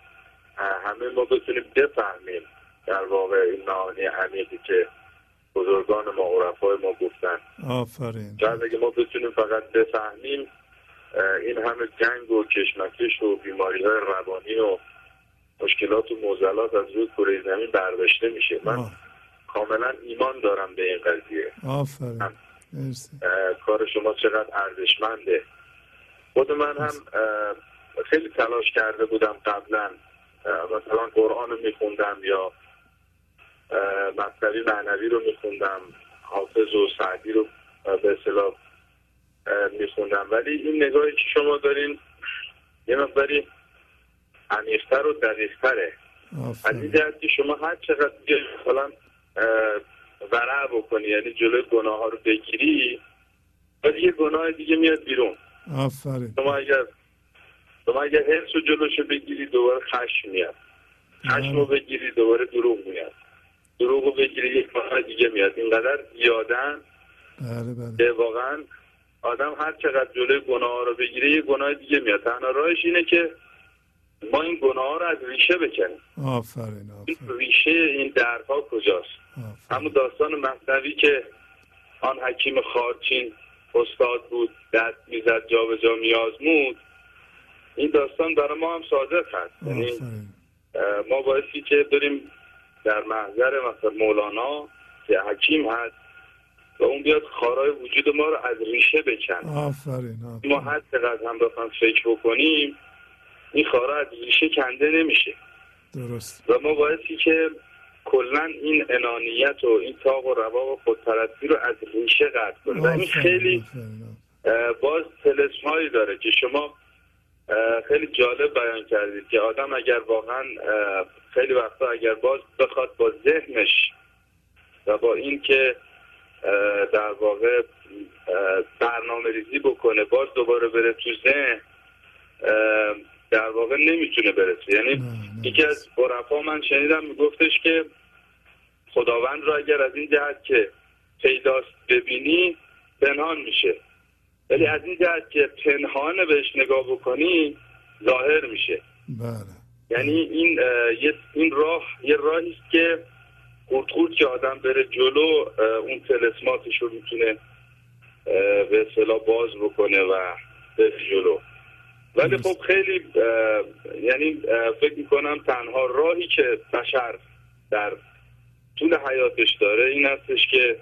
همه ما بتونیم بفهمیم در واقع این معانی عمیقی که بزرگان ما عرفای ما گفتن. آفرین. شاید اگه ما بتونیم فقط بفهمیم این همه جنگ و کشمکش و بیماری های روانی و مشکلات و موزلات از روی کره زمین برداشته میشه. من آه. کاملا ایمان دارم به این قضیه. آفرین. کار شما چقدر ارزشمنده. خود من هم خیلی تلاش کرده بودم قبلا. مثلا قرآن رو میخوندم یا مصنوی معنوی رو میخوندم حافظ و سعدی رو به اصطلاح میخوندم. ولی این نگاهی که شما دارین یه مقداری عمیقتر و دقیقتره. از این جهت که شما هر چقدر دیگه مثلا ورع بکنی یعنی جلوی گناه ها رو بگیری ولی یه گناه دیگه میاد بیرون. آفرین. شما اگر شما اگر حرس رو جلوشو بگیری دوباره خشم میاد. خشم رو بگیری دوباره دروغ میاد. دروغ رو بگیری یک گناه دیگه میاد. اینقدر زیادن بله بله. که واقعا آدم هر چقدر جلوی گناه رو بگیره یه گناه دیگه میاد. تنها راهش اینه که ما این گناه رو از ریشه بکنیم. آفرین آفرین. ریشه این دردها کجاست. همون داستان مصنوی که آن حکیم خارچین استاد بود دست می‌زد جا به جا میازمود این داستان برای ما هم صادق هست. یعنی ما بایستی که بریم در محضر مثلا مولانا که حکیم هست و اون بیاد خارای وجود ما رو از ریشه بکن آفرین ما هر چقدر هم بخوام فکر بکنیم این خارا از ریشه کنده نمیشه. درست. و ما بایستی که کلا این انانیت و این تاق و روا و خودپرستی رو از ریشه قطع کنیم. و این خیلی آفرین. باز تلسم هایی داره که شما خیلی جالب بیان کردید که آدم اگر واقعا خیلی وقتا اگر باز بخواد با ذهنش و با این که اه، در واقع برنامه ریزی بکنه باز دوباره بره تو ذهن در واقع نمی‌تونه برسه یعنی. یکی از عرفا من شنیدم میگفتش که خداوند را اگر از این جهت که پیداست ببینی پنهان میشه ولی از این جهت که پنهان بهش نگاه بکنی ظاهر میشه. بله. یعنی این این راه یه راهی است که خورد خورد که آدم بره جلو اون تلسماتش رو می‌تونه به اصطلاح باز بکنه و بره جلو. ولی خب خیلی یعنی فکر می‌کنم تنها راهی که بشر در طول حیاتش داره این هستش که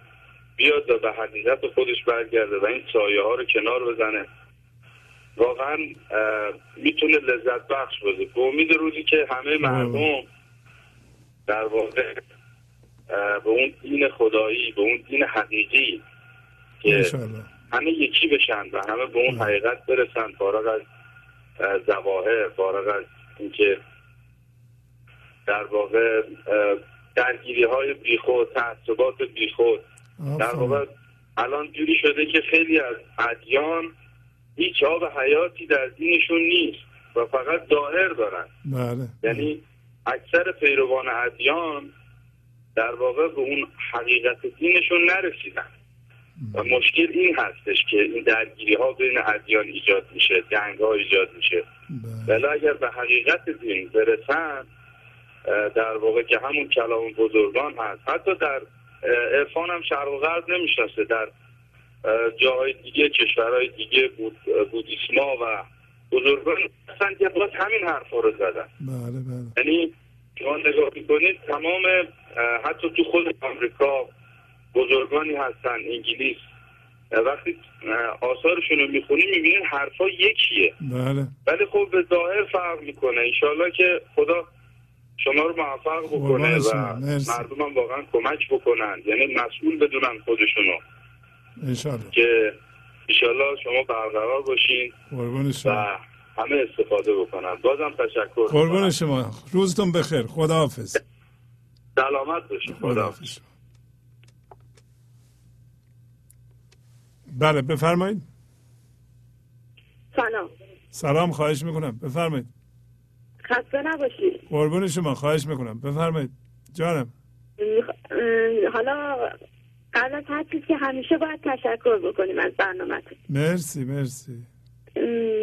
بیاد و به حقیقت خودش برگرده و این سایه ها رو کنار بزنه. واقعا می‌تونه لذت بخش باشه به امید روزی که همه مردم در واقع به اون دین خدایی به اون دین حقیقی که همه یکی بشن و همه به اون حقیقت برسن فارغ از اه، ظواهر فارغ از اینکه در واقع درگیری های بیخود تعصبات بیخود. در واقع الان جوری شده که خیلی از ادیان هیچ آب حیاتی در دینشون نیست و فقط ظاهر دارن. بله. یعنی اکثر پیروان ادیان در واقع به اون حقیقت دینشون نرسیدن. و مشکل این هستش که این درگیری ها بین ادیان ایجاد میشه جنگ ها ایجاد میشه. بله. ولی اگر به حقیقت دین برسن در واقع که همون کلام بزرگان هست حتی در عرفان هم شرق و غرب نمی‌شناسه. در اه، جاهای دیگه کشورهای دیگه بود بودیسما و بزرگان هستن که باز همین حرفا رو زدن. بله بله. یعنی شما نگاه می‌کنید تمام حتی تو خود آمریکا بزرگانی هستن انگلیس. وقتی آثارشون رو می‌خونی می‌بینید حرفا یکیه. بله. ولی خب به ظاهر فرق می‌کنه. انشالله که خدا شما رو موفق بکنه و. مرسی. مردم هم واقعا کمک بکنن. یعنی مسئول بدونن خودشونو. انشالله. که انشالله شما برقرار باشین و شما. همه استفاده بکنن. بازم تشکر قربان می‌کنم. شما. روزتون بخیر. خداحافظ. سلامت باشین خدا خداحافظ. بله بفرمایید. سلام. سلام خواهش می‌کنم. بفرمایید. خسته نباشید قربون شما خواهش می‌کنم. بفرمایید. جانم. حالا قبل از هر چیز که همیشه باید تشکر بکنیم از برنامهتون. مرسی مرسی.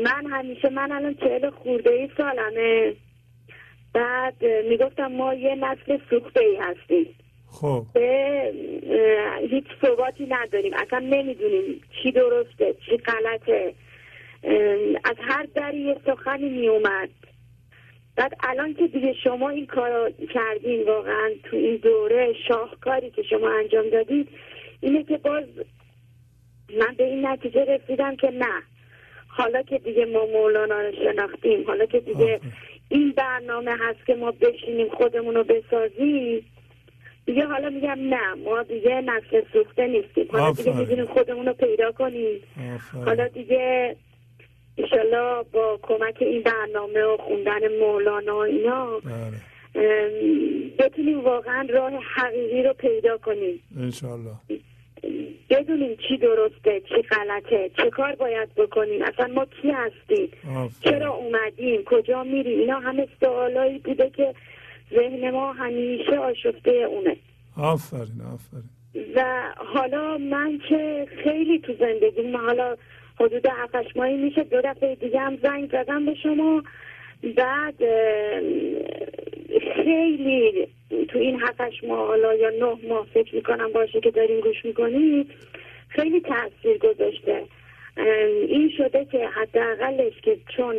من همیشه من الان چهل خورده ای سالمه. بعد می‌گفتم ما یه نسل سوخته ای هستیم. خب. به هیچ ثباتی نداریم. اصلا نمی‌دونیم چی درسته چی غلطه. از هر دری یه سخنی می اومد بعد الان که دیگه شما این کار کردین واقعا تو این دوره شاهکاری که شما انجام دادید اینه که باز من به این نتیجه رسیدم که نه. حالا که دیگه ما مولانا رو شناختیم حالا که دیگه این برنامه هست که ما بشینیم خودمون رو بسازیم دیگه حالا میگم نه ما دیگه نسل سوخته نیستیم. حالا دیگه. می‌دونیم خودمون رو پیدا کنیم. حالا دیگه ایشالله با کمک این برنامه و خوندن مولانا و اینا بله. بتونیم واقعا راه حقیقی رو پیدا کنیم. انشالله بدونیم چی درسته چی غلطه چه کار باید بکنیم اصلا ما کی هستیم. چرا اومدیم؟ کجا میریم؟ اینا همه سوالایی بوده که ذهن ما همیشه آشفته اونه. آفرین آفرین. و حالا من که خیلی تو زندگی من حالا حدود هفتش ماهی میشه. دو دفعه دیگه هم زنگ زدم به شما. بعد خیلی تو این هفتش ماه حالا یا نه ماه فکر می‌کنم باشه که داریم گوش می‌کنید خیلی تاثیر گذاشته. این شده که حداقلش که چون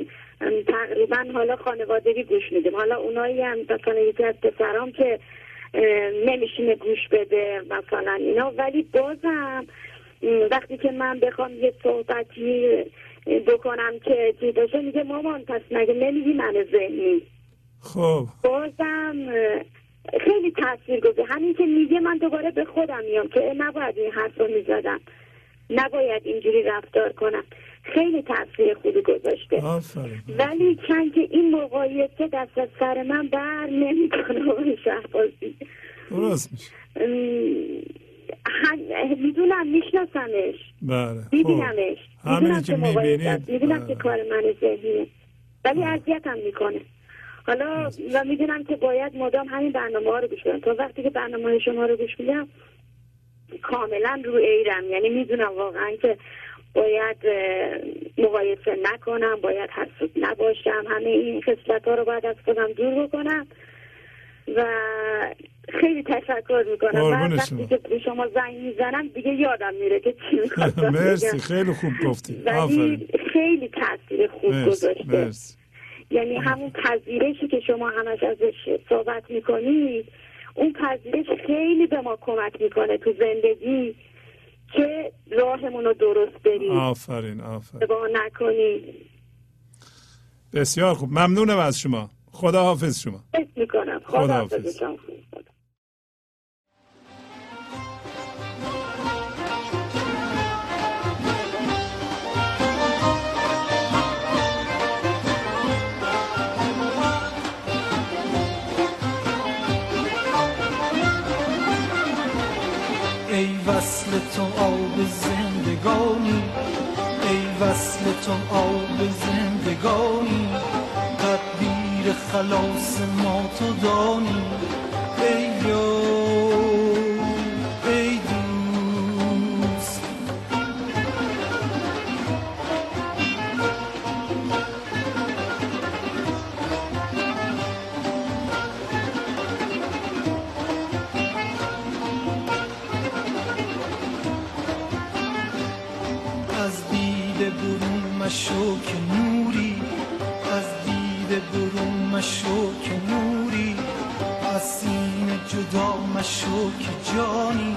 تقریبا حالا خانوادگی گوش میدیم. حالا اونایی هم مثلا یکی از پسرام که نمیشینه گوش بده مثلا اینا. ولی بازم وقتی که من بخوام یه صحبتی بکنم که چی باشه میگه مامان پس مگه نمیگی من ذهنی؟ خب. بازم خیلی تاثیر گذاره همین که میگه من دوباره به خودم میام که نباید این حرف رو می‌زدم. نباید اینجوری رفتار کنم. خیلی تاثیر خوبی گذاشته. ولی چند که این مقایسه دست از سر من بر نمی‌کنه شهبازی. درست میشه. می‌دونم میشناسمش. بله خب. میبینمش. می‌دونم که می‌بینید. می‌دونم که کار من ذهنیه. ولی اذیتم می‌کنه. حالا و می‌دونم که باید مدام همین برنامه ها رو گوش بدم. تا وقتی که برنامه های شما رو گوش میدم کاملا رو ایرم. یعنی می‌دونم واقعا که باید مقایسه نکنم باید حسود نباشم. همه این خصلت ها رو باید از خودم دور بکنم. و خیلی تشکر می‌کنم. من وقتی شما. که شما زنگ می‌زنم دیگه یادم میره که چی می‌خواستم مرسی. خیلی خوب گفتی. ولی خیلی تاثیر خوب گذاشته. مرسی. یعنی همون پذیرشی که شما همش ازش صحبت می‌کنید اون پذیرش خیلی به ما کمک می‌کنه تو زندگی که راهمون رو درست بریم آفرین آفرین. اشتباه نکنیم بسیار خوب. ممنونم از شما. خدا حافظ شما می‌کنم. خدا خداحافظ. حافظتون. ای وصل تو آب زندگانی ای وصل تو آب زندگانی تدبیر خلاص ما تو دانی ای مشو که نوری از دیده برون مشو که نوری از سینه جدا مشو که جانی.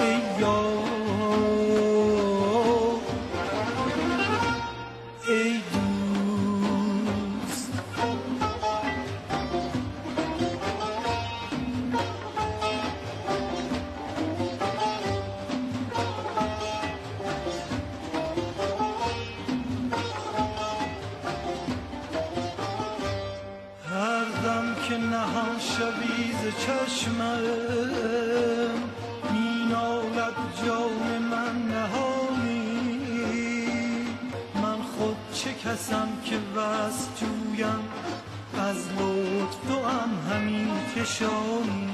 ای یار کشانی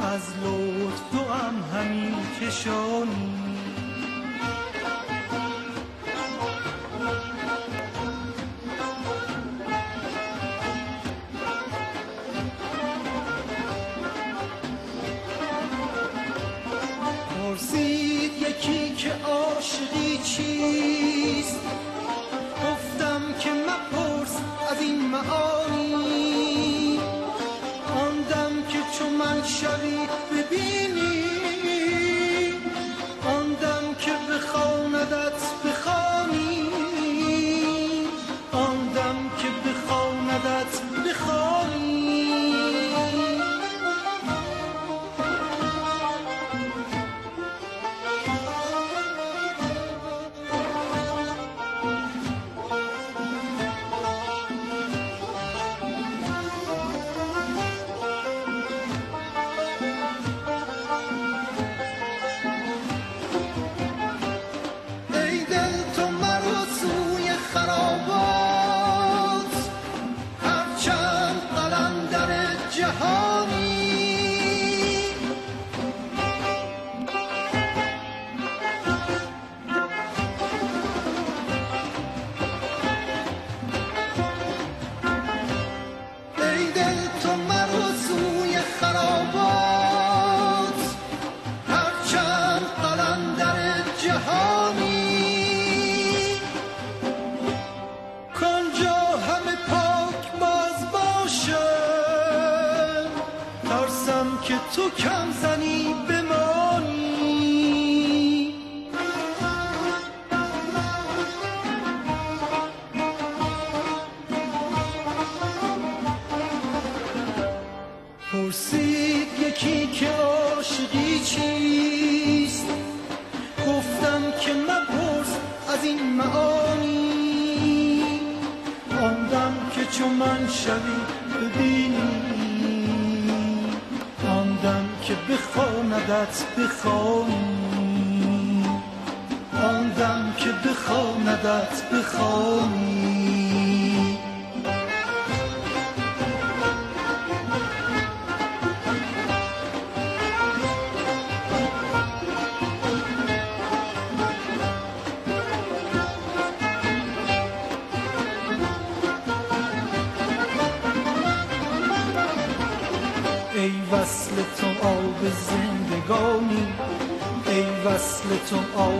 از لطف تو هم همین کشانی. پرسید یکی که عاشقی چی؟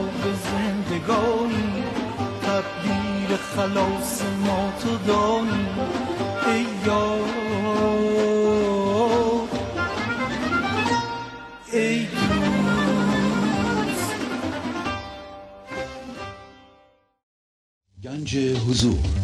آب زندگانی تدبیر خلاص ما تو دانی. ای یار ای دوست. گنج حضور.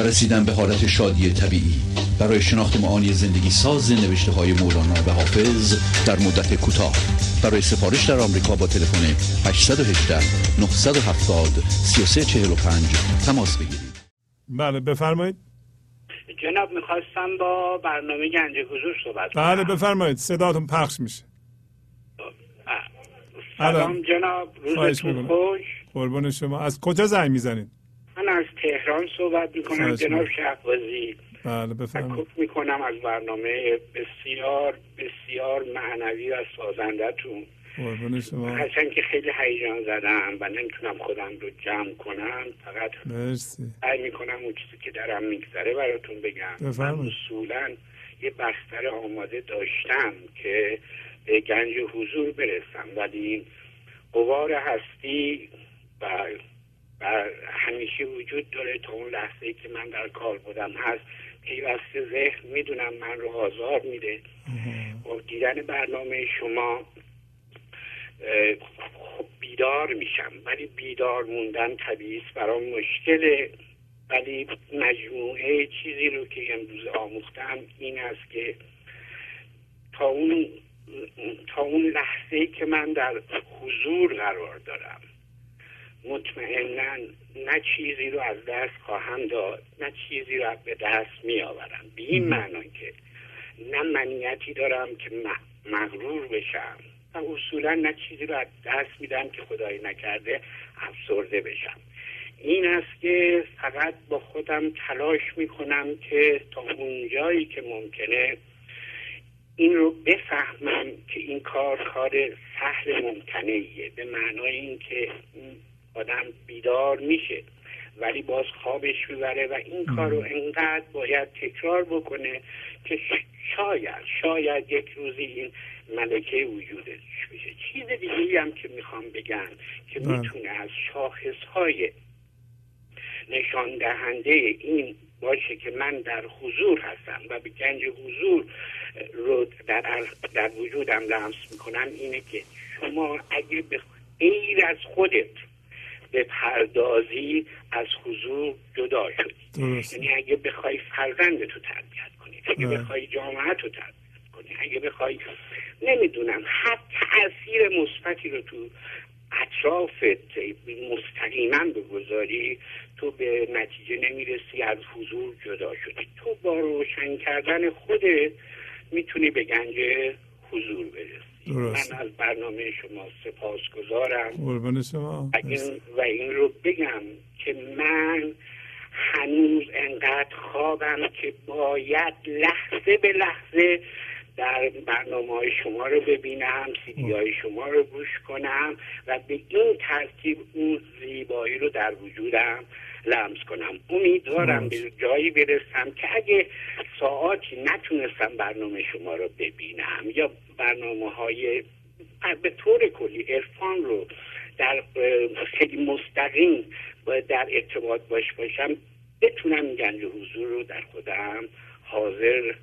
و رسیدن به حالت شادی طبیعی. برای شناخت معانی زندگی ساز نوشته های مولانا و حافظ در مدت کوتاه. برای سفارش در آمریکا با تلفن 818 970 3345 تماس بگیرید. بله بفرمایید. جناب می‌خواستم با برنامه گنج حضور صحبت کنم. بله بفرمایید. صداتون پخش میشه. سلام. جناب روزتون. خوش. قربون شما. از کجا زنگ می‌زنید؟ من از تهران صحبت می‌کنم جناب. شهبازی. بله بفرمایید. می‌کنم از برنامه بسیار بسیار معنوی و شما. هرچند که خیلی هیجان زدم و نمی‌تونم خودم رو جمع کنم فقط سعی می‌کنم اون چیزی که درم میگذره براتون بگم. من بفرمایید. اصولا یه بستر آماده داشتم که به گنج حضور برسم ولی قوار هستی و, و همیشه وجود داره تا اون لحظه ای که من در کار بودم. هست پیوسته ذهن می‌دونم من رو آزار میده. با دیدن برنامه شما خب بیدار میشم. ولی بیدار موندن طبیعی است. برام مشکله. ولی مجموعه چیزی رو که امروز آموختم این است که تا اون تا اون لحظه ای که من در حضور قرار دارم مطمئنا نه چیزی رو از دست خواهم داد نه چیزی رو به دست می آورم به این معنا که نه منیتی دارم که مغرور بشم و اصولا نه چیزی رو از دست میدم که خدایی نکرده افسرده بشم. این است که فقط با خودم تلاش می‌کنم که تا اونجایی که ممکنه این رو بفهمم که این کار کار سهل ممکنهیه به معنای اینکه این آدم بیدار میشه. ولی باز خوابش می‌بره و این کار رو انقدر باید تکرار بکنه که شاید شاید یک روزی این ملکه وجودش بشه چیز دیگه هم که می‌خوام بگم که. می‌تونه از شاخص های نشان دهنده این باشه که من در حضور هستم و به گنج حضور رو در, در وجودم لمس می‌کنم اینه که شما اگه به غیر از خودت به پردازی از حضور جدا شدی. یعنی اگه بخوای فرزندتو تربیت کنی اگه. بخوای جامعه تو تربیت کنی اگه بخوای نمی‌دونم هر تاثیر مثبتی رو تو اطرافت مستقیما بگذاری تو به نتیجه نمی‌رسی از حضور جدا شدی. تو با روشن کردن خودت می‌تونی به گنج حضور برسی. درست. من از برنامه شما سپاسگزارم. قربان شما. و این رو بگم که من هنوز انقدر خوابم که باید لحظه به لحظه در برنامه های شما رو ببینم سیدی های شما رو گوش کنم و به این ترتیب اون زیبایی رو در وجودم لمس کنم. امیدوارم به جایی برسم که اگه ساعاتی نتونستم برنامه شما رو ببینم یا برنامه های به طور کلی عرفان رو در خیلی مستقیم در ارتباط باش باشم بتونم گنج حضور رو در خودم حاضر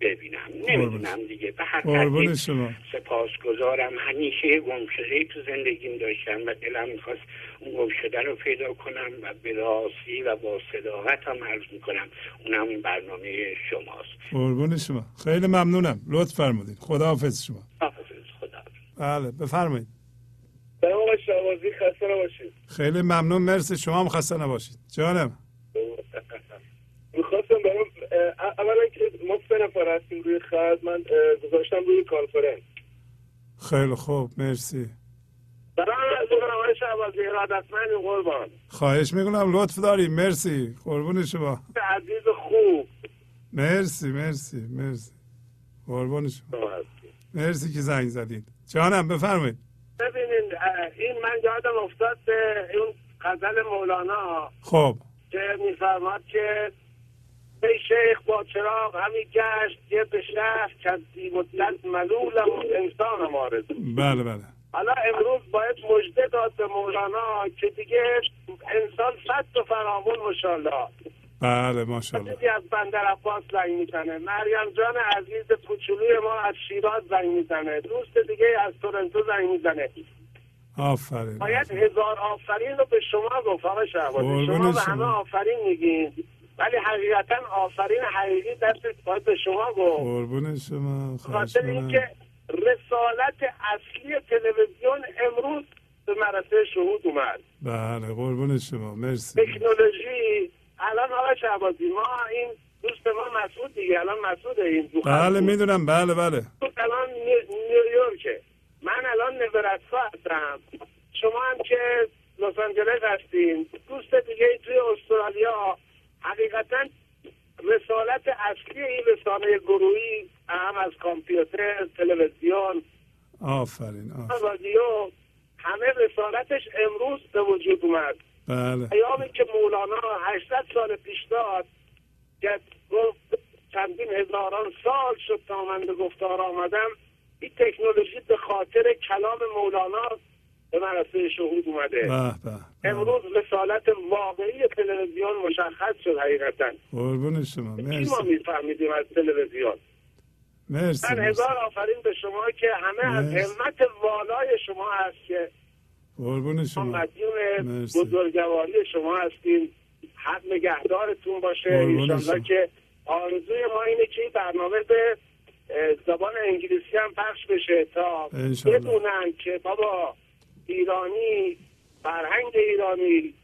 ببینم. نمی‌دونم دیگه. به هر ترتیب شما. سپاسگزارم. همیشه یه گم شده تو زندگیم داشتم و دلم می‌خواست اون گم شده رو پیدا کنم و به راستی و با صداقت هم عرض می‌کنم. اونم این برنامه شماست. قربون شما. خیلی ممنونم. لطف فرمودید. خداحافظ شما. حافظ خدا بله بفرمایید. سلام شعبازی خسته نباشید. خیلی ممنون. مرسی. شما هم خسته نباشید. جانم. می‌خواستم برام اولا که ما سه نفر هستیم روی خط من گذاشتم روی کانفرنس. خیلی خوب مرسی. قربان. خواهش می‌کنم لطف داری مرسی. قربون شما. عزیز خوب. مرسی مرسی مرسی. قربون شما. مرسی که زنگ زدید. جانم بفرمایید. ببینید این من یادم افتاد به اون غزل مولانا خب. که میفرماد که ای شیخ با چراغ همی گشت یه به شهر بی مدت ملولم و انسانم آرزو بله بله. حالا امروز باید مژده داد به مولانا که دیگه انسان صد تا فرامون مشالله بله ماشاءالله. از بندر عباس زنگ می‌زنه. مریم جان عزیز کوچولوی ما از شیراز زنگ می‌زنه. دوست دیگه از تورنتو زنگ می‌زنه. آفرین. باید هزار آفرین رو به شما گفت قربون شما به. همه آفرین میگین. ولی حقیقتا آفرین حقیقی دست باید به شما گفت. قربون شما خاطر. اینکه رسالت اصلی تلویزیون امروز به مرسه شهود اومد. بله قربون شما مرسی. تکنولوژی. الان آقای شهبازی ما این دوست ما مسعود دیگه الان مسعود این بله می‌دونم. بله بله. الان نی- نیویورکه من الان نبرتسا هستم. شما هم که لس آنجلس هستین. دوست دیگه توی استرالیا حقیقتا رسالت اصلی این رسانه گروهی هم از کامپیوتر تلویزیون آفرین آفرین. رادیو همه رسالتش امروز به وجود اومد. بله. ایامی که مولانا 800 سال پیش داد که گفت چندین هزاران سال شد تا من به گفتار آمدم این تکنولوژی به خاطر کلام مولانا به مرسه شهود اومده امروز رسالت واقعی تلویزیون مشخص شد حقیقتا قربون شما مرسی ما میفهمیدیم از تلویزیون مرسی من. هزار آفرین به شما که همه از مرسی. همت والای شما هست که قربون ما شما مدیون. بزرگواری شما هستیم حق نگهدارتون باشه انشالله. که آرزوی ما اینه که این برنامه به زبان انگلیسی هم پخش بشه تا. بدونن که بابا ایرانی فرهنگ ایرانی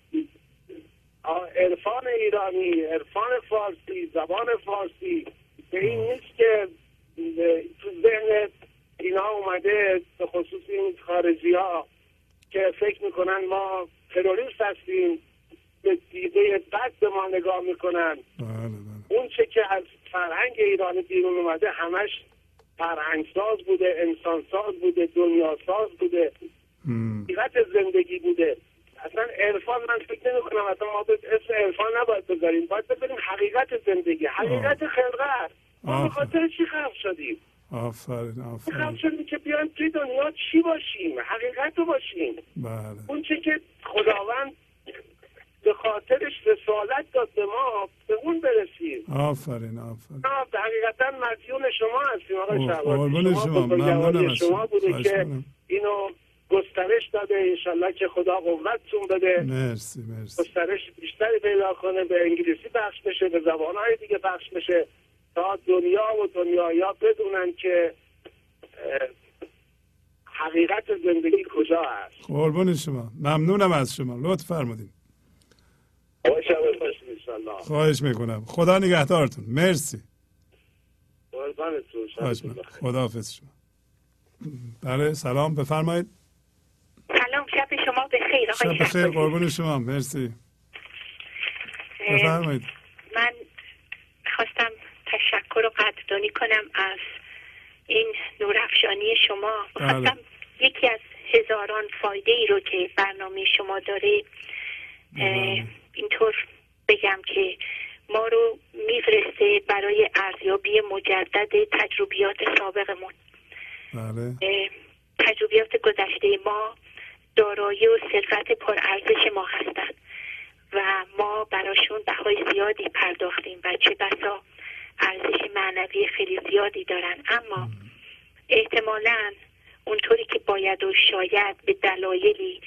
عرفان ایرانی عرفان فارسی زبان فارسی. به این نیست که تو ذهن اینا اومده به خصوص این خارجی ها که فکر می‌کنن ما تروریست هستیم به دیده بد به ما نگاه می‌کنن. بله بله. اون چه که از فرهنگ ایران بیرون اومده همش فرهنگ ساز بوده انسان ساز بوده دنیا ساز بوده. حقیقت زندگی بوده. اصلا عرفان من فکر نمی کنم اصلا ما به اسم عرفان نباید بذاریم. باید بذاریم حقیقت زندگی حقیقت خلقت ما. به خاطر چی خلق شدیم؟ آفرین خلق آفرین. شدیم که بیایم توی دنیا چی باشیم؟ حقیقت رو باشیم. بله. اون چه که خداوند به خاطرش رسالت داد به ما به اون برسیم. آفرین آفرین. حقیقتا مدیون شما هستیم آقای شما شما. ممنونم شما. بوده که. اینو گسترش داده انشالله که خدا قوتتون بده. مرسی مرسی. گسترش بیشتری پیدا کنه به انگلیسی پخش بشه به زبانهای دیگه پخش بشه. تا دنیا و دنیایا بدونن که حقیقت زندگی کجا هست قربون شما. ممنونم از شما. لطف فرمودین. خواهش می‌کنم. خدا نگهدارتون. مرسی. قربانتون می‌کنم. خداحافظ شما. بله سلام. بفرمایید. شب شما به خیر شب آقای بخیر. قربون شما مرسی بفرمایید من خواستم تشکر و قدردانی کنم از این نورافشانی شما بله. خواستم یکی از هزاران فایده ای رو که برنامه شما داره. اینطور بگم که ما رو میفرسته برای ارزیابی مجدد تجربیات سابقمون بله تجربیات گذشته ما دارایی و ثروت پرارزش ما هستند و ما براشون بهای زیادی پرداختیم و چه بسا ارزش معنوی خیلی زیادی دارن. اما احتمالا اونطوری که باید و شاید به دلایلی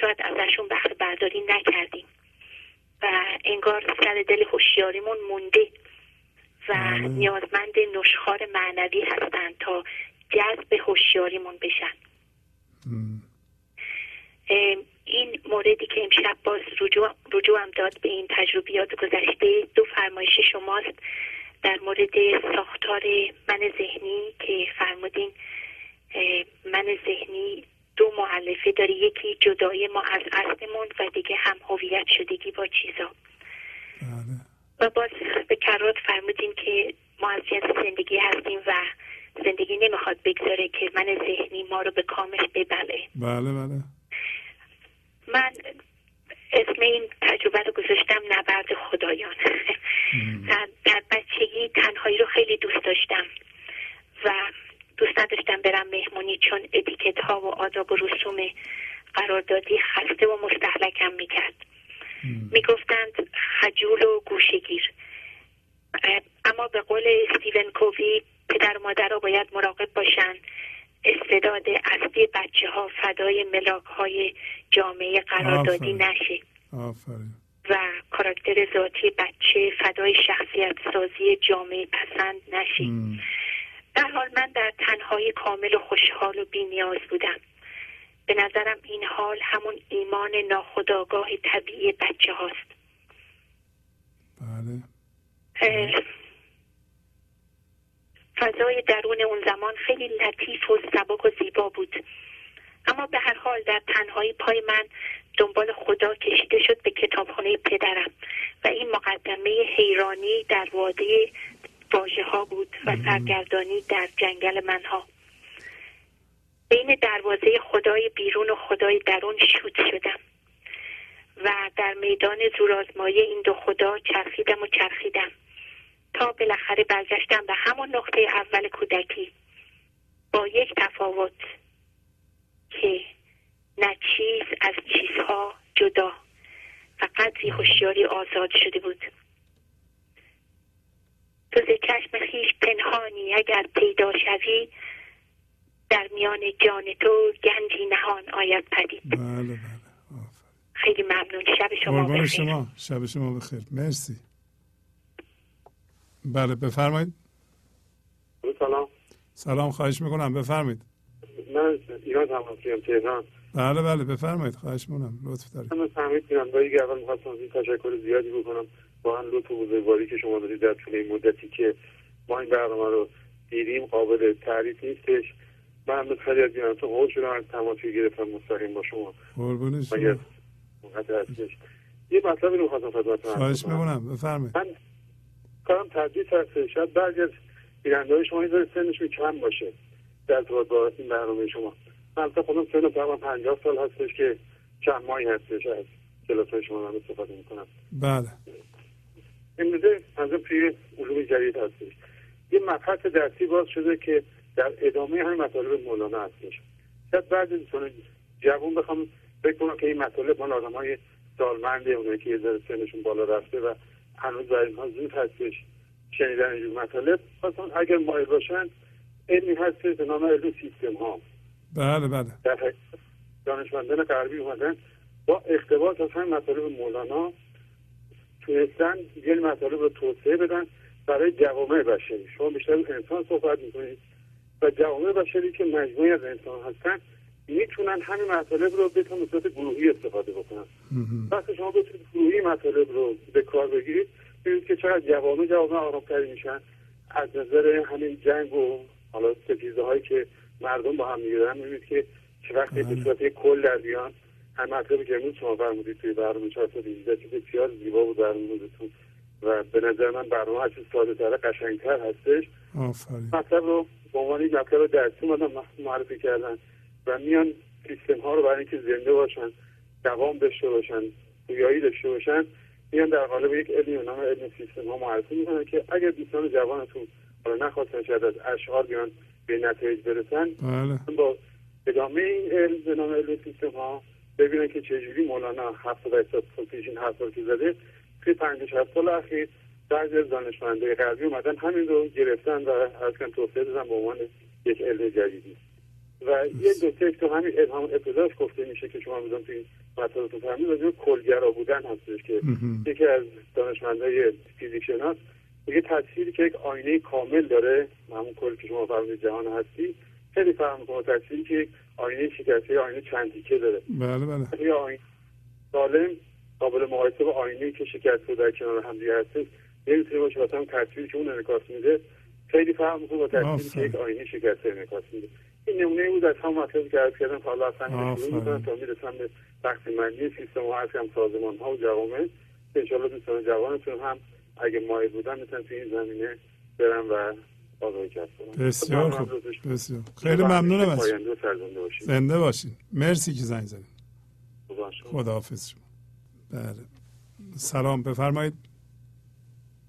شاید ازشون بهره برداری نکردیم. و انگار سر دل هوشیاریمون مونده و. نیازمند نشخار معنوی هستند تا جذب هوشیاریمون بشن. این موردی که امشب باز رجوع رجوعم داد به این تجربیات گذشته دو فرمایش شماست در مورد ساختار من ذهنی که فرمودین. من ذهنی دو معلفه داره یکی جدای ما از اصلمون و دیگه هم هویت شدگی با چیزا. بله. و باز به کرات فرمودین که ما از جنس زندگی هستیم و زندگی نمی‌خواد بگذاره که من ذهنی ما رو به کامش ببله. بله بله. من اسم این تجربه رو گذاشتم نبرد خدایان. در, در بچگی تنهایی رو خیلی دوست داشتم. و دوست نداشتم برم مهمونی چون اتیکت ها و آداب و رسوم قراردادی خسته و مستحلکم می‌کرد. می‌گفتند خجول و گوشگیر اما به قول استیون کووی پدر و مادر را باید مراقب باشند استعداد اصلی بچه ها فدای ملاک های جامعه قراردادی. نشه. آفرین. و کاراکتر ذاتی بچه فدای شخصیت سازی جامعه پسند نشه. در حال من در تنهایی کامل و خوشحال و بینیاز بودم. به نظرم این حال همون ایمان ناخودآگاه طبیعی بچه هاست بله فضای درون اون زمان خیلی لطیف و سبک و زیبا بود. اما به هر حال در تنهایی پای من دنبال خدا کشیده شد به کتابخانه پدرم و این مقدمه حیرانی در واده واژه ها بود و سرگردانی در جنگل منها. بین دروازه خدای بیرون و خدای درون شوت شدم و در میدان زورآزمایی این دو خدا چرخیدم و چرخیدم. تا بالاخره برگشتم به همون نقطه اول کودکی. با یک تفاوت که نه چیز از چیزها جدا و قدری هوشیاری آزاد شده بود. تو ز چشم خیش پنهانی اگر پیدا شوی در میان جان تو گنجی نهان آید پدید. بله بله. خیلی ممنون. شب شما بخیر. شما. شب شما بخیر. مرسی. بله بفرمایید. سلام. سلام خواهش می‌کنم. بفرمایید. من ایران تماسی تهران. بله بله بفرمایید. خواهش می‌کنم. لطف دارید. من فهمید کنم برای دیگه اول می‌خواستم این تشکر زیادی بکنم. با هم لطف و بزرگواری که شما دارید در طول این مدتی که ما این برنامه رو دیدیم قابل تعریف نیستش. من هم خیلی از تو قول شدم از تماسی گرفتم مستقیم با شما. قربون شما. یه مطلبی رو می‌خواستم خدمت خواهش می‌کنم. بفرمایید. کارم تدریس هست. شاید بعضی از بیننده های شما این داره سنشون کم باشه در ارتباط با این برنامه شما. من البته خودم سنم تقریبا پنجاه سال هستش که چند ماهی هستش از کلاس های شما من استفاده می‌کنم. بله. امروزه منظور توی علوم جدید هستش. یه مبحث درسی باز شده که در ادامه همین مطالب مولانا هستش. شاید بعضی دوستان جوان بخوام فکر کنم که این مطالب مال آدم های سالمنده اونایی که یه ذره سنشون بالا رفته و هنوز برای اینها زود هستش. شنیدن اینجور مطالب. خواستم اگر مایل باشن علمی هستش به نام علم سیستم ها. بله بله. در دانشمندان غربی اومدن با اقتباس از همین مطالب مولانا تونستن یه مطالب رو توسعه بدن برای جوامع بشری. شما بیشتر انسان صحبت می‌کنید. و جوامع بشری که مجموعی از انسان هستن می‌تونن همین مطالب رو به صورت گروهی استفاده بکنن. وقتی شما بتونید گروهی مطالب رو به کار بگیرید ببینید که چقدر جوامع جوامع آرامتری میشن. از نظر همین جنگ و حالا ستیزه هایی که مردم با هم می‌گیرن می‌بینید که چه وقتی به صورت یک کل در بیان هم مطلبی که امروز شما فرمودید توی برنامه 418 که بسیار زیبا بود در موردتون. و به نظر من برنامه هرچی ساده تر قشنگتر هستش. مطلب رو به عنوان یک مطلب درسی اومدن معرفی کردن و میان سیستم ها رو برای اینکه زنده باشن دوام داشته باشن پویایی داشته باشن میان در قالب یک علمی نام علم سیستم ها معرفی می‌کنن که اگر دوستان جوانتون حالا نخواستن شاید از اشعار بیان به نتایج برسن بله. با ادامه این علم به نام علم سیستم ها ببینن که چجوری مولانا 70 80 سال پیش این حرفا که زده توی 50 60 سال اخیر بعضی از دانشمندای غربی اومدن همین رو گرفتن و از کن توسعه دادن به عنوان یک علم جدیدی و یه نکته تو همین الهام ابتداش گفته میشه که شما می‌دونم توی مطالبتون فهمید راجع کلگرا بودن هستش که یکی از دانشمندای فیزیک شناس میگه تصویری که یک آینه کامل داره همون کل که شما فرمودید جهان هستی خیلی فهم می‌کنه تصویری که یک آینه شکسته آینه چند تیکه داره. بله بله. یه آینه سالم قابل مقایسه با آینه که شکسته در کنار هم دیگه هستش نمی‌تونه باشه. واسه هم تصویری که اون انعکاس میده خیلی فهم می‌کنه با تصویری که یک آینه شکسته انعکاس میده. این نمونه بود از هم مطلبی که عرض کردم حالا اصلا شروع می‌کنم تا می‌رسم به تقسیم بندی سیستم ها هم سازمان ها و جوامع. که انشاءالله دوستان جوانتون هم اگه مایل بودن می‌تونن توی این زمینه برن و بسیار خوب. بسیار. خیلی ممنونم از زنده باشین. مرسی که زنگ زدید خداحافظ شما. بله. سلام. بفرمایید.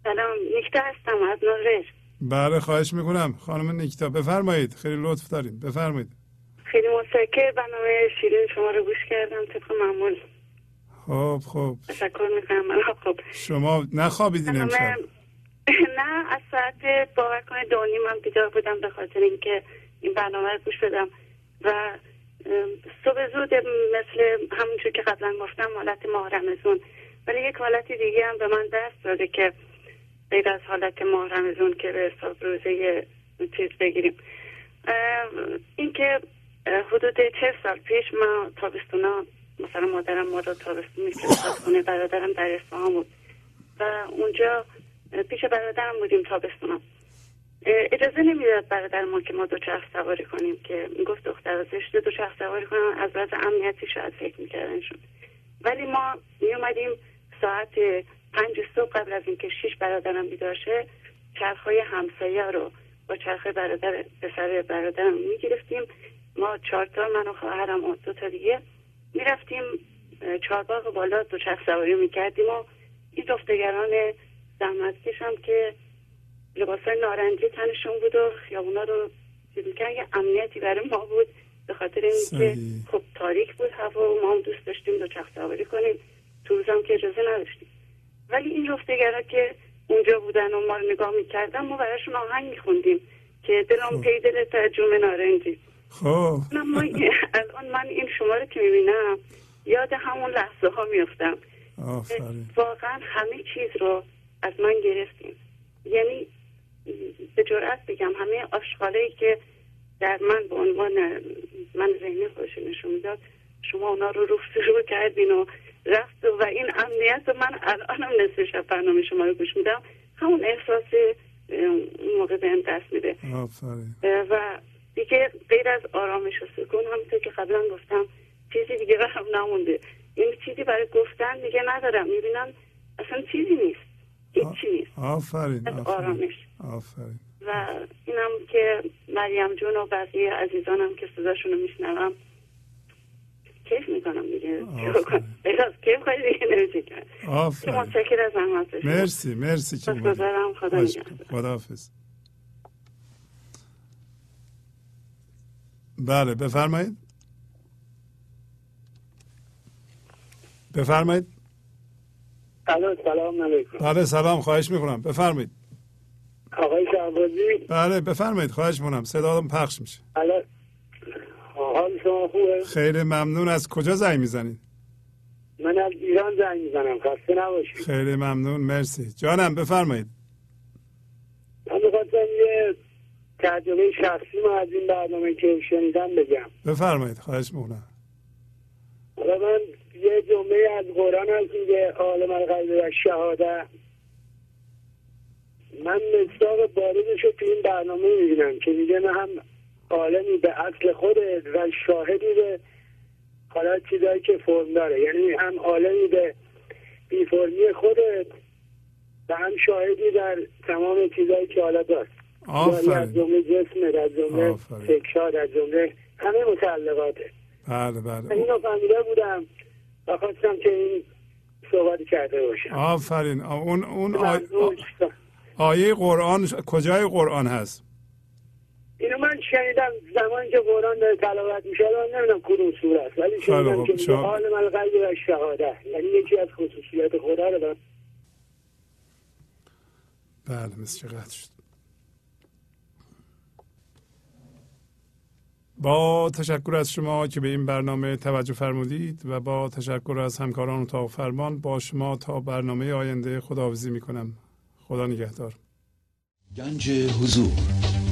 سلام. نیکتا هستم. از نورش بله خواهش می‌کنم. خانم نیکتا بفرمایید. خیلی لطف داریم بفرمایید. خیلی متشکر برنامه شیرین شما رو گوش کردم. طبق معمول. خب خب. تشکر می‌کنم. خب. شما نخوابیدین امشب. نه از ساعت باور کنه دو من بیدار بودم به خاطر اینکه این برنامه رو گوش بدم. و صبح زود مثل همونجور که قبلا گفتم حالت ماه رمزون ولی یک حالت دیگه هم به من دست داده که غیر از حالت ماه رمزون که به حساب روزه چیز بگیریم. اینکه حدود چه سال پیش ما تابستونا مثلا مادرم ما رو تابستون میفرستاد برادرم در اصفهان بود. و اونجا پیش برادرم بودیم تابستونا. اجازه نمی‌داد برادر ما که ما دوچرخ سواری کنیم که می‌گفت دختر زشت دوچرخ سواری کنم از وضع امنیتی شاید فکر میکردنشون. ولی ما میومدیم ساعت پنج صبح قبل از اینکه شیش برادرم بیدار شه چرخهای همسایه رو با چرخ برادر پسر برادرم می‌گرفتیم. ما چهار تا من و خواهرم و دو تا دیگه می‌رفتیم چهارباغ بالا دوچرخ سواری می‌کردیم و این دختگران زحمتکش هم که لباس نارنجی تنشون بود و خیابونا رو چیز می‌کردن. یه امنیتی برای ما بود به خاطر اینکه خب تاریک بود هوا و ما هم دوست داشتیم دوچرخ سواری کنیم. تو روزم که اجازه نداشتیم. ولی این رفتگرا که اونجا بودن و ما رو نگاه می‌کردن ما براشون آهنگ میخوندیم که دلم پی دل جوم نارنجی. خب. الان من این شما رو که می‌بینم یاد همون لحظه ها میفتم واقعا همه چیز رو از من گرفتیم. یعنی به جرأت بگم همه آشغاله که در من به عنوان من ذهنی خودش نشون می‌داد شما اونا رو رو رو کردین و رفت و این امنیت من الانم نصف شب برنامه شما رو گوش میدم. همون احساس موقع بهم دست میده. و دیگه غیر از آرامش و سکون همونطور که قبلا گفتم چیزی دیگه برام نمونده. این چیزی برای گفتن دیگه ندارم. می‌بینم اصلا چیزی نیست. هیچی نیست. آفرین. آرامش. آفرین. و اینم که مریم جون و بقیه عزیزانم که صداشون رو میشنوم. کیف می‌کنم دیگه. از کیف خیلی دیگه نمیشه کرد متشکر از مرسی مرسی که. سپاسگزارم. خدا. خداحافظ. بله بفرمایید. بفرمایید. سلام علیکم. بله سلام خواهش می‌کنم. بفرمایید. آقای شهبازی. بله بفرمایید. خواهش می‌کنم. صداتون پخش میشه. الان حال شما خوبه؟ خیلی ممنون. از کجا زنگ می‌زنید؟ من از ایران زنگ می‌زنم. خسته نباشید. خیلی ممنون. مرسی. جانم بفرمایید. من می‌خواستم یه ترجمه شخصی ما از این برنامه که شنیدم بگم. بفرمایید. خواهش می‌کنم. حالا من یه جمله از قرآن هست میگه عالم الغیب و شهاده من مصداق بارزش رو تو این برنامه می‌بینم که میگه نه هم عالمی به اصل خودت و شاهدی به حالا چیزایی که فرم داره یعنی هم عالمی به بی فرمی خودت و هم شاهدی در تمام چیزایی که حالا داشت آفرین. از جمله جسم در جمله. فکرها در جمله همه متعلقاته بله بله اینو فهمیده بودم و خواستم که این صحبت کرده باشم آفرین آ- اون اون. ممنون. آیه قرآن کجای قرآن هست اینو من شنیدم زمانی که قرآن داره تلاوت میشه من نمی‌دونم کدوم سوره است ولی شنیدم. که عالم الغیب و شهاده یعنی یکی از خصوصیات خدا رو دارم. بله مثل قطع شد با تشکر از شما که به این برنامه توجه فرمودید و با تشکر از همکاران اتاق فرمان با شما تا برنامه آینده خداحافظی می کنم خدا نگهدار گنج حضور